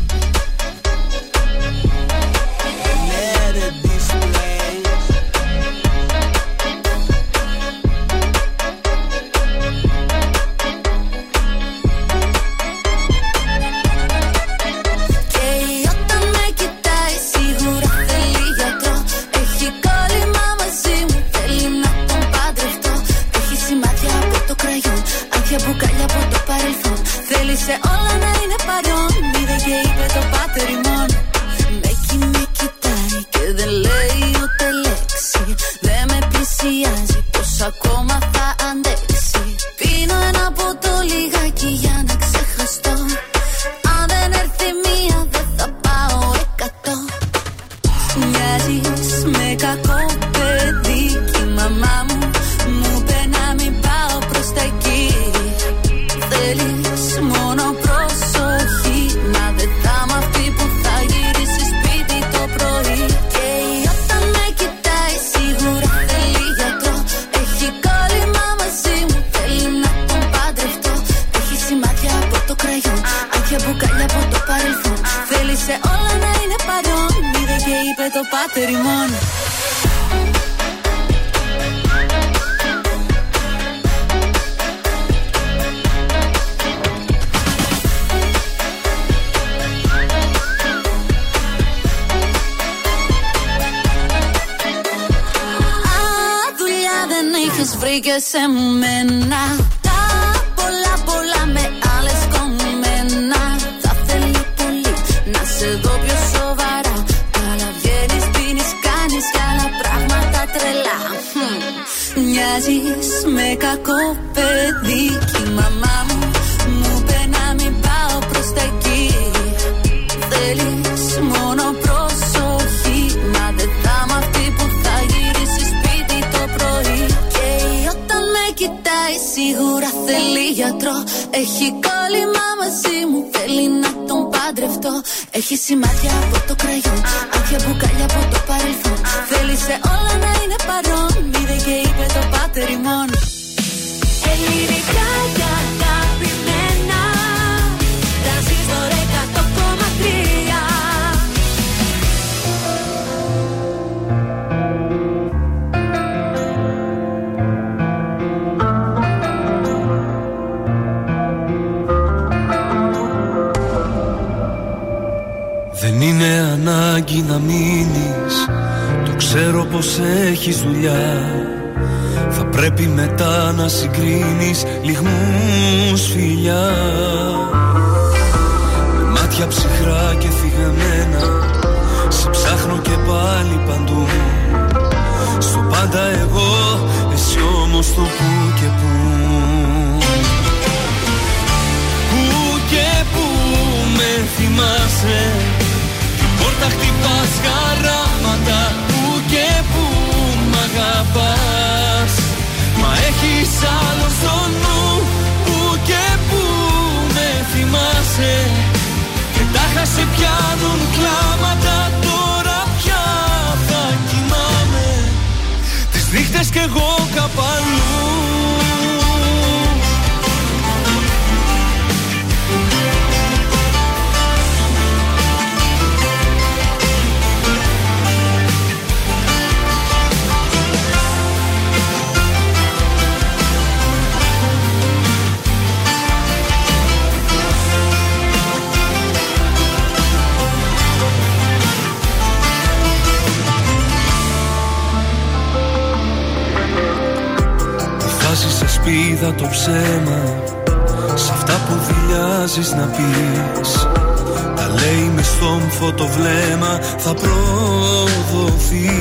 S24: Βλέμμα Θα προδοθείς.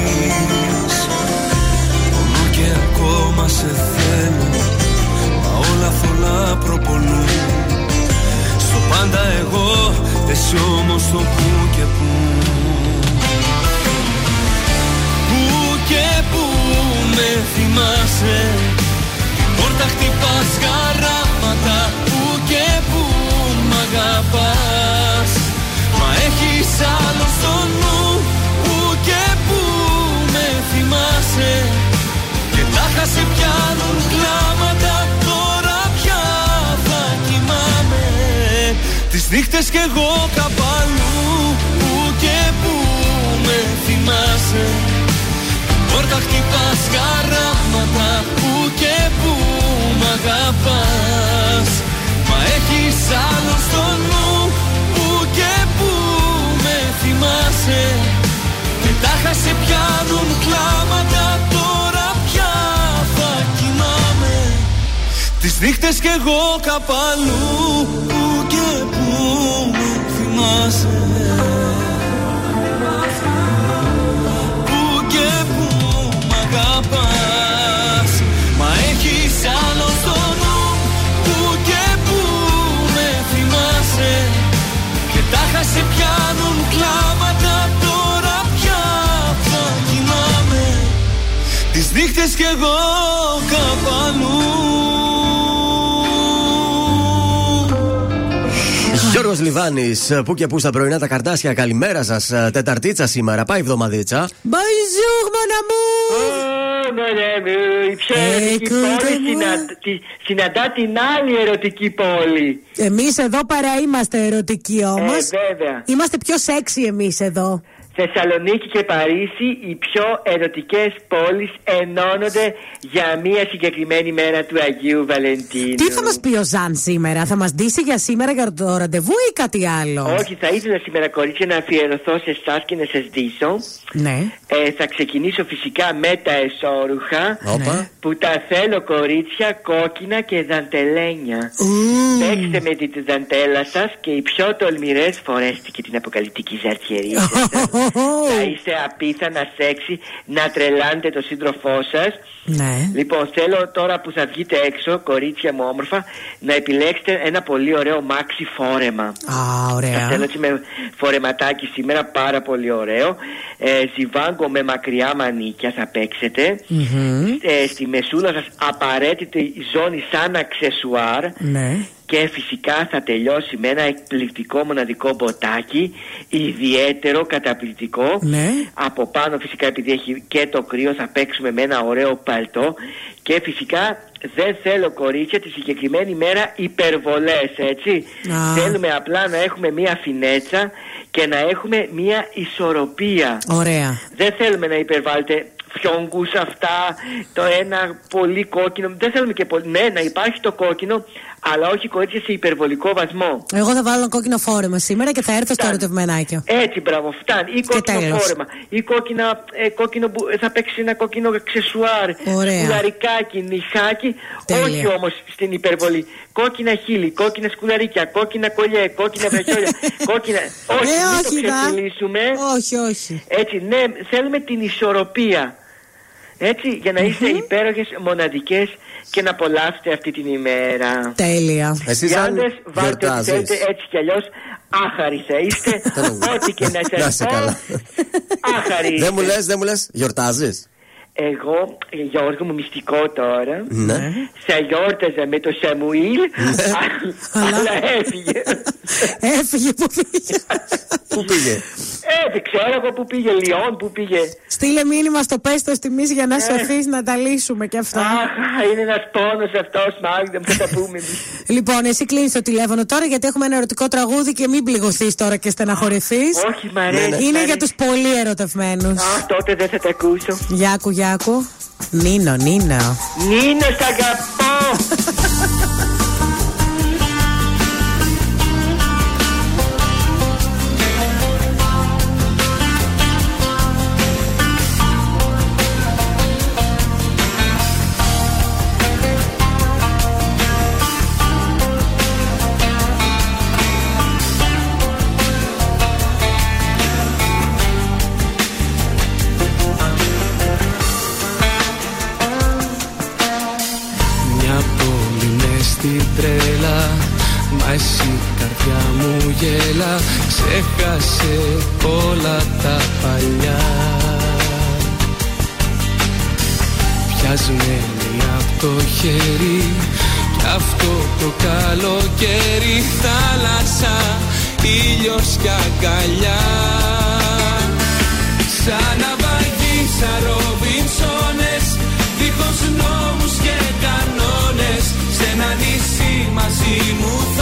S24: Μόνο και ακόμα σε θέλω Μα όλα θολά προπολούν Στο πάντα εγώ Εσύ όμως το που και που. Πού και πού με θυμάσαι Την πόρτα χτυπάς χαράματα Πού και πού μ' αγαπάς. Μα έχεις άλλο στο νου Πού και πού με θυμάσαι. Και τάχα σε πιάνουν κλάματα Τώρα πια θα κοιμάμαι. Τις νύχτες κι εγώ καπαλού Πού και πού με θυμάσαι. Πόρτα χτυπάς χαράματα Πού και πού μ' αγαπάς. Μα έχεις άλλο στο νου θυμάσαι Και τάχα σε πιάνουν κλάματα. Τώρα πια θα κοιμάμαι. Τις νύχτες κι εγώ καπαλού Πού και πού με θυμάσαι νύχτες κι εγώ καπανού
S1: Γιώργος Λιβάνης, που και που στα πρωινά τα καρτάσια. Καλημέρα σας, Τεταρτίτσα σήμερα. Πάει εβδομαδίτσα.
S2: Bonjour, mon amour!
S8: Ωραία, μου, η πιο ερωτική
S2: Écoute-moi.
S8: πόλη συνα- τη- συναντά την άλλη ερωτική πόλη.
S2: Εμείς εδώ παρά είμαστε ερωτικοί όμως.
S8: Ε, βέβαια.
S2: Είμαστε πιο σεξι εμείς εδώ.
S8: Θεσσαλονίκη και Παρίσι, οι πιο ερωτικές πόλεις ενώνονται για μία συγκεκριμένη μέρα του Αγίου Βαλεντίνου.
S2: Τι θα μας πει ο Ζαν σήμερα, θα μας ντύσει για σήμερα για το ραντεβού ή κάτι άλλο;
S8: Όχι, θα ήθελα σήμερα κορίτσια να αφιερωθώ σε εσάς και να σας δείσω.
S2: Ναι.
S8: Ε, θα ξεκινήσω φυσικά με τα εσώρουχα
S1: Όπα.
S8: που τα θέλω κορίτσια κόκκινα και δαντελένια. Παίξτε με τη δαντέλα σας και οι πιο τολμηρές φορέστε και την αποκαλυπτική ζαρτιερία σας. Θα είστε απίθανα σεξι να τρελάνετε το σύντροφό σας.
S2: Ναι.
S8: Λοιπόν, θέλω τώρα που θα βγείτε έξω, κορίτσια μου όμορφα, να επιλέξετε ένα πολύ ωραίο μάξι φόρεμα.
S2: Α,
S8: Θα
S2: ωραία.
S8: θέλω έτσι με φορεματάκι σήμερα πάρα πολύ ωραίο. Ε, ζιβάγκο με μακριά μανίκια θα παίξετε.
S2: Μμμ.
S8: Ε, στη μεσούλα σας απαραίτητη ζώνη σαν αξεσουάρ.
S2: Ναι.
S8: Και φυσικά θα τελειώσει με ένα εκπληκτικό μοναδικό μποτάκι Ιδιαίτερο, καταπληκτικό
S2: Ναι.
S8: Από πάνω φυσικά επειδή έχει και το κρύο θα παίξουμε με ένα ωραίο παλτό Και φυσικά δεν θέλω κορίτσια τη συγκεκριμένη μέρα υπερβολές έτσι
S2: Α.
S8: Θέλουμε απλά να έχουμε μία φινέτσα και να έχουμε μία ισορροπία
S2: Ωραία.
S8: δεν θέλουμε να υπερβάλλετε φιόγκους αυτά, το ένα πολύ κόκκινο. Δεν θέλουμε και πολύ. Ναι, να υπάρχει το κόκκινο, αλλά όχι κορίτσια σε υπερβολικό βαθμό.
S2: Εγώ θα βάλω ένα κόκκινο φόρεμα σήμερα και θα έρθω στο ερωτευμενάκιο.
S8: Έτσι, μπράβο, φτάνει. Ή κόκκινο
S2: τέλος.
S8: φόρεμα. Ή κόκκινα, ε, κόκκινο που θα παίξει ένα κόκκινο αξεσουάρ.
S2: Ωραία.
S8: Σκουλαρικάκι, νυχάκι.
S2: Τέλεια.
S8: Όχι όμως στην υπερβολή. Κόκκινα χείλη, κόκκινα σκουλαρίκια, κόκκινα κολλιέ, κόκκινα βραχιόλια. κόκκινα. Όχι,
S2: Ε,
S8: μην
S2: όχι,
S8: το
S2: να.
S8: ξεφυλίσουμε.
S2: Όχι, όχι.
S8: Έτσι, ναι, θέλουμε την ισορροπία. Έτσι, για να είστε υπέροχες, μοναδικές και να απολαύσετε αυτή την ημέρα.
S2: Τέλεια.
S1: Εσύ
S8: Οι
S1: σαν
S8: άντρες βάλτε ό,τι
S1: γιορτάζεις.
S8: θέλετε έτσι κι αλλιώς άχαροι θα είστε. ό,τι και να
S1: Να
S8: σας
S1: σε
S8: πω,
S1: καλά.
S8: άχαροι
S1: Δεν μου
S8: είστε.
S1: λες, δεν μου λες, γιορτάζεις.
S8: Εγώ, ε, Γιώργο μου, μυστικό τώρα.
S1: Ναι.
S8: Θα γιόρταζα με το Σαμουήλ, α- αλλά έφυγε.
S2: Έφυγε που πήγε.
S1: Πού πήγε;
S8: Ε, δεν ξέρω εγώ που πήγε, Λιόν, που πήγε.
S2: Στείλε μήνυμα στο πέστο τιμή για να
S8: Ε.
S2: σωθείς να τα λύσουμε και αυτά.
S8: Αχ, είναι ένας πόνος αυτός, Μάγδα, μου θα τα πούμε. εμείς.
S2: Λοιπόν, εσύ κλείνεις το τηλέφωνο τώρα γιατί έχουμε ένα ερωτικό τραγούδι και μην πληγωθείς τώρα και στεναχωρηθείς.
S8: Όχι, μ' αρέσει.
S2: Είναι
S8: μ'
S2: για
S8: αρέσει.
S2: τους πολύ ερωτευμένους.
S8: Αχ, τότε δεν θα τα ακούσω.
S2: Γιάκου, Γιάκου. Νίνο, Νίνο.
S8: Νίνο, σ' αγαπώ.
S24: τρέλα. Μα εσύ καρδιά μου γέλα. Ξέχασε όλα τα παλιά. Πιασμένη από το χέρι. Κι αυτό το καλοκαίρι Θάλασσα, ήλιος κι αγκαλιά. Σαν ναυαγή, σαν Ρόμπινσόνες Δίχως νόμους μαζί μου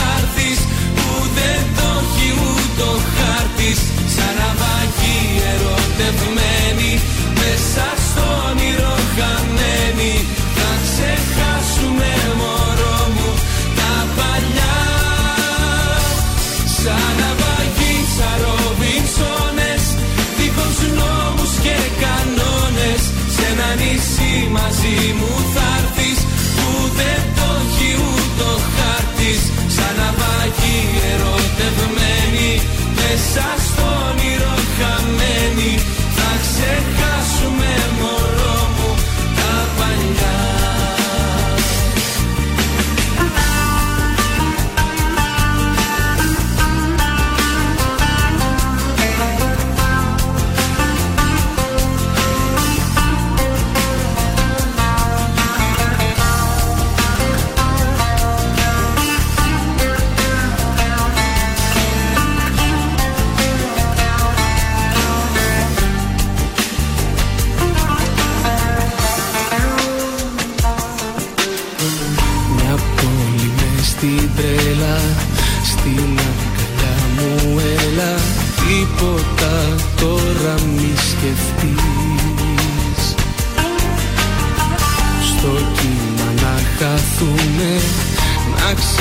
S24: Μέσα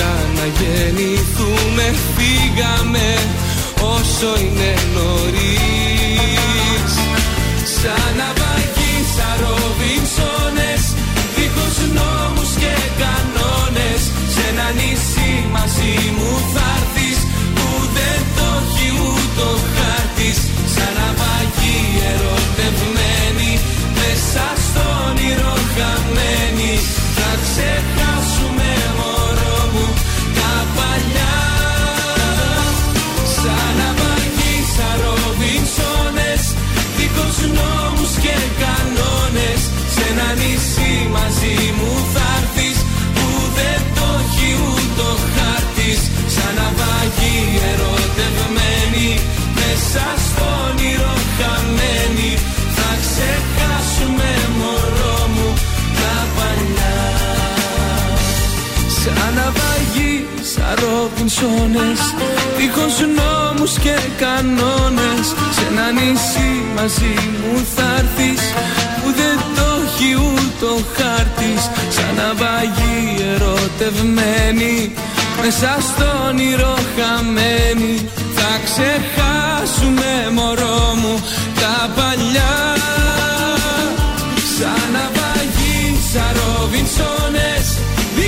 S24: ξαναγεννηθούμε. Φύγαμε όσο είναι νωρίς Ρόμπινσόνες Δίχως νόμους και κανόνες. Σε ένα νησί μαζί μου θα έρθεις Που δεν το έχει ούτε ο χάρτης. Σαν ναυαγή ερωτευμένη Μέσα στο όνειρο χαμένη. Θα ξεχάσουμε μωρό μου τα παλιά. Σαν ναυαγή, σαν Ρόμπινσόνες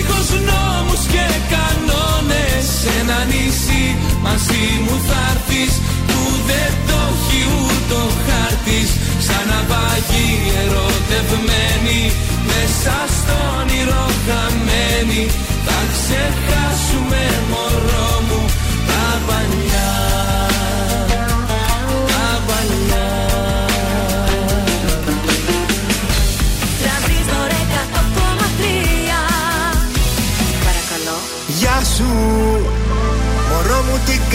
S24: Δίχως νόμους και κανόνες Σε ένα νησί. Μαζί μου θα έρθεις Που δεν το έχει ούτε ο χάρτης. Σαν ναυαγή ερωτευμένη Μέσα στο όνειρο χαμένη Θα ξεχάσουμε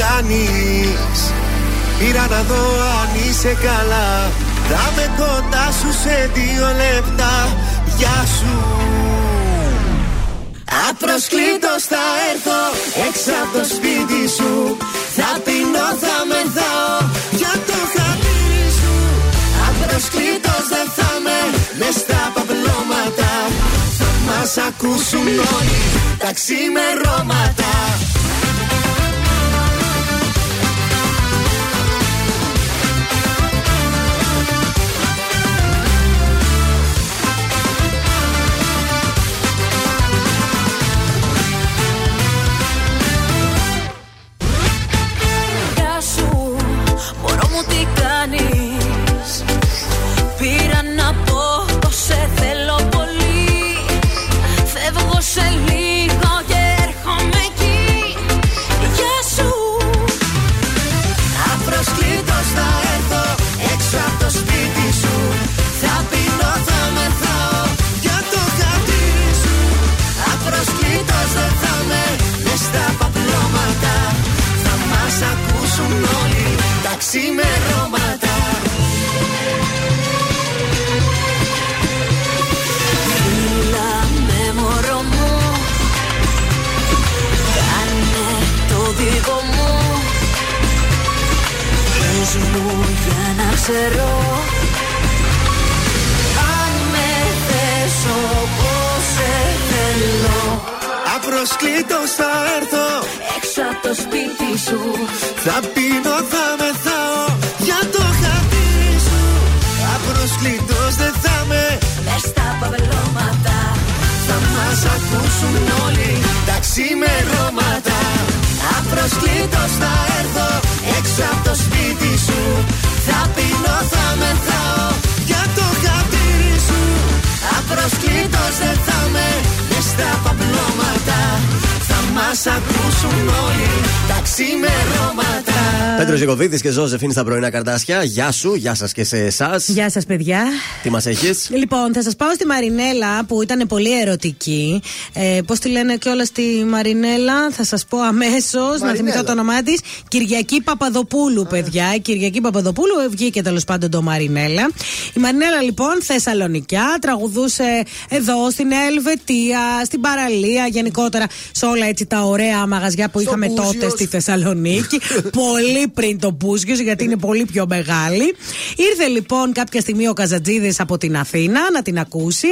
S10: κάνεις. Πήρα να δω αν είσαι καλά. Θα με κοντά σου σε δύο λεπτά. Γεια σου. Απροσκλήτως θα έρθω έξω από το σπίτι σου. Θα πεινώ, θα μεθάω για το χατήρι σου. Απροσκλήτως δεν θα με μες στα παπλώματα. Θα μας ακούσουν όλοι τα ξημερώματα
S6: και
S1: Ζώζεφιν στα πρωινά καρτάσια. Γεια σου, γεια σας και σε εσάς.
S2: Γεια σας, παιδιά.
S1: Τι μας έχεις;
S2: Λοιπόν, θα σας πάω στη Μαρινέλα που ήταν πολύ ερωτική. Ε, Πώς τη λένε κιόλας τη Μαρινέλα, θα σας πω αμέσως να θυμηθώ το όνομά της. Κυριακή Παπαδοπούλου, παιδιά. Η Κυριακή Παπαδοπούλου ε, βγήκε τέλος πάντων το Μαρινέλα. Η Μαρινέλα λοιπόν Θεσσαλονικιά, τραγουδούσε εδώ στην Ελβετία, στην παραλία, γενικότερα σε όλα έτσι τα ωραία μαγαζιά που
S12: Στο
S2: είχαμε τότε
S12: Μπούζιος.
S2: στη Θεσσαλονίκη. πολύ πριν το Μπούζιο, γιατί είναι πολύ πιο μεγάλη. Ήρθε λοιπόν κάποια στιγμή ο Καζατζίδης από την Αθήνα να την ακούσει.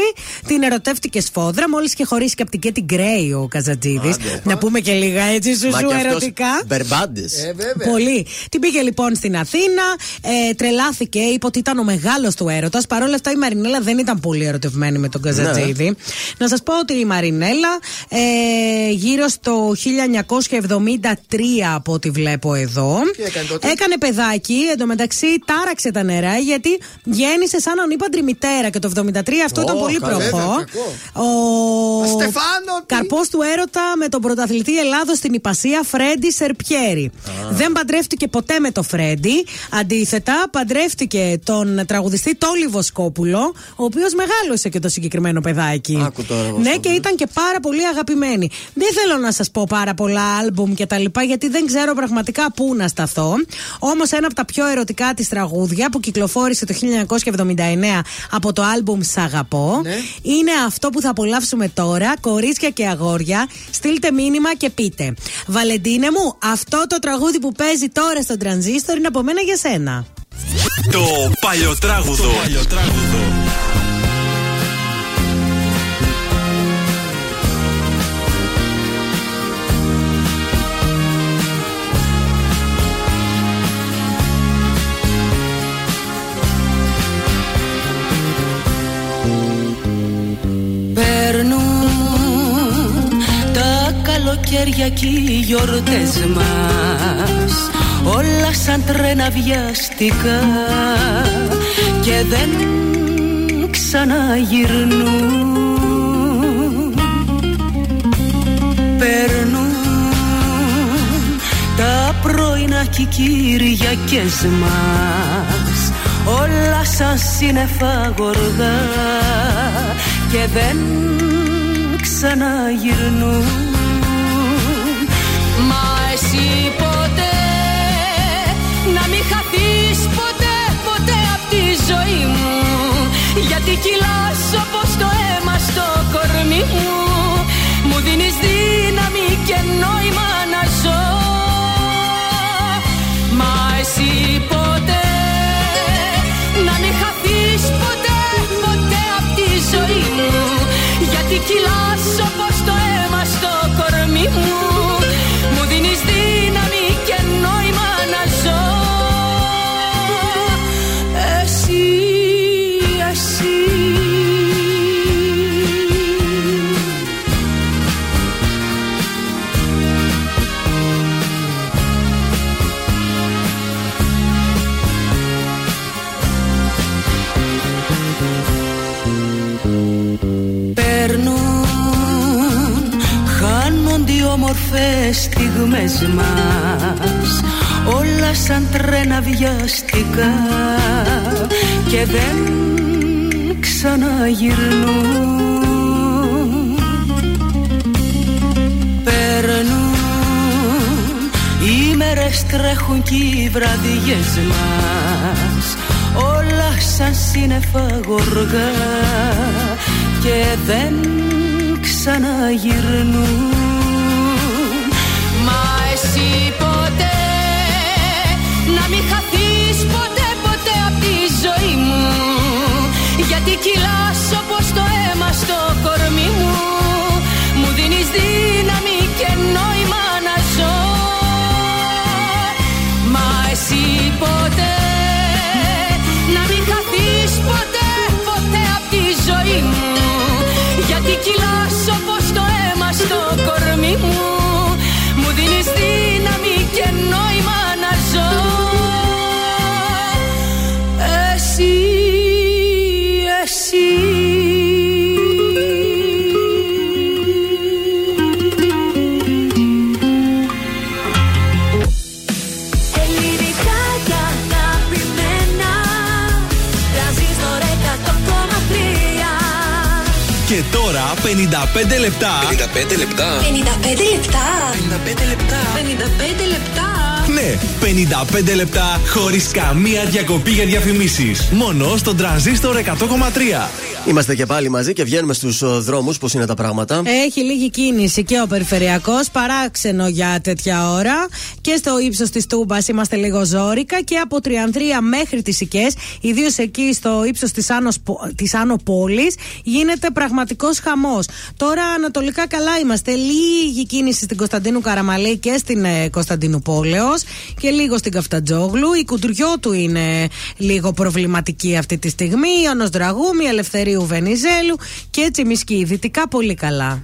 S2: Την ερωτεύτηκε σφόδρα, μόλις και χωρίσει και από την Κέτι Γκρέι ο Καζατζίδης.
S1: Άντε.
S2: Να πούμε και λίγα έτσι σου
S1: Μα
S2: σου
S1: και αυτός
S2: ερωτικά.
S1: Μπερμπάντε.
S2: Πολύ. Την πήγε λοιπόν στην Αθήνα, ε, τρελάθηκε, είπε ότι ήταν ο μεγάλος του έρωτας. Παρ' όλα αυτά η Μαρινέλα δεν ήταν πολύ ερωτευμένη με τον Καζατζίδη.
S1: Ναι.
S2: Να σας πω ότι η Μαρινέλα ε, γύρω στο 1973 από ό,τι βλέπω εδώ.
S3: Τι έκανε τότε;
S2: Έκανε παιδάκι, εντωμεταξύ τάραξε τα νερά γιατί γέννησε σαν ανήπαντρη μητέρα και το 73 αυτό
S3: Ω,
S2: ήταν πολύ
S3: καλά, βέβαια,
S2: προχώ.
S3: κακό.
S2: Ο
S3: Στεφάνο, τι;
S2: καρπός του έρωτα με τον πρωταθλητή Ελλάδος στην Υπασία Φρέντι Σερπιέρη. Δεν παντρεύτηκε ποτέ με το Φρέντι. Αντίθετα, παντρεύτηκε τον τραγουδιστή Τόλι Βοσκόπουλο, ο οποίος μεγάλωσε και το συγκεκριμένο παιδάκι.
S1: Άκου τώρα,
S2: ναι,
S1: Βοσκόπουλο.
S2: και ήταν και πάρα πολύ αγαπημένοι. Δεν θέλω να σας πω πάρα πολλά άλμπουμ και τα λοιπά, γιατί δεν ξέρω πραγματικά πού να σταθώ. Όμως, ένα από τα πιο ερωτικά της τραγούδια που κυκλοφόρησε το 1979 από το άλμπουμ Σ' αγαπώ είναι αυτό που θα απολαύσουμε τώρα. Κορίτσια και αγόρια, στείλτε μήνυμα και πείτε. Βαλεντίνε μου, αυτό το τραγούδι που παίζει τώρα στο τρανζίστορ είναι από μένα για σένα;
S18: Το παλιοτράγουδο. Το παλιοτράγουδο.
S12: Περνούν καλοκαίρια και οι γιορτές μας. Όλα σαν τρένα βιαστικά Και δεν ξαναγυρνούν. Περνούν τα πρωινά και οι Κυριακές μας. Όλα σαν σύννεφα γοργά Και δεν ξαναγυρνούν Μα εσύ ποτέ να μην χαθείς ποτέ ποτέ απ' τη ζωή μου. Γιατί κυλάς όπως το αίμα στο κορμί μου. Μου δίνεις δύναμη και νόημα να ζω. Μα εσύ ποτέ όμορφες στιγμές μας Όλα σαν τρένα βιαστικά Και δεν ξαναγυρνούν. Περνούν, οι μέρες τρέχουν κι οι βραδιές μας Όλα σαν σύννεφα γοργά Και δεν ξαναγυρνούν
S6: Κυλάς όπως το αίμα στο κορμί μου. Μου δίνεις δύναμη και νόημα να ζω.
S12: Μα εσύ ποτέ Να μην χαθείς ποτέ, ποτέ από τη ζωή μου. Γιατί κυλάς όπως το αίμα στο κορμί μου. Μου δίνεις δύναμη και νόημα να ζω.
S18: Λεπτά.
S5: 55 λεπτά.
S6: 55 λεπτά 55 λεπτά 55 λεπτά
S18: Ναι, 55 λεπτά χωρίς καμία διακοπή για διαφημίσεις. Μόνο στον τρανζίστορ 100,3.
S1: Είμαστε και πάλι μαζί και βγαίνουμε στους δρόμους. Πώς είναι τα πράγματα;
S2: Έχει λίγη κίνηση και ο περιφερειακός, παράξενο για τέτοια ώρα. Και στο ύψος της Τούμπας είμαστε λίγο ζώρικα. Και από Τριανδρία μέχρι τις Οικέ, ιδίως εκεί στο ύψος της Άνω, της Άνω Πόλης, γίνεται πραγματικός χαμός. Τώρα ανατολικά καλά είμαστε. Λίγη κίνηση στην Κωνσταντίνου Καραμαλή και στην ε, Κωνσταντίνου Πόλεως και λίγο στην Καφτατζόγλου. Η Κουντουριώτου είναι λίγο προβληματική αυτή τη στιγμή. Ιωνος Δραγούμη, Ελευθερίου Βενιζέλου και έτσι Μισκή. Δυτικά πολύ καλά.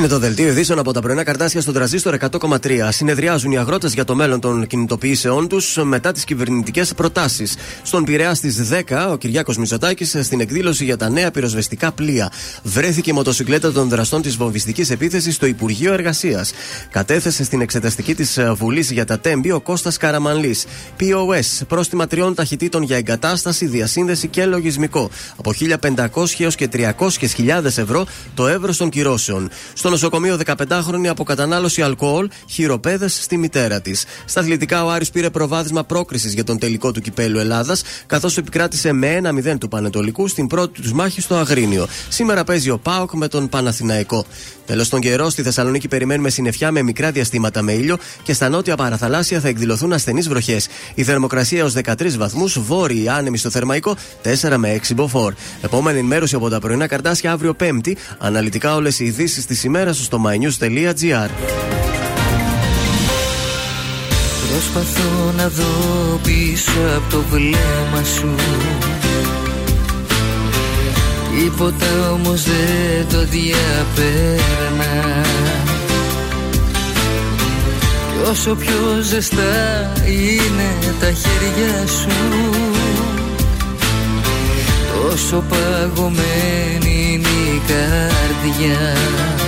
S1: Είναι το δελτίο ειδήσεων από τα πρωινά καρτάσια στον τραζίστορ 100,3. Συνεδριάζουν οι αγρότες για το μέλλον των κινητοποιήσεών τους μετά τις κυβερνητικές προτάσεις. Στον Πειραιά στις 10, ο Κυριάκος Μητσοτάκης στην εκδήλωση για τα νέα πυροσβεστικά πλοία. Βρέθηκε η μοτοσυκλέτα των δραστών της βομβιστικής επίθεσης στο Υπουργείο Εργασίας. Κατέθεσε στην εξεταστική της Βουλής για τα Τέμπη ο Κώστας Καραμανλή. POS, πρόστιμα τριών ταχυτήτων για εγκατάσταση, διασύνδεση και λογισμικό. Από 1.500 έως και 300.000 ευρώ το εύρος των κυρώσεων. Στο νοσοκομείο 15χρονη από κατανάλωση αλκοόλ, χειροπέδες στη μητέρα της. Στα αθλητικά, ο Άρης πήρε προβάδισμα πρόκρισης για τον τελικό του κυπέλου Ελλάδας, καθώς επικράτησε με 1-0 του Πανετολικού στην πρώτη τους μάχη στο Αγρίνιο. Σήμερα παίζει ο Πάοκ με τον Παναθηναϊκό. Τέλος τον καιρό, στη Θεσσαλονίκη περιμένουμε συννεφιά με μικρά διαστήματα με ήλιο και στα νότια παραθαλάσσια θα εκδηλωθούν ασθενείς βροχές. Η θερμοκρασία έω 13 βαθμούς, βόρειοι άνεμοι στο θερμαϊκό 4 με 6 μποφόρ. Επόμενη ενημέρωση από τα πρωινά καρτάσια αύριο Πέμπτη. Αναλυτικά όλες οι ειδήσεις της ημέρα στο mynews.gr.
S15: Προσπαθώ να δω πίσω από το βλέμμα σου. Τίποτα όμως δεν το διαπέρνα. Κι όσο πιο ζεστά είναι τα χέρια σου Τόσο παγωμένη είναι η καρδιά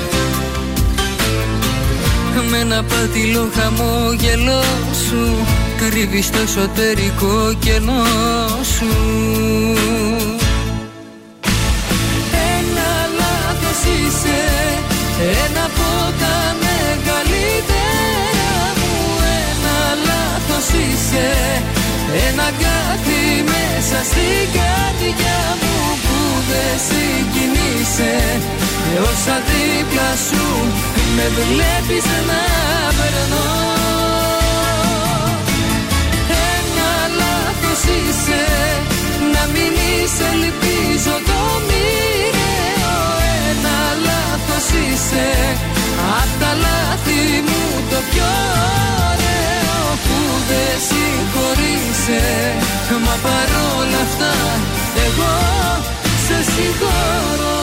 S15: με ένα πάτηλο χαμόγελό σου. Κρύβεις το εσωτερικό κενό σου. Ένα λάθος είσαι Ένα από τα μεγαλύτερα μου. Ένα λάθος είσαι Ένα κάτι μέσα στην καρδιά μου Που δεν συγκινείσαι. Και όσα δίπλα σου με βλέπεις να περνώ Ένα λάθος είσαι Να μην είσαι ελπίζω το μοιραίο. Ένα λάθος είσαι Απ' τα λάθη μου το πιο ωραίο. Που δεν συγχωρείσαι Μα παρόλα αυτά εγώ σε συγχωρώ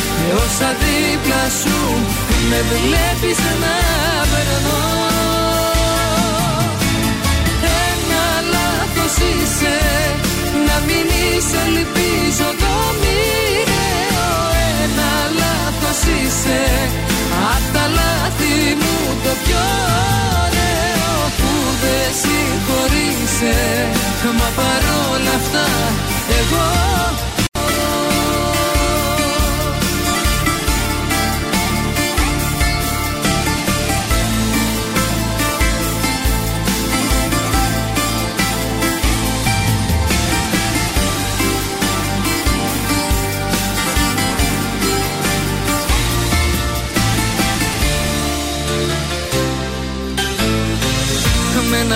S15: Έω όσα δίπλα σου με βλέπεις να περνώ. Ένα λάθος είσαι να μην είσαι ελπίζω το μοιραίο.
S24: Ένα λάθος είσαι απ' τα λάθη μου το πιο ωραίο. Που δεν συγχωρείσαι μα παρόλα αυτά εγώ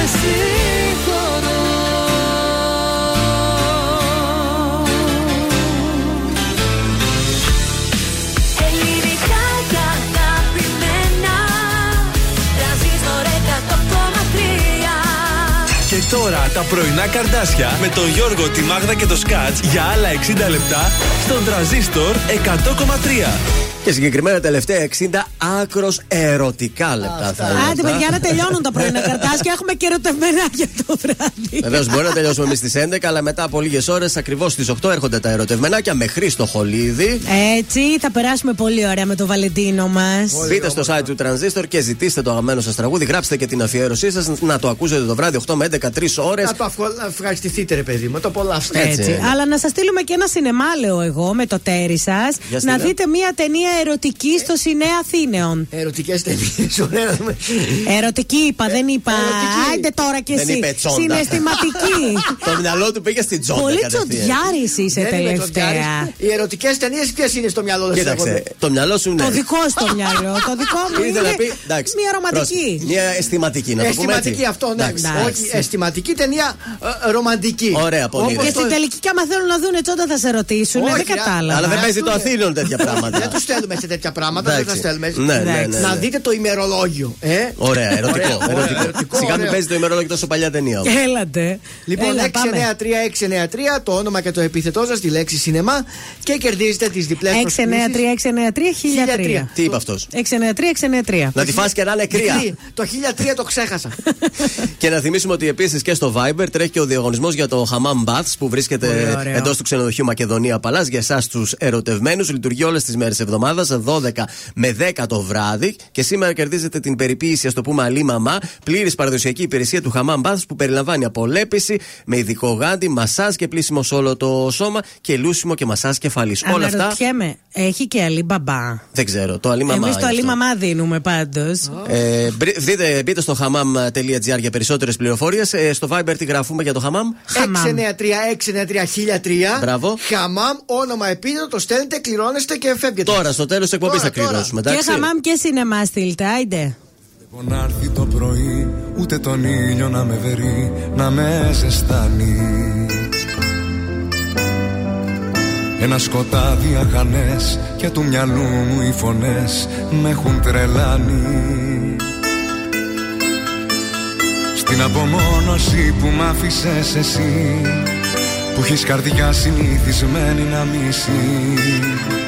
S24: σε συγχωρώ
S12: Ελληνικά και αγαπημένα Τρανζίστορ 100,3
S18: Και τώρα τα πρωινά καρδάσια με τον Γιώργο, τη Μάγδα και το Σκάτς για άλλα 60 λεπτά στον τραζίστορ 100,3.
S1: Και συγκεκριμένα τελευταία 60 άκρος ερωτικά λεπτά θα είναι.
S2: Άντε,
S1: αυτά.
S2: παιδιά, να τελειώνουν τα πρωινά καρτάσια. Έχουμε και ερωτευμενάκια το βράδυ.
S1: Βεβαίως μπορεί να τελειώσουμε εμείς στις 11, αλλά μετά από λίγες ώρες, ακριβώς στις 8 έρχονται τα ερωτευμενάκια με Χρήστο Χολίδη.
S2: Έτσι, θα περάσουμε πολύ ωραία με το Βαλεντίνο μας.
S1: Μπείτε στο site του Transistor και ζητήστε το αγαπημένο σας τραγούδι. Γράψτε και την αφιέρωσή σας να το ακούσετε το βράδυ 8 με 11, 3 ώρες.
S3: Να το αφο- να ευχαριστηθείτε, ρε παιδί μου, το απολαύστε.
S2: Έτσι. Αλλά να σας στείλουμε και ένα σινεμά, λέω εγώ, με το τέρι σας.
S3: Για
S2: Να
S3: στείλε.
S2: δείτε μια ταινία ερωτική στο Σινέα Αθήνεων.
S3: Ερωτικές ταινίες, ωραία.
S2: Ερωτική είπα, δεν είπα. Άιντε τώρα κι
S1: Δεν
S2: εσύ.
S1: είπε τσόντα.
S2: Συναισθηματική.
S1: το μυαλό του πήγε στην τσόντα.
S2: Πολύ
S1: κατευθείαν.
S2: τσοντιάρης είσαι
S3: Δεν είμαι
S2: τελευταία.
S3: τσοντιάρης. Οι ερωτικές ταινίες ποιες είναι στο μυαλό σου,
S1: Κοίταξε, το μυαλό σου είναι.
S2: Το δικό στο μυαλό. Το δικό μου
S1: Ήθελα
S2: είναι
S1: να πει, εντάξει,
S2: μια ρομαντική.
S1: πρόσεχε, Μια αισθηματική, να το πούμε έτσι.
S3: Αισθηματική αυτό, ναι.
S1: Εντάξει.
S3: Όχι, αισθηματική ταινία ε, ρομαντική.
S1: Ωραία, πολύ.
S3: Όπως
S2: Και
S3: το-
S2: στην τελική, άμα θέλουν να δουν τσόντα, θα σε ρωτήσουν.
S3: Όχι,
S2: Δεν
S3: ρε.
S2: κατάλαβα.
S1: Αλλά δεν παίζει το
S3: Αυτό είναι.
S1: Αθήνων τέτοια πράγματα.
S3: Δεν του στέλνουμε σε τέτοια πράγματα, δεν τα
S1: Εντάξει.
S3: στέλνουμε.
S1: Ναι, ναι, ναι, ναι.
S3: Να δείτε το ημερολόγιο. Ε;
S1: Ωραία, ερωτικό.
S3: Ωραία,
S1: ερωτικό.
S3: ερωτικό,
S1: Σιγά μην
S3: ωραίο.
S1: παίζει το ημερολόγιο τόσο παλιά ταινία. όμως.
S2: Έλατε.
S3: Λοιπόν,
S2: Έλα, πάμε.
S3: 693-693 το όνομα και το επίθετό σας, τη λέξη σινεμά και κερδίζετε τις διπλές
S2: 693-693-1003.
S1: Τι είπε αυτός;
S2: 693-693.
S1: Να τη φας και να είναι κρύα.
S3: Το 1003 το ξέχασα.
S1: Και να θυμίσουμε ότι επίσης και στο Viber τρέχει και ο διαγωνισμός για το Hammam Baths που
S3: Πολύ
S1: βρίσκεται
S3: ωραίο.
S1: εντός του ξενοδοχείου Μακεδονία Παλά για εσάς τους ερωτευμένους. Λειτουργεί όλες τις μέρες εβδομάδας, 12 με 10 το βράδυ. Και σήμερα κερδίζετε την περιποίηση, ας το πούμε, αλή μαμά, πλήρης παραδοσιακή υπηρεσία του Hammam Baths που περιλαμβάνει απολέπιση με ειδικό γάντι, μασάζ και πλήσιμο σε όλο το σώμα και λούσιμο και μασάζ κεφαλής. Όλα αυτά
S2: Αναρωτιέμαι, έχει και αλή μπαμπά;
S1: δεν ξέρω. Το αλή μαμά.
S2: Εμείς το
S1: είναι
S2: αλή
S1: αυτό.
S2: μαμά δίνουμε πάντως.
S1: Ε, μπρι- δείτε, μπείτε στο hamam.gr για περισσότερες πληροφορίες. Ε, στο Viber τι γράφουμε για το Hammam.
S3: 693-693-1003
S1: Μπράβο.
S3: Χαμάμ, όνομα επίθετο, το στέλνετε, κληρώνεστε και φεύγετε.
S1: Τώρα, στο τέλος της εκπομπής
S3: Τώρα,
S1: θα
S3: τώρα.
S1: κληρώσουμε.
S2: Και
S1: Εντάξει.
S2: χαμάμ και σινεμά στείλτε, άιντε.
S13: Λοιπόν να έρθει το πρωί Ούτε τον ήλιο να με βερεί Να με ζεστάνει Ένα σκοτάδι αχανές Και του μυαλού μου οι φωνές Με έχουν τρελάνει Στην απομόνωση που μ' άφησες εσύ Που έχεις καρδιά συνηθισμένη να μισείς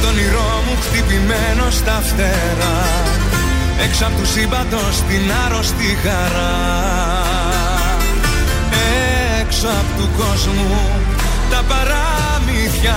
S13: με τον όνειρό μου χτυπημένο στα φτερά. Έξω απ' τους σύμπαντος την άρρωστη χαρά. Έξω απ' του κόσμου τα παραμύθια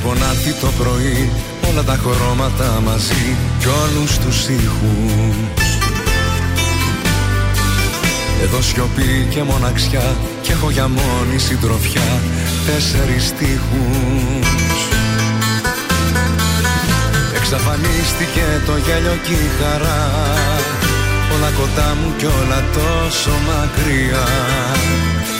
S13: βλέπω να έρθει το πρωί όλα τα χρώματα μαζί κι όλους τους ήχους. Εδώ σιωπή και μοναξιά και έχω για μόνη συντροφιά τέσσερις στίχους. Εξαφανίστηκε το γέλιο και η χαρά Όλα κοντά μου κι όλα τόσο μακριά. Δεν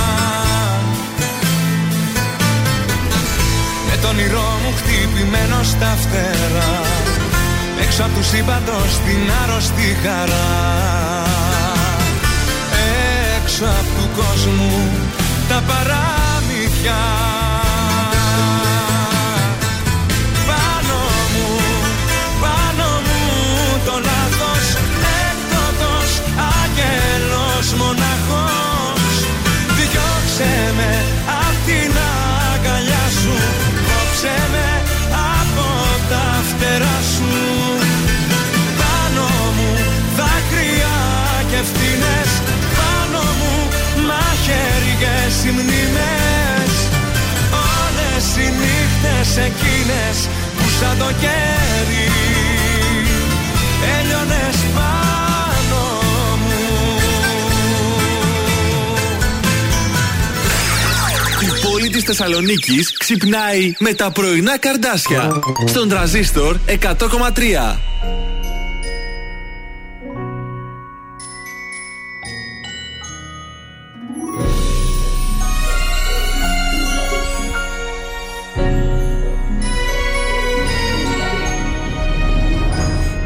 S13: Με τον όνειρό μου χτυπημένο στα φτερά. Έξω απ' τους σύμπαντος την άρρωστη χαρά. Έξω απ' του κόσμου τα παραμύθια. Πάνω μου, πάνω μου το λάθος Έκδοτος, άγγελος μοναχός. Διώξε με απ' την αγκαλιά σου Κόψε με από τα φτερά σου. Πάνω μου δάκρυα και ευθύνες Πάνω μου μαχαίριες οι μνήμες. Όλες οι νύχτες εκείνες που σαν το κέρι
S18: της Θεσσαλονίκης ξυπνάει με τα πρωινά καρδάσια. Στον τραζίστορ 100,3.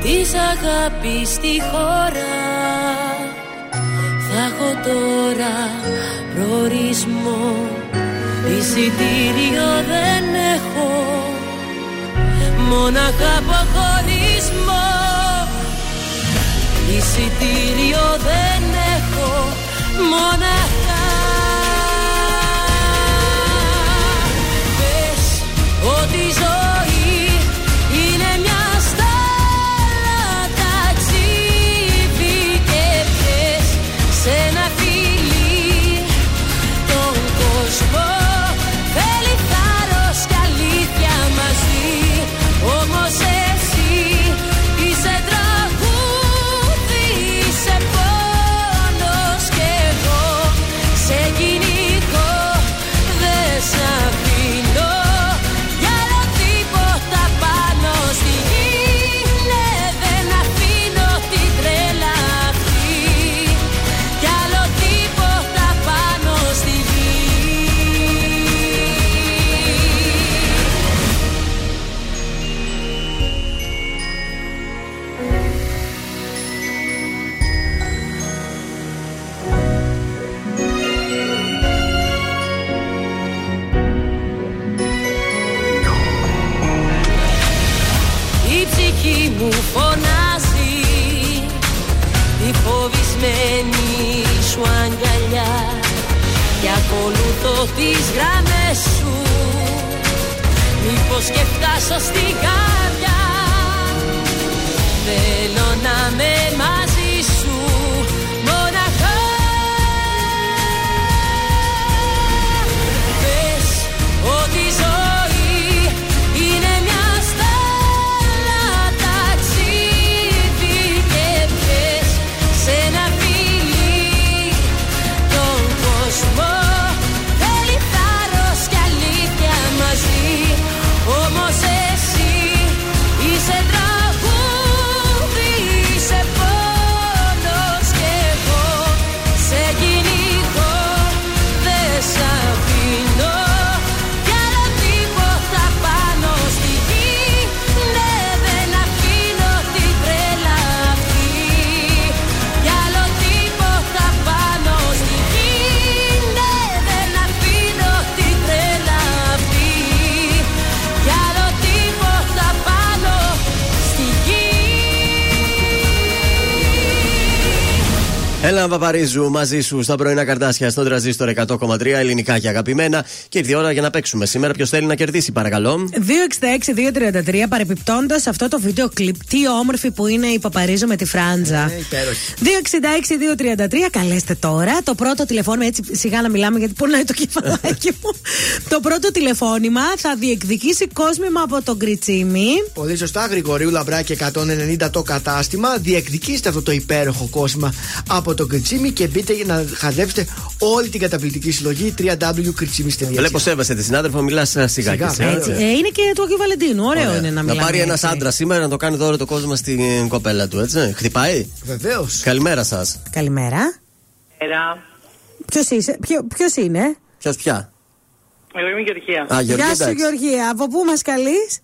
S12: Της αγάπης στη χώρα Θα έχω τώρα προορισμό Εισιτήριο δεν έχω. Μόναχα αποχωρισμό Εισιτήριο δεν έχω. Μόναχα Τη φοβισμένη σου αγκαλιά Και ακολουθώ τις γραμμές σου. Μήπως και φτάσω στην καρδιά Θέλω να με
S1: Έλα, Παπαρίζου, μαζί σου στα πρωινά καρτάσια στον τραζίστορ 100,3 ελληνικά και αγαπημένα. Και ήρθε η ώρα για να παίξουμε. Σήμερα ποιος θέλει να κερδίσει, παρακαλώ.
S2: 266-233 παρεπιπτόντω αυτό το βίντεο κλιπ. Τι όμορφη που είναι η Παπαρίζο με τη φράντζα. 266-233, καλέστε τώρα. Το πρώτο τηλεφώνημα, έτσι σιγά να μιλάμε γιατί πονάει το κεφαλάκι μου. το πρώτο τηλεφώνημα θα διεκδικήσει κόσμημα από τον Κριτσίμι.
S3: Πολύ σωστά, Γρηγορίου Λαμπράκη 190 το κατάστημα. Διεκδικήστε αυτό το υπέροχο κόσμο από το Κριτσίμι και μπείτε για να χαζέψετε όλη την καταπληκτική συλλογή www.κριτσίμι.gr.
S1: Βλέπω σέβεσαι τη συνάδελφο, μιλάς σιγά
S3: Σιγά.
S1: και
S2: Έτσι, ε, είναι και του Αγίου Βαλεντίνου. Ωραίο
S1: Ωραία.
S2: είναι να
S1: Να
S2: μιλάμε.
S1: πάρει ένας
S2: έτσι.
S1: άντρας σήμερα να το κάνει δώρο το κόσμο στην κοπέλα του, έτσι. Χτυπάει;
S3: Βεβαίως.
S1: Καλημέρα σας.
S2: Καλημέρα. Ποιος ποιος είναι;
S1: Ποιος πια.
S9: Εγώ είμαι η Γεωργία.
S1: Α, Γεωργία,
S2: Γεια σου
S1: εντάξει.
S2: Γεωργία. Από πού μας καλείς;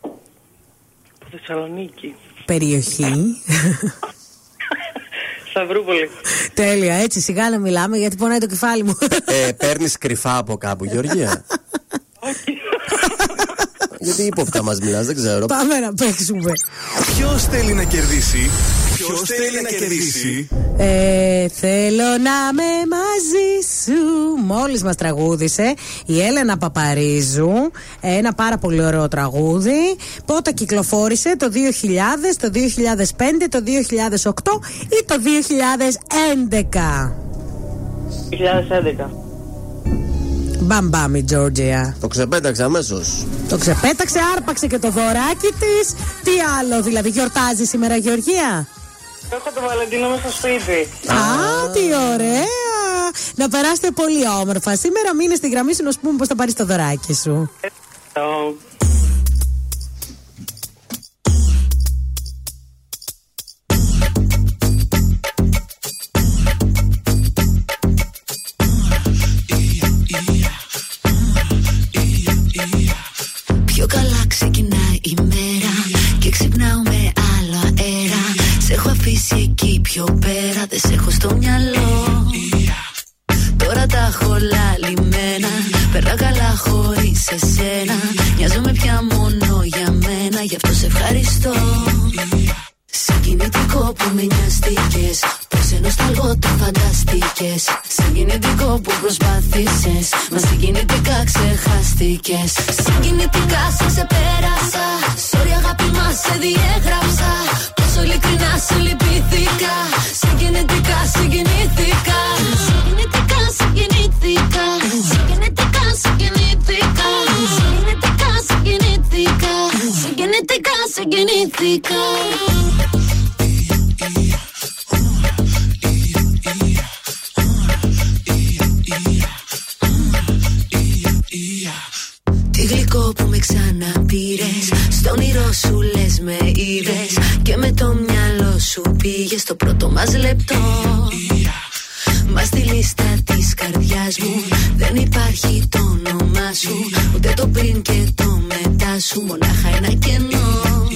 S9: Από Θεσσαλονίκη.
S2: Περιοχή.
S9: Σταυρούπολη.
S2: Τέλεια, έτσι σιγά να μιλάμε γιατί πονάει το κεφάλι μου.
S1: Ε, Παίρνεις κρυφά από κάπου, Γεωργία; Γιατί ύποπτα μας μιλάς, δεν ξέρω.
S2: Πάμε να παίξουμε.
S18: Ποιος θέλει να κερδίσει. Ποιος θέλει να κερδίσει;
S2: Ε, θέλω να είμαι μαζί σου. Μόλις μας τραγούδισε η Έλενα Παπαρίζου. Ένα πάρα πολύ ωραίο τραγούδι. Πότε κυκλοφόρησε, το 2000, το 2005, το 2008 ή το 2011.
S9: 2011.
S2: Μπαμ μπαμ η Τζόρτζια.
S1: Το ξεπέταξε αμέσως.
S2: Το ξεπέταξε, άρπαξε και το δωράκι της. Τι άλλο δηλαδή, γιορτάζει σήμερα Γεωργία;
S9: Έχω το Βαλεντίνο μέσα στο σπίτι.
S2: Α, τι ωραία! Να περάσετε πολύ όμορφα. Σήμερα μείνε στη γραμμή σου να σου πούμε πώς θα πάρεις το δωράκι σου.
S16: Πιο πέρα Δεν σε έχω στο μυαλό Τώρα τα έχω λαλημένα. Περνά καλά χωρίς εσένα. Μοιάζομαι πια μόνο για μένα. Γι' αυτό σε ευχαριστώ. Συγκινητικό που με νοιαστήκες. Πως ενώ σταλγό το φανταστήκες Συγκινητικό που προσπάθησες. Μα συγκινητικά ξεχάστηκες. Συγκινητικά σε ξεπέρασα Sorry αγάπη μας σε διέγραψα. Πόσο ειλικρινά σε λυπήθηκα Συγκινητικά συγκινήθηκα. Συγκινητικά συγκινήθηκα. Συγκινητικά συγκινήθηκα. Συγκινητικά συγκινήθηκα. Συγκινητικά συγκινήθηκα. Τι γλυκό που με ξαναπήρες. Στον όνειρό σου λες με είδες. Και με το μυαλό σου πήγες. Στο πρώτο μας λεπτό. Μα στη λίστα της καρδιάς μου Δεν υπάρχει το όνομά σου. Ούτε το πριν και το μετά σου. Μονάχα ένα κενό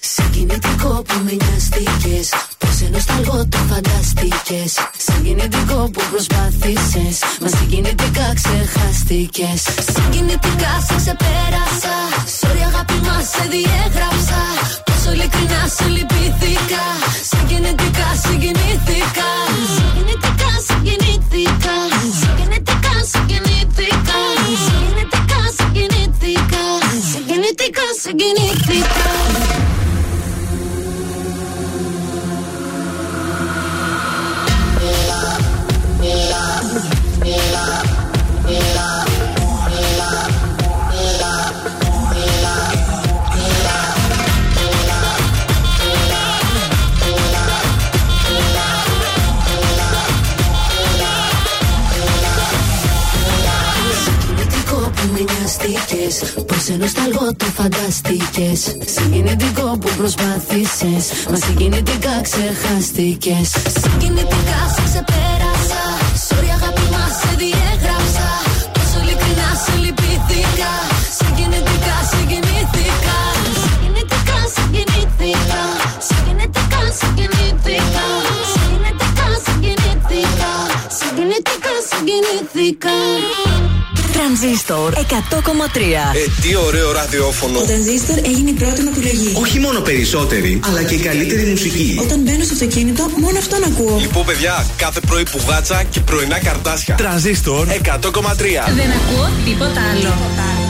S16: Συγκινητικό που με νοιαστήκες Πως ενώ σταλγό το φανταστήκες Συγκινητικό που προσπάθησες Μας συγκινητικά ξεχάστηκες. Συγκινητικά σε ξεπέρασα Sorry αγάπη μας σε διέγραψα. Πόσο ειλικρινά σε λυπήθηκα Συγκινητικά συγκινήθηκα. Συγκινητικά συγκινήθηκα Συγκινητικά συγκινήθηκα. Συγκινητικά συγκινήθηκα Συγκινητικά συγκινήθηκα Πως ενώ σταλγό το φανταστήκες Συγκινητικό που προσπάθησες Μα συγκινητικά ξεχάστηκες. Συγκινητικά σε ξεπέρασα Sorry αγάπη μας σε διέγραψα. Πόσο ειλικρινά σε λυπήθηκα. Συγκινητικά συγκινήθηκα. Συγκινητικά συγκινήθηκα. Συγκινητικά συγκινήθηκα. Συγκινητικά συγκινήθηκα. Συγκινητικά συγκινήθηκα
S17: Τρανζίστορ 100,3.
S5: Ε, τι ωραίο ραδιόφωνο.
S17: Ο Τρανζίστορ έγινε η πρώτη μου επιλογή.
S5: Όχι μόνο περισσότερη, αλλά και η καλύτερη μουσική.
S17: Όταν μπαίνω στο αυτοκίνητο, μόνο αυτόν ακούω.
S5: Λοιπόν, παιδιά, κάθε πρωί που γάτσα και πρωινά καρτάσια. Τρανζίστορ 100,3.
S17: Δεν ακούω τίποτα άλλο.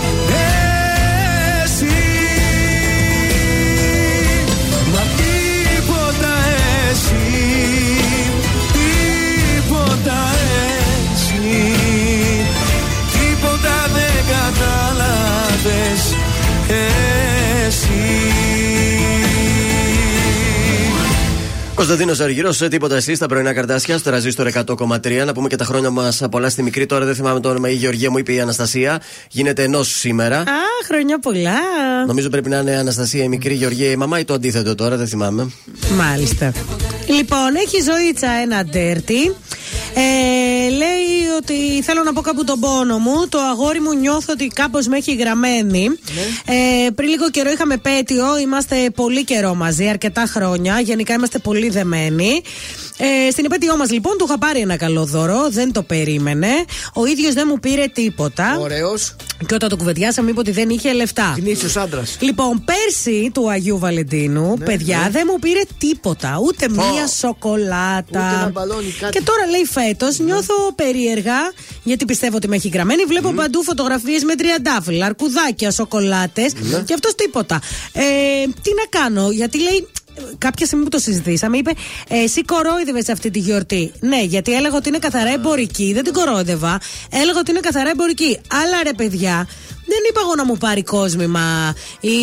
S24: Κωνσταντίνος Αργυρός, τίποτα εσύ
S1: στα πρωινά καρτάσια, στο ραζίστορ 100,3. Να πούμε και τα χρόνια μας πολλά στη μικρή. Τώρα δεν θυμάμαι το όνομα. Η Γεωργία μου είπε η Αναστασία. Γίνεται ενός σήμερα.
S2: Α, χρόνια πολλά.
S1: Νομίζω πρέπει να είναι Αναστασία η μικρή Γεωργία η μαμά ή το αντίθετο τώρα, δεν θυμάμαι.
S2: Μάλιστα. Λοιπόν, έχει ζωήτσα ένα ντέρτι. Ε, λέει ότι θέλω να πω κάπου τον πόνο μου. Το αγόρι μου νιώθω ότι κάπως με έχει γραμμένη. Ε, πριν λίγο καιρό είχαμε πέτειο. Είμαστε πολύ καιρό μαζί, αρκετά χρόνια. Γενικά είμαστε πολύ δεμένοι. Ε, στην επέτειό μας λοιπόν του είχα πάρει ένα καλό δώρο. Δεν το περίμενε. Ο ίδιος δεν μου πήρε τίποτα.
S3: Ωραίος.
S2: Και όταν το κουβεντιάσαμε, είπε ότι δεν είχε λεφτά.
S3: Γνήσιο άντρας.
S2: Λοιπόν, πέρσι του Αγίου Βαλεντίνου, παιδιά,
S3: ναι.
S2: δεν μου πήρε τίποτα. Ούτε μία σοκολάτα.
S3: Ούτε ένα μπαλόνι, κάτι.
S2: Και τώρα λέει φέτος, νιώθω περίεργα, γιατί πιστεύω ότι με έχει γραμμένη. Βλέπω παντού φωτογραφίες με τριαντάφυλλα, αρκουδάκια, σοκολάτες.
S3: Ναι.
S2: Και αυτός τίποτα. Ε, τι να κάνω, γιατί λέει. Κάποια στιγμή που το συζητήσαμε, είπε «Ε, Εσύ κορόιδευες αυτή τη γιορτή. Ναι, γιατί έλεγα ότι είναι καθαρά εμπορική. Δεν την κορόιδευα. Έλεγα ότι είναι καθαρά εμπορική. Αλλά ρε παιδιά, δεν είπα εγώ να μου πάρει κόσμημα ή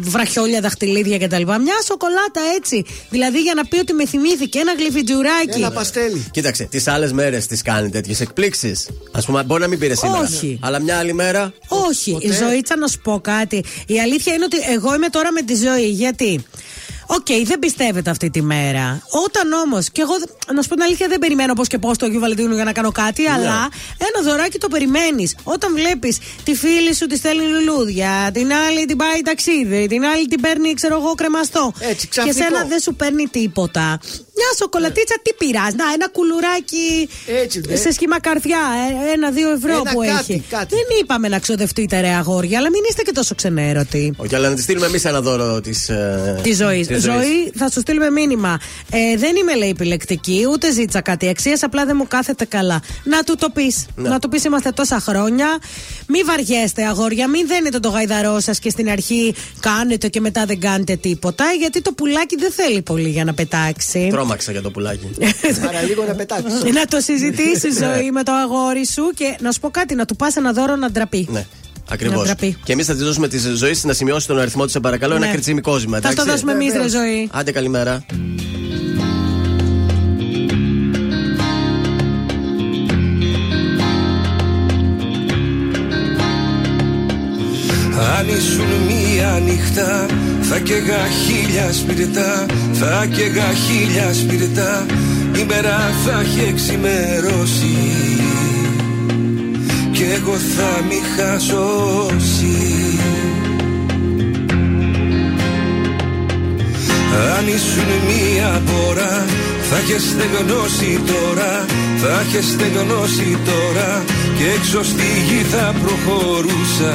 S2: βραχιόλια, δαχτυλίδια κτλ. Μια σοκολάτα έτσι. Δηλαδή για να πει ότι με θυμήθηκε ένα γλυφιτζουράκι.
S3: Ένα παστέλι.
S1: Κοίταξε, τις άλλες μέρες τις κάνει τέτοιες εκπλήξεις. Α πούμε, μπορεί να μην πήρε σήμερα.
S2: Όχι.
S1: Αλλά μια άλλη μέρα.
S2: Όχι, η Ζωή, να σου πω κάτι. Η αλήθεια είναι ότι εγώ είμαι τώρα με τη Ζωή. Γιατί; Οκ, δεν πιστεύετε αυτή τη μέρα. Όταν όμως, και εγώ να σου πω την αλήθεια, δεν περιμένω πώς και πώς το Αγίου Βαλεντίνου για να κάνω κάτι,
S1: Ναι.
S2: αλλά ένα δωράκι το περιμένεις. Όταν βλέπεις τη φίλη σου τη στέλνει λουλούδια, την άλλη την πάει ταξίδι, την άλλη την παίρνει, ξέρω εγώ, κρεμαστό.
S3: Έτσι,
S2: και
S3: ξαφνικό.
S2: σένα δεν σου παίρνει τίποτα. Μια σοκολατίτσα, τι πειράζει. Να, ένα κουλουράκι
S3: Έτσι, δε.
S2: σε σχήμα καρδιά. ε, Ένα-δύο ευρώ
S3: Ένα
S2: που
S3: κάτι,
S2: έχει.
S3: κάτι.
S2: Δεν είπαμε να ξοδευτείτε, ρε αγόρια, αλλά μην είστε και τόσο ξενέρωτοι.
S1: Όχι, αλλά να της στείλουμε εμείς ένα δώρο της
S2: Της ζωής. Ζωής, θα σου στείλουμε μήνυμα. Ε, δεν είμαι, λέει, επιλεκτική, ούτε ζήτησα κάτι αξίας, απλά δεν μου κάθεται καλά. Να του το πεις.
S1: Ναι.
S2: Να του πεις, είμαστε τόσα χρόνια. Μην βαριέστε, αγόρια, μην δένετε το γαϊδαρό σας και στην αρχή κάνετε και μετά δεν κάνετε τίποτα, γιατί το πουλάκι δεν θέλει πολύ για να πετάξει.
S1: Τρώμαξα για το πουλάκι.
S3: Άρα λίγο να πετάξεις.
S2: να το συζητήσεις
S1: Ναι.
S2: ζωή με το αγόρι σου και να σου πω κάτι, να του πας ένα δώρο να ντραπεί.
S1: Ναι. Ακριβώς.
S2: Να ντραπεί.
S1: Και εμείς θα της δώσουμε τη ζωής να σημειώσει τον αριθμό της, σε παρακαλώ,
S2: Ναι.
S1: ένα κριτσίμι κόσμημα.
S2: Θα στο
S1: εντάξει;
S2: δώσουμε εμείς, ρε ζωή.
S1: Άντε, καλημέρα.
S4: Αν ήσουν μία νύχτα θα καίγα χίλια σπιρτά Θα καίγα χίλια σπιρτά. Η μέρα θα έχει εξημερώσει. Κι εγώ θα μη χασώσει. Αν ήσουν μία μπόρα θα είχες στεγνώσει τώρα Θα είχες στεγνώσει τώρα. Και έξω στη γη θα προχωρούσα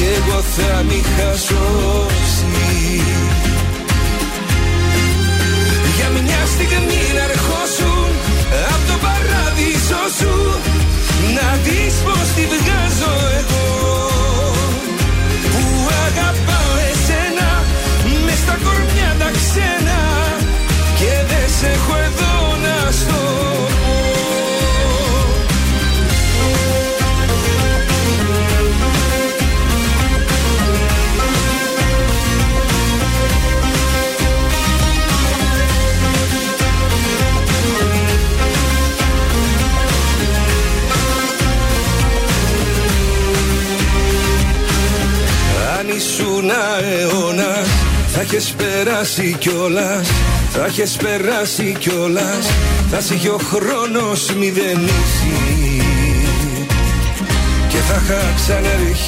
S4: Κι εγώ θα μη χασώσει Για μια στιγμή να ερχόσουν Απ' το παράδεισο σου Να δεις πως τη βγάζω εγώ ήσουν αιώνα θα έχεις περάσει κιόλας. Θα έχεις περάσει κιόλας. Θα σε είχε ο χρόνος μηδενίσει. Και θα είχα ξαναρχίσει.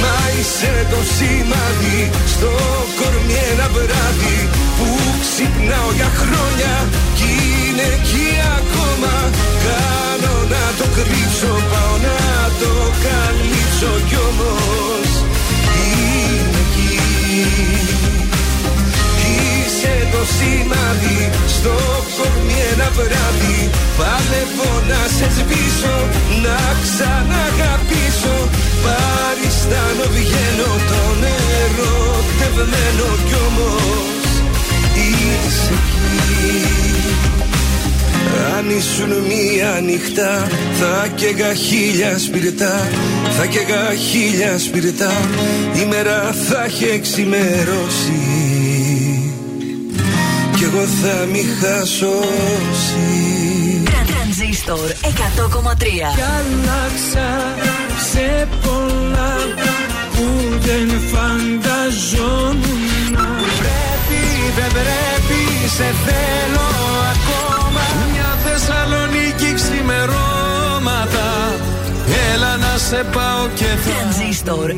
S4: Μα είσαι το σημάδι. Στο κορμί ένα βράδυ Που ξυπνάω για χρόνια. Κι είναι εκεί ακόμα Κάνω να το κρύψω, πάω να το καλύψω κι όμως είναι εκεί. Είσαι το σημάδι στο κορμί ένα βράδυ. Παλεύω να σε σβήσω, να ξαναγαπήσω. Παριστάνω βγαίνω το νερό τευμένο κι όμως είσαι εκεί αν ήσουν μία νύχτα. Θα καίγα χίλια σπιρτά Θα καίγα χίλια σπιρτά. Η μέρα θα έχει εξημερώσει. Κι εγώ θα μη χασώσει.
S17: Τρανζίστορ 100,3
S24: Κι άλλαξα σε πολλά που δεν φανταζόμουν. Πρέπει, δεν πρέπει, σε θέλω ακόμα. Μια Θεσσαλονίκη ξημερώματα Έλα να σε πάω και
S17: Τρανζίστορ 100,3.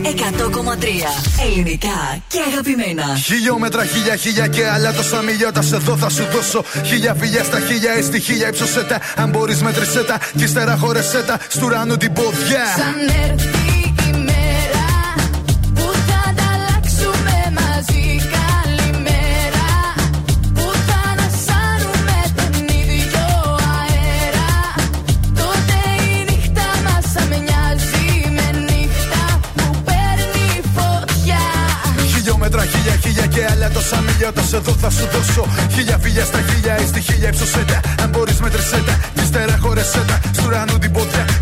S17: Ελληνικά και αγαπημένα.
S13: Χιλιόμετρα, χίλια, χίλια και άλλα τόσα μιλιότα σε εδώ θα σου δώσω. Χίλια φιλιά στα χίλια, έστι χίλια ύψωσέ τα. Αν μπορείς μέτρησέ τα, κι ύστερα χωρεσέ τα. Στου ουρανού την ποδιά.
S6: Σαν έρθει θα
S13: σου δώσω. Χίλια φίλια στα χίλια ή στη χίλια υψοσέτα. Αν μπορείς με τρεσέτα τη στερά χωρεσέτα. Στου ουρανού την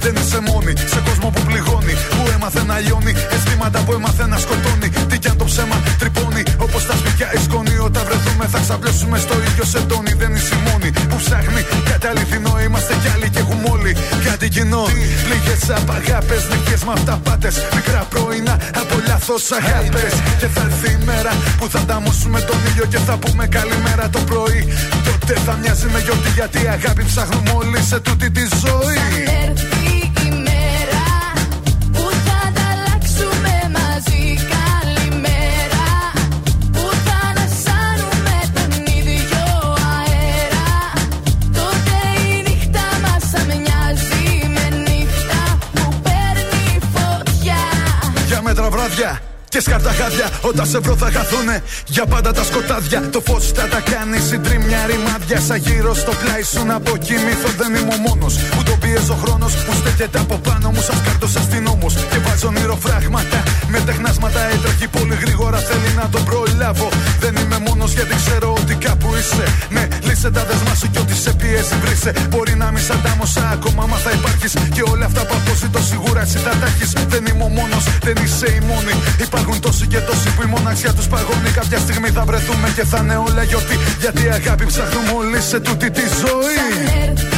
S13: δεν είσαι μόνη. Σε κόσμο που πληγώνει, που έμαθε να λιώνει. Αισθήματα που έμαθε να σκοτώνει. Τι κι αν το ψέμα τρυπώνει. Όπως τα σπίτια η σκόνη. Όταν βρεθούμε θα ξαπλώσουμε στο ίδιο σεντόνι. Δεν είσαι μόνη που ψάχνει κάτι αληθινό. Είμαστε κι άλλοι και έχουμε όλοι κάτι κοινό. Λίγες απαγάπες, νυχέ με αυταπάτε. Μικρά πρωινά από λάθος αγάπες. Και θα έρθει η μέρα που θα ανταμώσουμε τον ήλιο και θα πούμε καλημέρα το πρωί. Τότε θα μοιάζει με γιορτή γιατί η αγάπη ψάχνουμε όλοι σε τούτη τη ζωή. Και σκάρτα χάδια Όταν σε βρω θα χαθούνε. Για πάντα τα σκοτάδια Το φως θα τα κάνει. Συντρίμια ρημάδια Σαν γύρω στο πλάι σου να αποκοιμήθω Δεν είμαι ο μόνος που τον πιέζει ο χρόνος Που στέκεται από πάνω μου σαν σκάρτος αστυνόμος. Και βάζω ονειροφράγματα με τεχνάσματα Έτρεχει πολύ γρήγορα θέλει να τον προλάβω. Δεν είμαι μόνος γιατί ξέρω ότι κάπου είσαι. Ναι λύσε τα δεσμά σου κι ό,τι σε πιέζει βρήσε. Μπορεί να μη σαν τάμωσα ακόμα μα θα υπάρχεις. Και όλα αυτά που αποζητώ σίγουρα εσύ θα τα έχεις. Δεν είμαι ο μόνος δεν είσαι η μόνη Υπάρχουν τόσοι και τόσοι που η μοναξιά τους παγώνει. Κάποια στιγμή θα βρεθούμε και θα είναι όλα γιορτή. Γιατί η αγάπη ψάχνουμε όλοι σε τούτη τη ζωή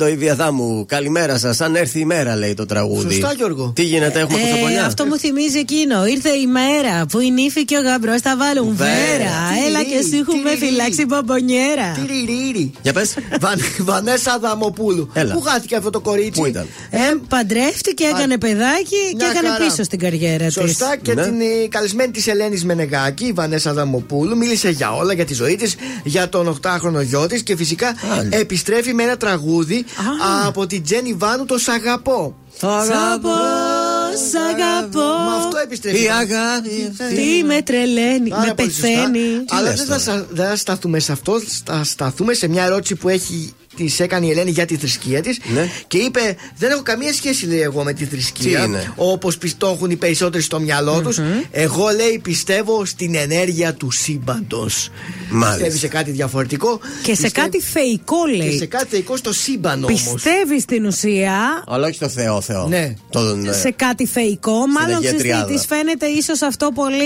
S1: Στα δέντο η διαδάμου. Καλημέρα σας. Αν έρθει η μέρα, λέει το τραγούδι.
S3: Σωστά, Γιώργο.
S1: Τι γίνεται, έχουμε
S2: Ε,
S1: κοστοπολιά.
S2: αυτό μου θυμίζει εκείνο. Ήρθε η μέρα που η νύφη και ο γαμπρός θα βάλουν
S1: Βέρα.
S2: βέρα. Έλα και σου έχουμε
S3: τυριρί.
S2: φυλάξει μπομπονιέρα.
S3: Τυριρί.
S1: Για πες.
S3: Βαν- Βανέσα Αδαμοπούλου.
S1: Έλα.
S3: Πού χάθηκε αυτό το κορίτσι;
S1: Πού ήταν;
S2: Ε, παντρεύτηκε, έκανε παιδάκι και
S3: Μια
S2: έκανε
S3: χαρά.
S2: πίσω στην καριέρα της.
S3: Σωστά και
S1: Ναι.
S3: την ε, καλεσμένη της Ελένης Μενεγάκη, η Βανέσα Δαμοπούλου, μίλησε για όλα, για τη ζωή της, για τον 8χρονο γιο της και φυσικά επιστρέφει με ένα τραγούδι από την Τζένι Βάνου το Σ' αγαπώ.
S2: Σ' αγαπώ, σ' αγαπώ.
S3: Με αυτό επιστρέφει.
S1: Η αγάπη
S2: Τι με τρελαίνει,
S3: Πάρα
S2: με
S3: πολύ σωστά.
S2: πεθαίνει.
S3: Αλλά
S1: λες
S3: δεν
S1: τώρα;
S3: θα, σα- δεν θα σταθούμε σε αυτό. Θα σταθούμε σε μια ερώτηση που έχει της έκανε η Ελένη για τη θρησκεία της.
S1: Ναι.
S3: Και είπε: Δεν έχω καμία σχέση, λέει εγώ, με τη θρησκεία.
S1: Τι είναι;
S3: Όπως το έχουν οι περισσότεροι στο μυαλό τους. Εγώ, λέει, πιστεύω στην ενέργεια του σύμπαντος.
S1: Μάλιστα.
S3: Πιστεύει σε κάτι διαφορετικό.
S2: Και σε
S3: Πιστεύει-
S2: κάτι θεϊκό
S3: Και
S2: λέει.
S3: σε κάτι θεϊκό στο σύμπαν όμως.
S2: Πιστεύει στην ουσία
S1: Αλλά όχι στο Θεό, Θεό.
S3: Ναι.
S1: Τον, ε,
S2: σε κάτι θεϊκό. Μάλλον
S1: Αγία
S2: ξέρεις τι,
S1: Τριάδα.
S2: της φαίνεται ίσως αυτό πολύ.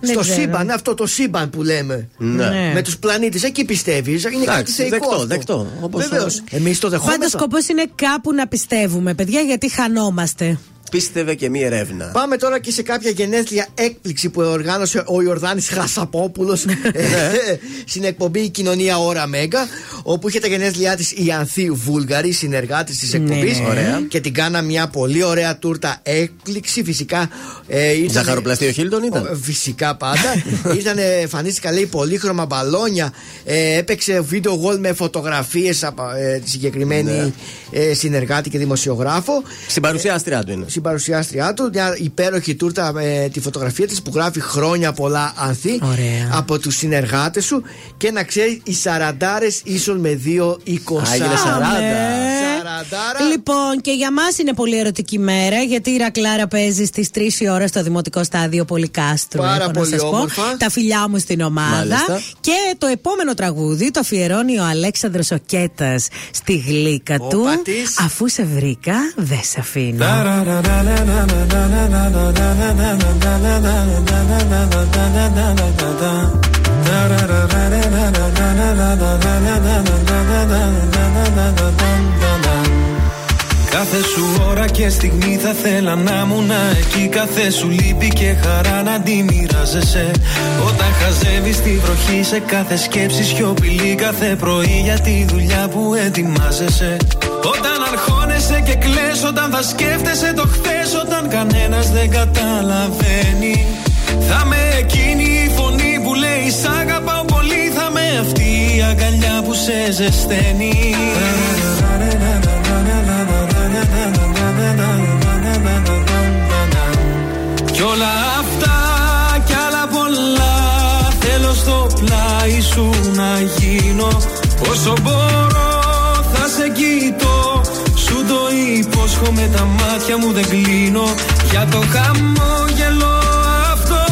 S2: Δεν
S3: Στο
S2: ξέρω.
S3: σύμπαν, αυτό το σύμπαν που λέμε.
S1: Ναι.
S3: Με τους πλανήτες, εκεί πιστεύεις. Είναι κάτι
S1: Εντάξει,
S3: θεϊκό.
S1: δεκτό,
S3: αυτό.
S1: δεκτό. Όπως
S3: Βεβαίως.
S1: το-
S3: Εμείς το
S2: Πάντα
S3: δεχόμαστε.
S2: σκοπός είναι κάπου να πιστεύουμε, παιδιά, γιατί χανόμαστε.
S1: Πίστευε και μία ερεύνα.
S3: Πάμε τώρα και σε κάποια γενέθλια έκπληξη που οργάνωσε ο Ιορδάνης Χασαπόπουλο στην εκπομπή Η Κοινωνία Ωρα Μέγα, όπου είχε τα γενέθλιά της η Ανθή Βούλγαρη, συνεργάτης της εκπομπής.
S1: Ναι. Ωραία.
S3: Και την κάνα μια πολύ ωραία τούρτα έκπληξη. Φυσικά. Ε, ήρθανε-
S1: Ζαχαροπλαστείο Χίλτον ήταν;
S3: Ο, Φυσικά πάντα. Ήρθαν, εμφανίστηκαν λέει πολύχρωμα μπαλόνια. Ε, έπαιξε βίντεο wall με φωτογραφίες από ε, τη συγκεκριμένη
S1: Ναι.
S3: ε, συνεργάτη και δημοσιογράφο.
S1: Στην παρουσιάστριά του είναι.
S3: Στην παρουσιάστριά του, μια υπέροχη τούρτα με τη φωτογραφία της που γράφει χρόνια πολλά Ανθή
S2: Ωραία.
S3: από τους συνεργάτες σου. Και να ξέρει, οι σαραντάρες ίσον με δύο εικοσά.
S1: Α, έγινε σαράντα.
S3: Σαραντάρα.
S2: Λοιπόν, και για μας είναι πολύ ερωτική μέρα, γιατί η Ρακλάρα παίζει στις 3 η ώρα στο δημοτικό στάδιο Πολυκάστρου.
S3: Πάρα
S2: έχω να
S3: πολύ
S2: σας πω.
S3: όμορφα.
S2: Τα φιλιά μου στην ομάδα.
S1: Μάλιστα.
S2: Και το επόμενο τραγούδι το αφιερώνει ο Αλέξανδρος Οκέτας στη γλύκα του.
S3: της.
S2: Αφού σε βρήκα, δεν σε αφήνω.
S24: Κάθε σου ώρα και στιγμή θα θέλα να ήμουν εκεί. Κάθε σου λύπη και χαρά να τη μοιράζεσαι. Όταν χαζεύεις τη βροχή σε κάθε σκέψη σιωπηλή Κάθε πρωί για τη δουλειά που ετοιμάζεσαι. Όταν αρχώνεσαι και κλαις Όταν θα σκέφτεσαι το χθες Όταν κανένας δεν καταλαβαίνει. Θα με εκείνη η φωνή που λέει Σ' αγαπάω πολύ Θα με αυτή η αγκαλιά που σε ζεσταίνει Κι όλα αυτά κι άλλα πολλά Θέλω στο πλάι σου να γίνω. Όσο μπορώ θα σε κοιτώ. Σου το υπόσχομαι τα μάτια μου δεν κλείνω. Για το χαμόγελο αυτό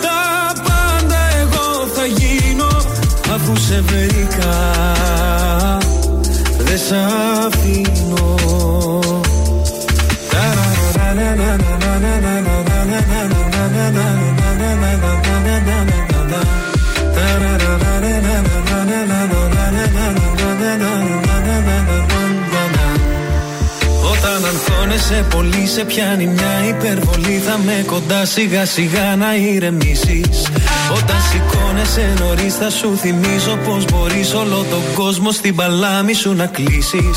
S24: Τα πάντα εγώ θα γίνω. Αφού σε βρήκα Δεν σ' αφήνω. Όταν αγχώνεσαι πολύ σε πιάνει μια υπερβολή. Θα με κοντά σιγά σιγά να ηρεμήσεις. Όταν σηκώνεσαι νωρίς θα σου θυμίζω Πως μπορείς όλο τον κόσμο στην παλάμη σου να κλείσεις.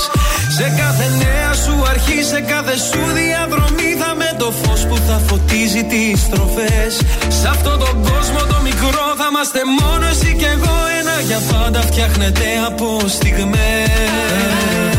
S24: Σε κάθε νέα σου αρχή, σε κάθε σου διαδρομή Θα με το φως που θα φωτίζει τις στροφές. Σε αυτόν τον κόσμο το μικρό θα είμαστε μόνο εσύ και εγώ. Ένα για πάντα φτιάχνεται από στιγμές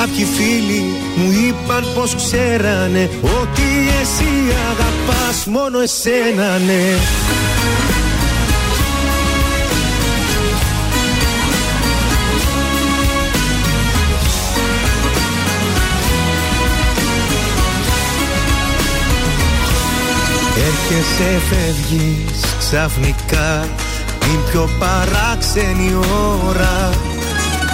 S24: Κάποιοι φίλοι μου είπαν πως ξέρανε Ότι εσύ αγαπάς μόνο εσένα ναι. Έρχεσαι φεύγεις ξαφνικά την πιο παράξενη ώρα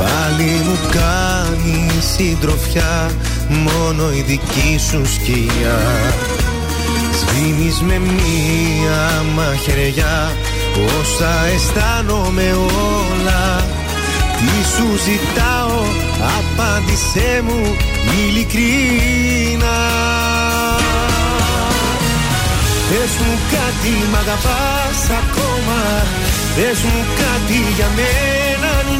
S24: Πάλι μου κάνει συντροφιά μόνο η δική σου σκιά. Σβήνεις με μία μαχαιριά όσα αισθάνομαι όλα. Τι σου ζητάω απάντησέ μου ειλικρίνα. Πες μου κάτι μ' αγαπάς ακόμα. Πες μου κάτι για μένα. αν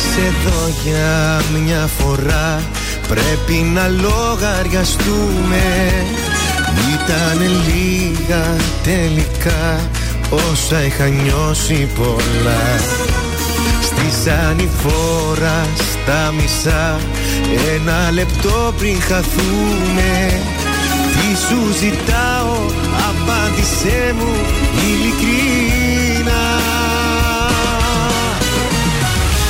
S24: Κάθισε εδώ για μια φορά. Πρέπει να λογαριαστούμε. Ήτανε λίγα τελικά. Όσα είχα νιώσει πολλά. Στη ανηφόρα στα μισά. Ένα λεπτό πριν χαθούμε. Τι σου ζητάω Απάντησέ μου ειλικρίνα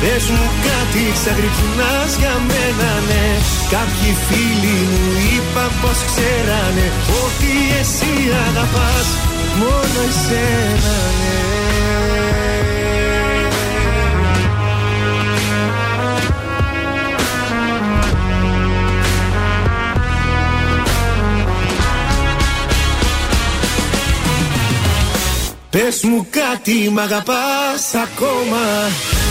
S24: Πες μου κάτι ξαγρυπνάς για μένα ναι. Κάποιοι φίλοι μου είπαν πως ξέρανε Ότι εσύ αγαπάς μόνο εσένα ναι. Πες μου κάτι μ' αγαπάς ακόμα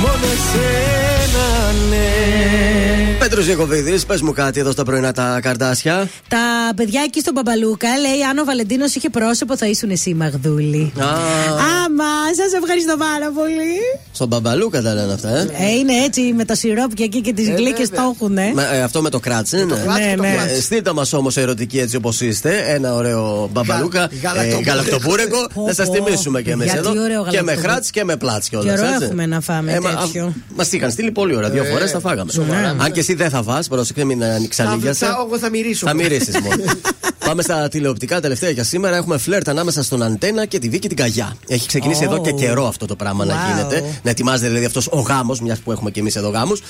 S24: μόνο εσένα ναι
S1: Πέτρος Ιακοβίδη, πες μου κάτι εδώ στα πρωινά τα καρδάσια.
S2: Τα παιδιά εκεί στον Μπαμπαλούκα λέει: Αν ο Βαλεντίνος είχε πρόσωπο, θα ήσουν εσύ, Μαγδούλη.
S1: Α,
S2: Άμα, σας ευχαριστώ πάρα πολύ.
S1: στον Μπαμπαλούκα τα λένε αυτά, ε.
S2: Ε, είναι έτσι με τα σιρόπια εκεί και τις
S3: Ε,
S2: γλύκες
S3: βέβαια.
S2: το έχουν, ε.
S1: Μα, ε, αυτό με το κράτς είναι.
S3: κράτς και το
S2: ναι.
S3: κράτς.
S1: Ε, Στείλτε μας όμως ερωτική έτσι όπως είστε. Ένα ωραίο μπαμπαλούκα.
S3: Γα- γαλακτοπούρεκο.
S1: γαλακτοπούρεκο.
S2: Πω,
S1: Να σας
S2: πω.
S1: θυμίσουμε και εμείς
S2: Γιατί
S1: εδώ.
S2: ωραίο
S1: Και με
S2: γαλακτοπούρεκο.
S1: χράτ και με πλάτς κιόλας.
S2: Καιρό έχουμε να φάμε τέτοιο.
S1: Μα είχαν στείλει πολύ ώρα. Δύο
S3: Ε,
S1: φορές τα φάγαμε.
S3: σοβαρά.
S1: Αν και εσύ δεν θα φας, πρόσεξε, μην ανοίξει
S3: Θα-
S1: αλήθεια.
S3: θα- Εγώ θα μυρίσω.
S1: Θα μυρίσεις μόνο. Πάμε στα τηλεοπτικά τελευταία για σήμερα. Έχουμε φλερτ ανάμεσα στον Αντένα και τη Βίκη την Καγιά. Έχει ξεκινήσει
S2: Oh.
S1: εδώ και καιρό αυτό το πράγμα να
S2: Wow.
S1: γίνεται. Να ετοιμάζεται δηλαδή αυτός ο γάμος, μιας που έχουμε και εμείς εδώ γάμους.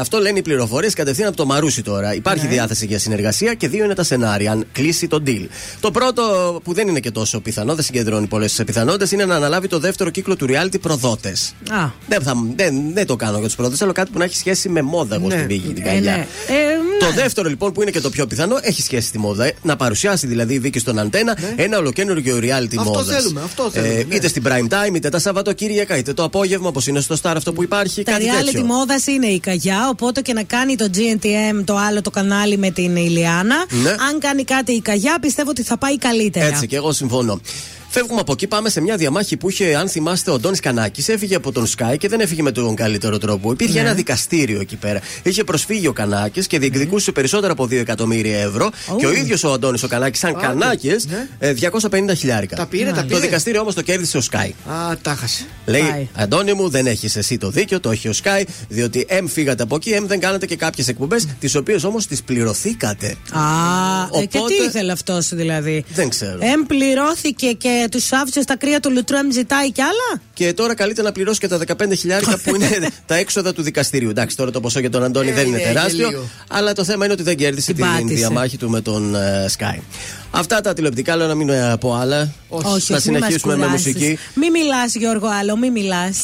S1: Αυτό λένε οι πληροφορίες κατευθείαν από το Μαρούσι τώρα. Υπάρχει
S2: Ναι.
S1: διάθεση για συνεργασία και δύο είναι τα σενάρια. Αν κλείσει το deal. Το πρώτο που δεν είναι και τόσο πιθανό, δεν συγκεντρώνει πολλές πιθανότητες, είναι να αναλάβει το δεύτερο κύκλο του reality προδότες.
S2: Α.
S1: Δεν, θα, δεν, δεν το κάνω για τους προδότες, αλλά κάτι που να έχει σχέση με μόδα εγώ
S3: Ναι.
S1: στη Βίκη την
S2: Ε,
S1: Καγιά.
S2: ναι. Ε,
S1: Το
S2: ναι.
S1: δεύτερο λοιπόν που είναι και το πιο πιθανό έχει σχέση στη μόδα. ε, Να παρουσιάσει δηλαδή η Βίκη στον Αντένα ένα ολοκένουργιο reality
S3: Ναι. Αυτό
S1: μόδας.
S3: θέλουμε, αυτό θέλουμε, ναι.
S1: Είτε στην prime time, είτε τα Σαββατοκύριακα, είτε το απόγευμα, όπως είναι στο Star αυτό που υπάρχει.
S2: Τα
S1: κάτι
S2: reality
S1: τέτοιο.
S2: μόδας είναι η Καγιά, οπότε και να κάνει το GNTM το άλλο το κανάλι με την Ηλιάνα.
S1: Ναι.
S2: Αν κάνει κάτι η Καγιά, πιστεύω ότι θα πάει καλύτερα.
S1: Έτσι και εγώ συμφωνώ. Φεύγουμε από εκεί, πάμε σε μια διαμάχη που είχε, αν θυμάστε, ο Ντόνι Κανάκη. Έφυγε από τον Sky και δεν έφυγε με τον καλύτερο τρόπο. Υπήρχε
S2: Ναι.
S1: ένα δικαστήριο εκεί πέρα. Είχε προσφύγει ο Κανάκης και διεκδικούσε περισσότερα από 2 εκατομμύρια ευρώ.
S3: Ου.
S1: Και ο ίδιος ο Αντώνης ο Κανάκης, σαν
S3: Α,
S1: Κανάκη,
S3: ναι.
S1: 250 χιλιάρικα.
S3: Τα πήρε, τα
S1: Το
S3: πήρε.
S1: δικαστήριο όμως το κέρδισε ο Sky.
S3: Α, τα χασε.
S1: Λέει, Αντώνη μου, δεν έχεις εσύ το δίκιο, το έχει ο Sky, διότι εμ φύγατε από εκεί, εμ δεν κάνατε και κάποιες εκπομπές, τις οποίες όμως τις πληρωθήκατε.
S2: Α, ε, και
S1: Οπότε-
S2: τι ήθελε αυτός δηλαδή;
S1: Δεν ξέρω.
S2: Εμ πληρώθηκε και τους άφησε στα κρύα του Λουτρού, εμ ζητάει κι άλλα;
S1: Και τώρα καλείται να πληρώσει και τα 15 χιλιάρικα που είναι τα έξοδα του δικαστηρίου. Εντάξει, τώρα το ποσό για τον Αντώνη
S3: Ε,
S1: δεν είναι
S3: είναι
S1: τεράστιο,
S3: γελίο.
S1: αλλά το θέμα είναι ότι δεν κέρδισε
S2: Την
S1: την
S2: πάτησε.
S1: διαμάχη του με τον ε, Sky. Αυτά τα τηλεοπτικά, λέω να μην ε, πω άλλα.
S2: Όχι,
S1: Θα
S2: όχι, μη μας
S1: συνεχίσουμε με
S2: κουράζεις.
S1: μουσική.
S2: Μη μιλάς, Γιώργο, άλλο, μη
S10: μιλάς.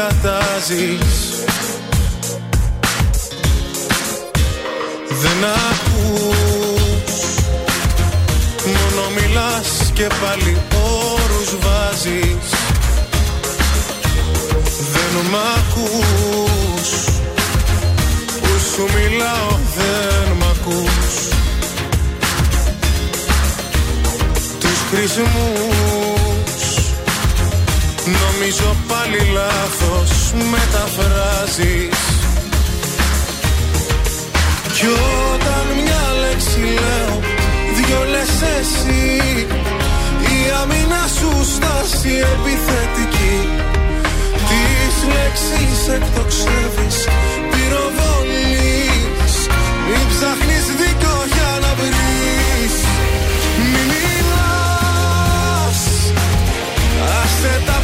S10: Μονάχα διατάζεις Δεν ακούς. Μόνο μιλάς και πάλι όρους βάζεις. Δεν μ' ακούς. Που σου μιλάω δεν μ' ακούς. Τους χρησμούς Νομίζω πάλι λάθος μεταφράζεις. Κι όταν μια λέξη λέω Δυο λες εσύ. Η άμυνα σου στάση επιθετική. Τις λέξεις εκτοξεύεις Πυροβολείς Μην ψάχνεις δίκιο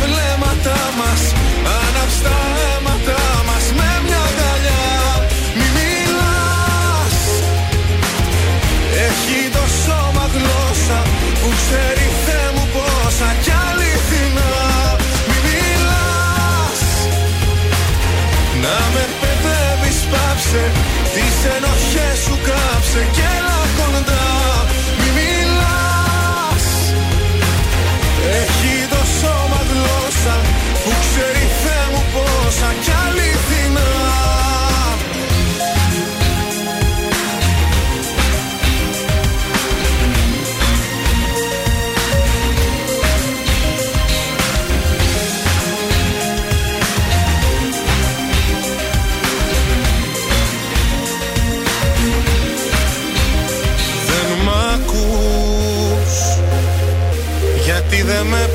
S10: Άσε τα βλέμματα μας Άναψε τα αίματα μας Με μια αγκαλιά. Μη μιλάς. Έχει το σώμα γλώσσα Που ξέρει Θεέ μου πόσα Κι αληθινά Μη μιλάς. Να με παιδεύεις πάψε Τις ενοχές σου κάψε Και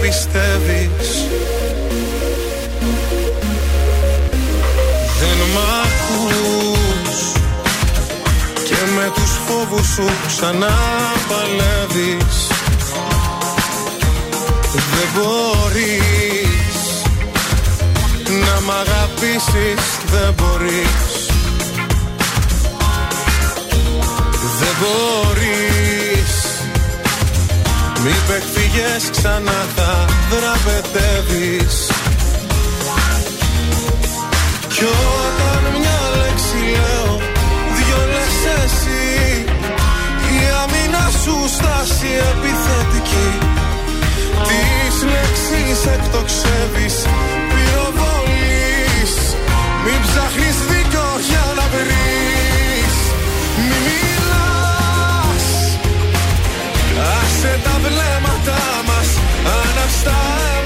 S10: πιστεύεις; Δεν μ' ακούς. Και με τους φόβους σου ξανά παλεύεις Δεν μπορείς Να μ' αγαπήσεις Δεν μπορείς. Δεν μπορείς. Μη παιχτηγές ξανά θα δραπετεύεις Κι όταν μια λέξη λέω Δυο λες εσύ. Η άμυνα σου στάση επιθετική. Τις λέξεις εκτοξεύεις Πυροβολείς. Μην ψάχνεις δίκιο για να βρεις. Μη μιλάς. Άσε τα βλέμματα μας Άναψε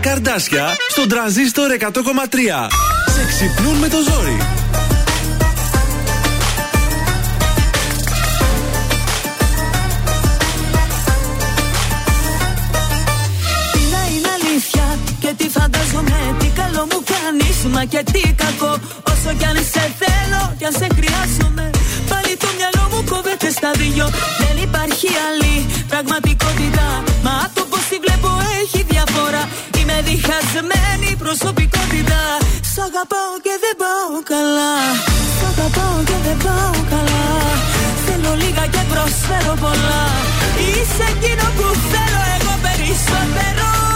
S18: Πρωινά καρδάσια στον τραζίστορ 100,3. Σε ξυπνούν με το ζόρι.
S12: Τι να είναι αλήθεια και τι φαντάζομαι Μα και τι κακό Όσο κι αν σε θέλω κι αν σε χρειάζομαι Πάλι το μυαλό μου κόβεται στα δυο Δεν υπάρχει άλλη πραγματικότητα Είμαι διχασμένη προσωπικότητα. Σ' αγαπάω και δεν πάω καλά. Σ' αγαπάω και δεν πάω καλά. Θέλω λίγα και προσφέρω πολλά. Είσαι εκείνο που θέλω εγώ περισσότερο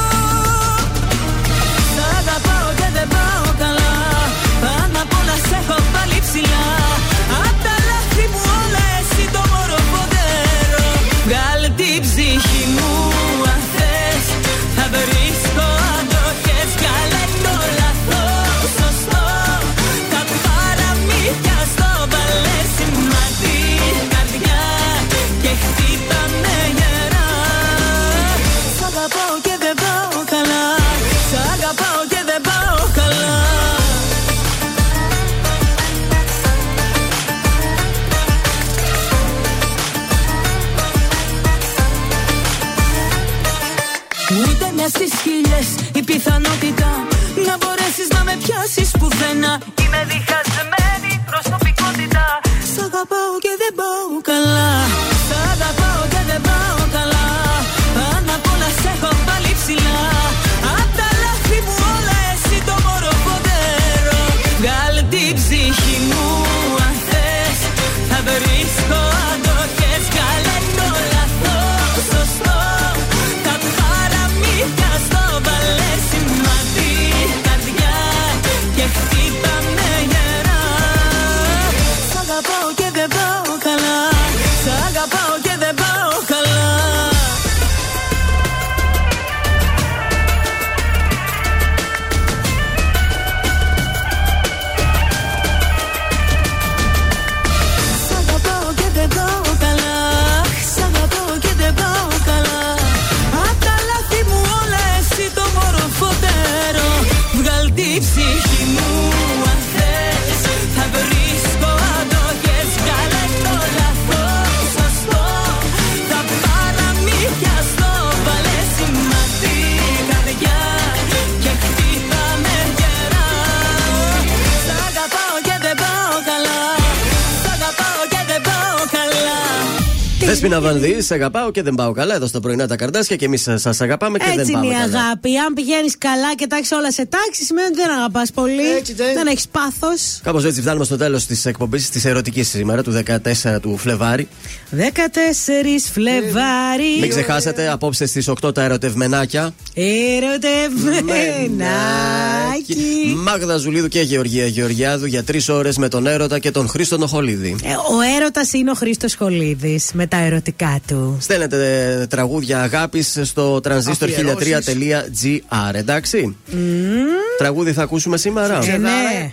S1: Δέσπινα Βανδύ, σε αγαπάω και δεν πάω καλά. Εδώ στα πρωινά τα καρδάσια και εμείς σας αγαπάμε και δεν
S2: Έτσι
S1: πάμε
S2: είναι η
S1: καλά.
S2: αγάπη. Αν πηγαίνεις καλά και τα έχεις όλα σε τάξη, σημαίνει ότι δεν αγαπάς πολύ. δεν έχεις πάθος.
S1: Κάπως έτσι φτάνουμε στο τέλος της εκπομπής της ερωτικής σήμερα του 14 του Φλεβάρι.
S2: 14 Φλεβάρι.
S1: Μην ξεχάσετε απόψε στις 8 τα ερωτευμενάκια.
S2: Ερωτευμένακι.
S1: Μάγδα Ζουλίδου και Γεωργία Γεωργιάδου για τρεις ώρες με τον Έρωτα και τον Χρήστο Νοχολίδη.
S2: Ε, ο έρωτας είναι ο Χρήστος Χολίδης με τα ερωτικά του.
S1: Στέλνετε ε, τραγούδια αγάπης στο transistor1003.gr, εντάξει. Τραγούδι θα ακούσουμε σήμερα.
S2: Ε, ναι.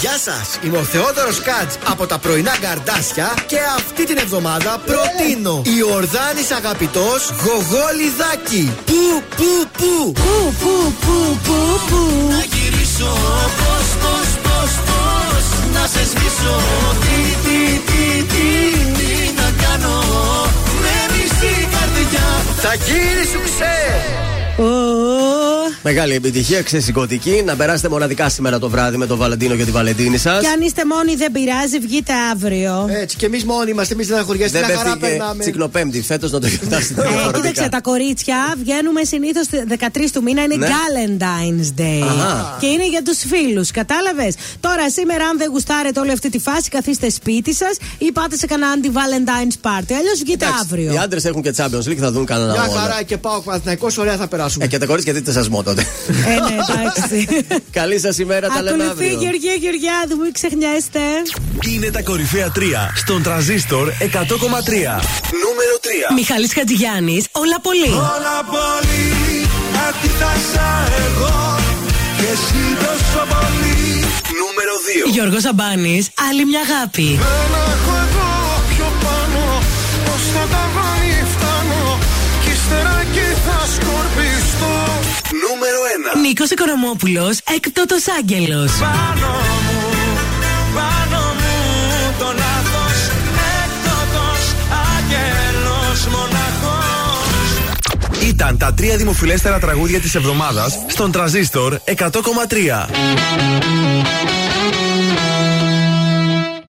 S3: Γεια σας, είμαι ο Θεόδωρος Κάτς από τα πρωινά καρδάσια και αυτή την εβδομάδα προτείνω η Ορδάνης αγαπητός Γογόλιδάκι. Πού, πού, πού;
S2: Πού, πού, πού, πού, πού;
S12: Να γυρίσω πώς, πώς, πώς, πώς Να σε σβήσω Τι, τι, τι, τι, τι να κάνω Με μισή καρδιά
S3: Θα γίνει σου ξέ.
S1: Μεγάλη επιτυχία, ξεσηκωτική. Να περάσετε μοναδικά σήμερα το βράδυ με τον Βαλεντίνο και τη Βαλεντίνη σας.
S2: Και αν είστε μόνοι, δεν πειράζει, βγείτε αύριο.
S3: Έτσι, και εμείς μόνοι είμαστε, εμείς δεν χωριαστεί.
S1: Δεν
S3: Μια χαρά
S1: πέφτει και
S3: περνάμε.
S1: τσικνοπέμπτη φέτος να το γιορτάσετε
S2: Ε,
S1: διαφορετικά.
S2: κοίταξε, τα κορίτσια βγαίνουμε συνήθως 13 του μήνα, είναι
S1: Ναι.
S2: Valentine's Day.
S1: Αχα.
S2: Και είναι για τους φίλους, κατάλαβες; Τώρα, σήμερα, αν δεν γουστάρετε όλη αυτή τη φάση, καθίστε σπίτι σας ή πάτε σε κανένα anti-Valentine's party. Αλλιώς βγείτε αύριο.
S1: Οι άντρες έχουν και Champions League, θα δουν κανένα
S3: Μια
S1: όλα.
S3: χαρά και πάω Παναθηναϊκός, ωραία θα περάσουμε.
S1: Ε, και τα κορίτσια δείτε σας τότε.
S2: Ε, ναι, εντάξει.
S1: Καλή σας ημέρα, τα λέμε
S2: Ακολουθεί
S1: αύριο.
S2: Γεωργία Γεωργιάδου, μην ξεχνιέστε.
S18: Είναι τα κορυφαία 3 στον τραζίστορ 100,3. Νούμερο 3.
S17: Μιχάλης Χατζηγιάννης, όλα πολύ.
S10: Όλα πολύ αντίθασα εγώ και εσύ τόσο πολύ
S18: Νούμερο 2.
S17: Γιώργος Αμπάνης, άλλη μια αγάπη.
S10: Δεν
S18: Νούμερο 1.
S17: Νίκος Οικονομόπουλος, έκπτωτος άγγελος.
S10: Πάνω μου, πάνω μου το λάθος Έκτοτος άγγελος μοναχός
S18: Ήταν Βγήκαν τα τρία δημοφιλέστερα τραγούδια της εβδομάδας στον Τραζίστορ 100,3.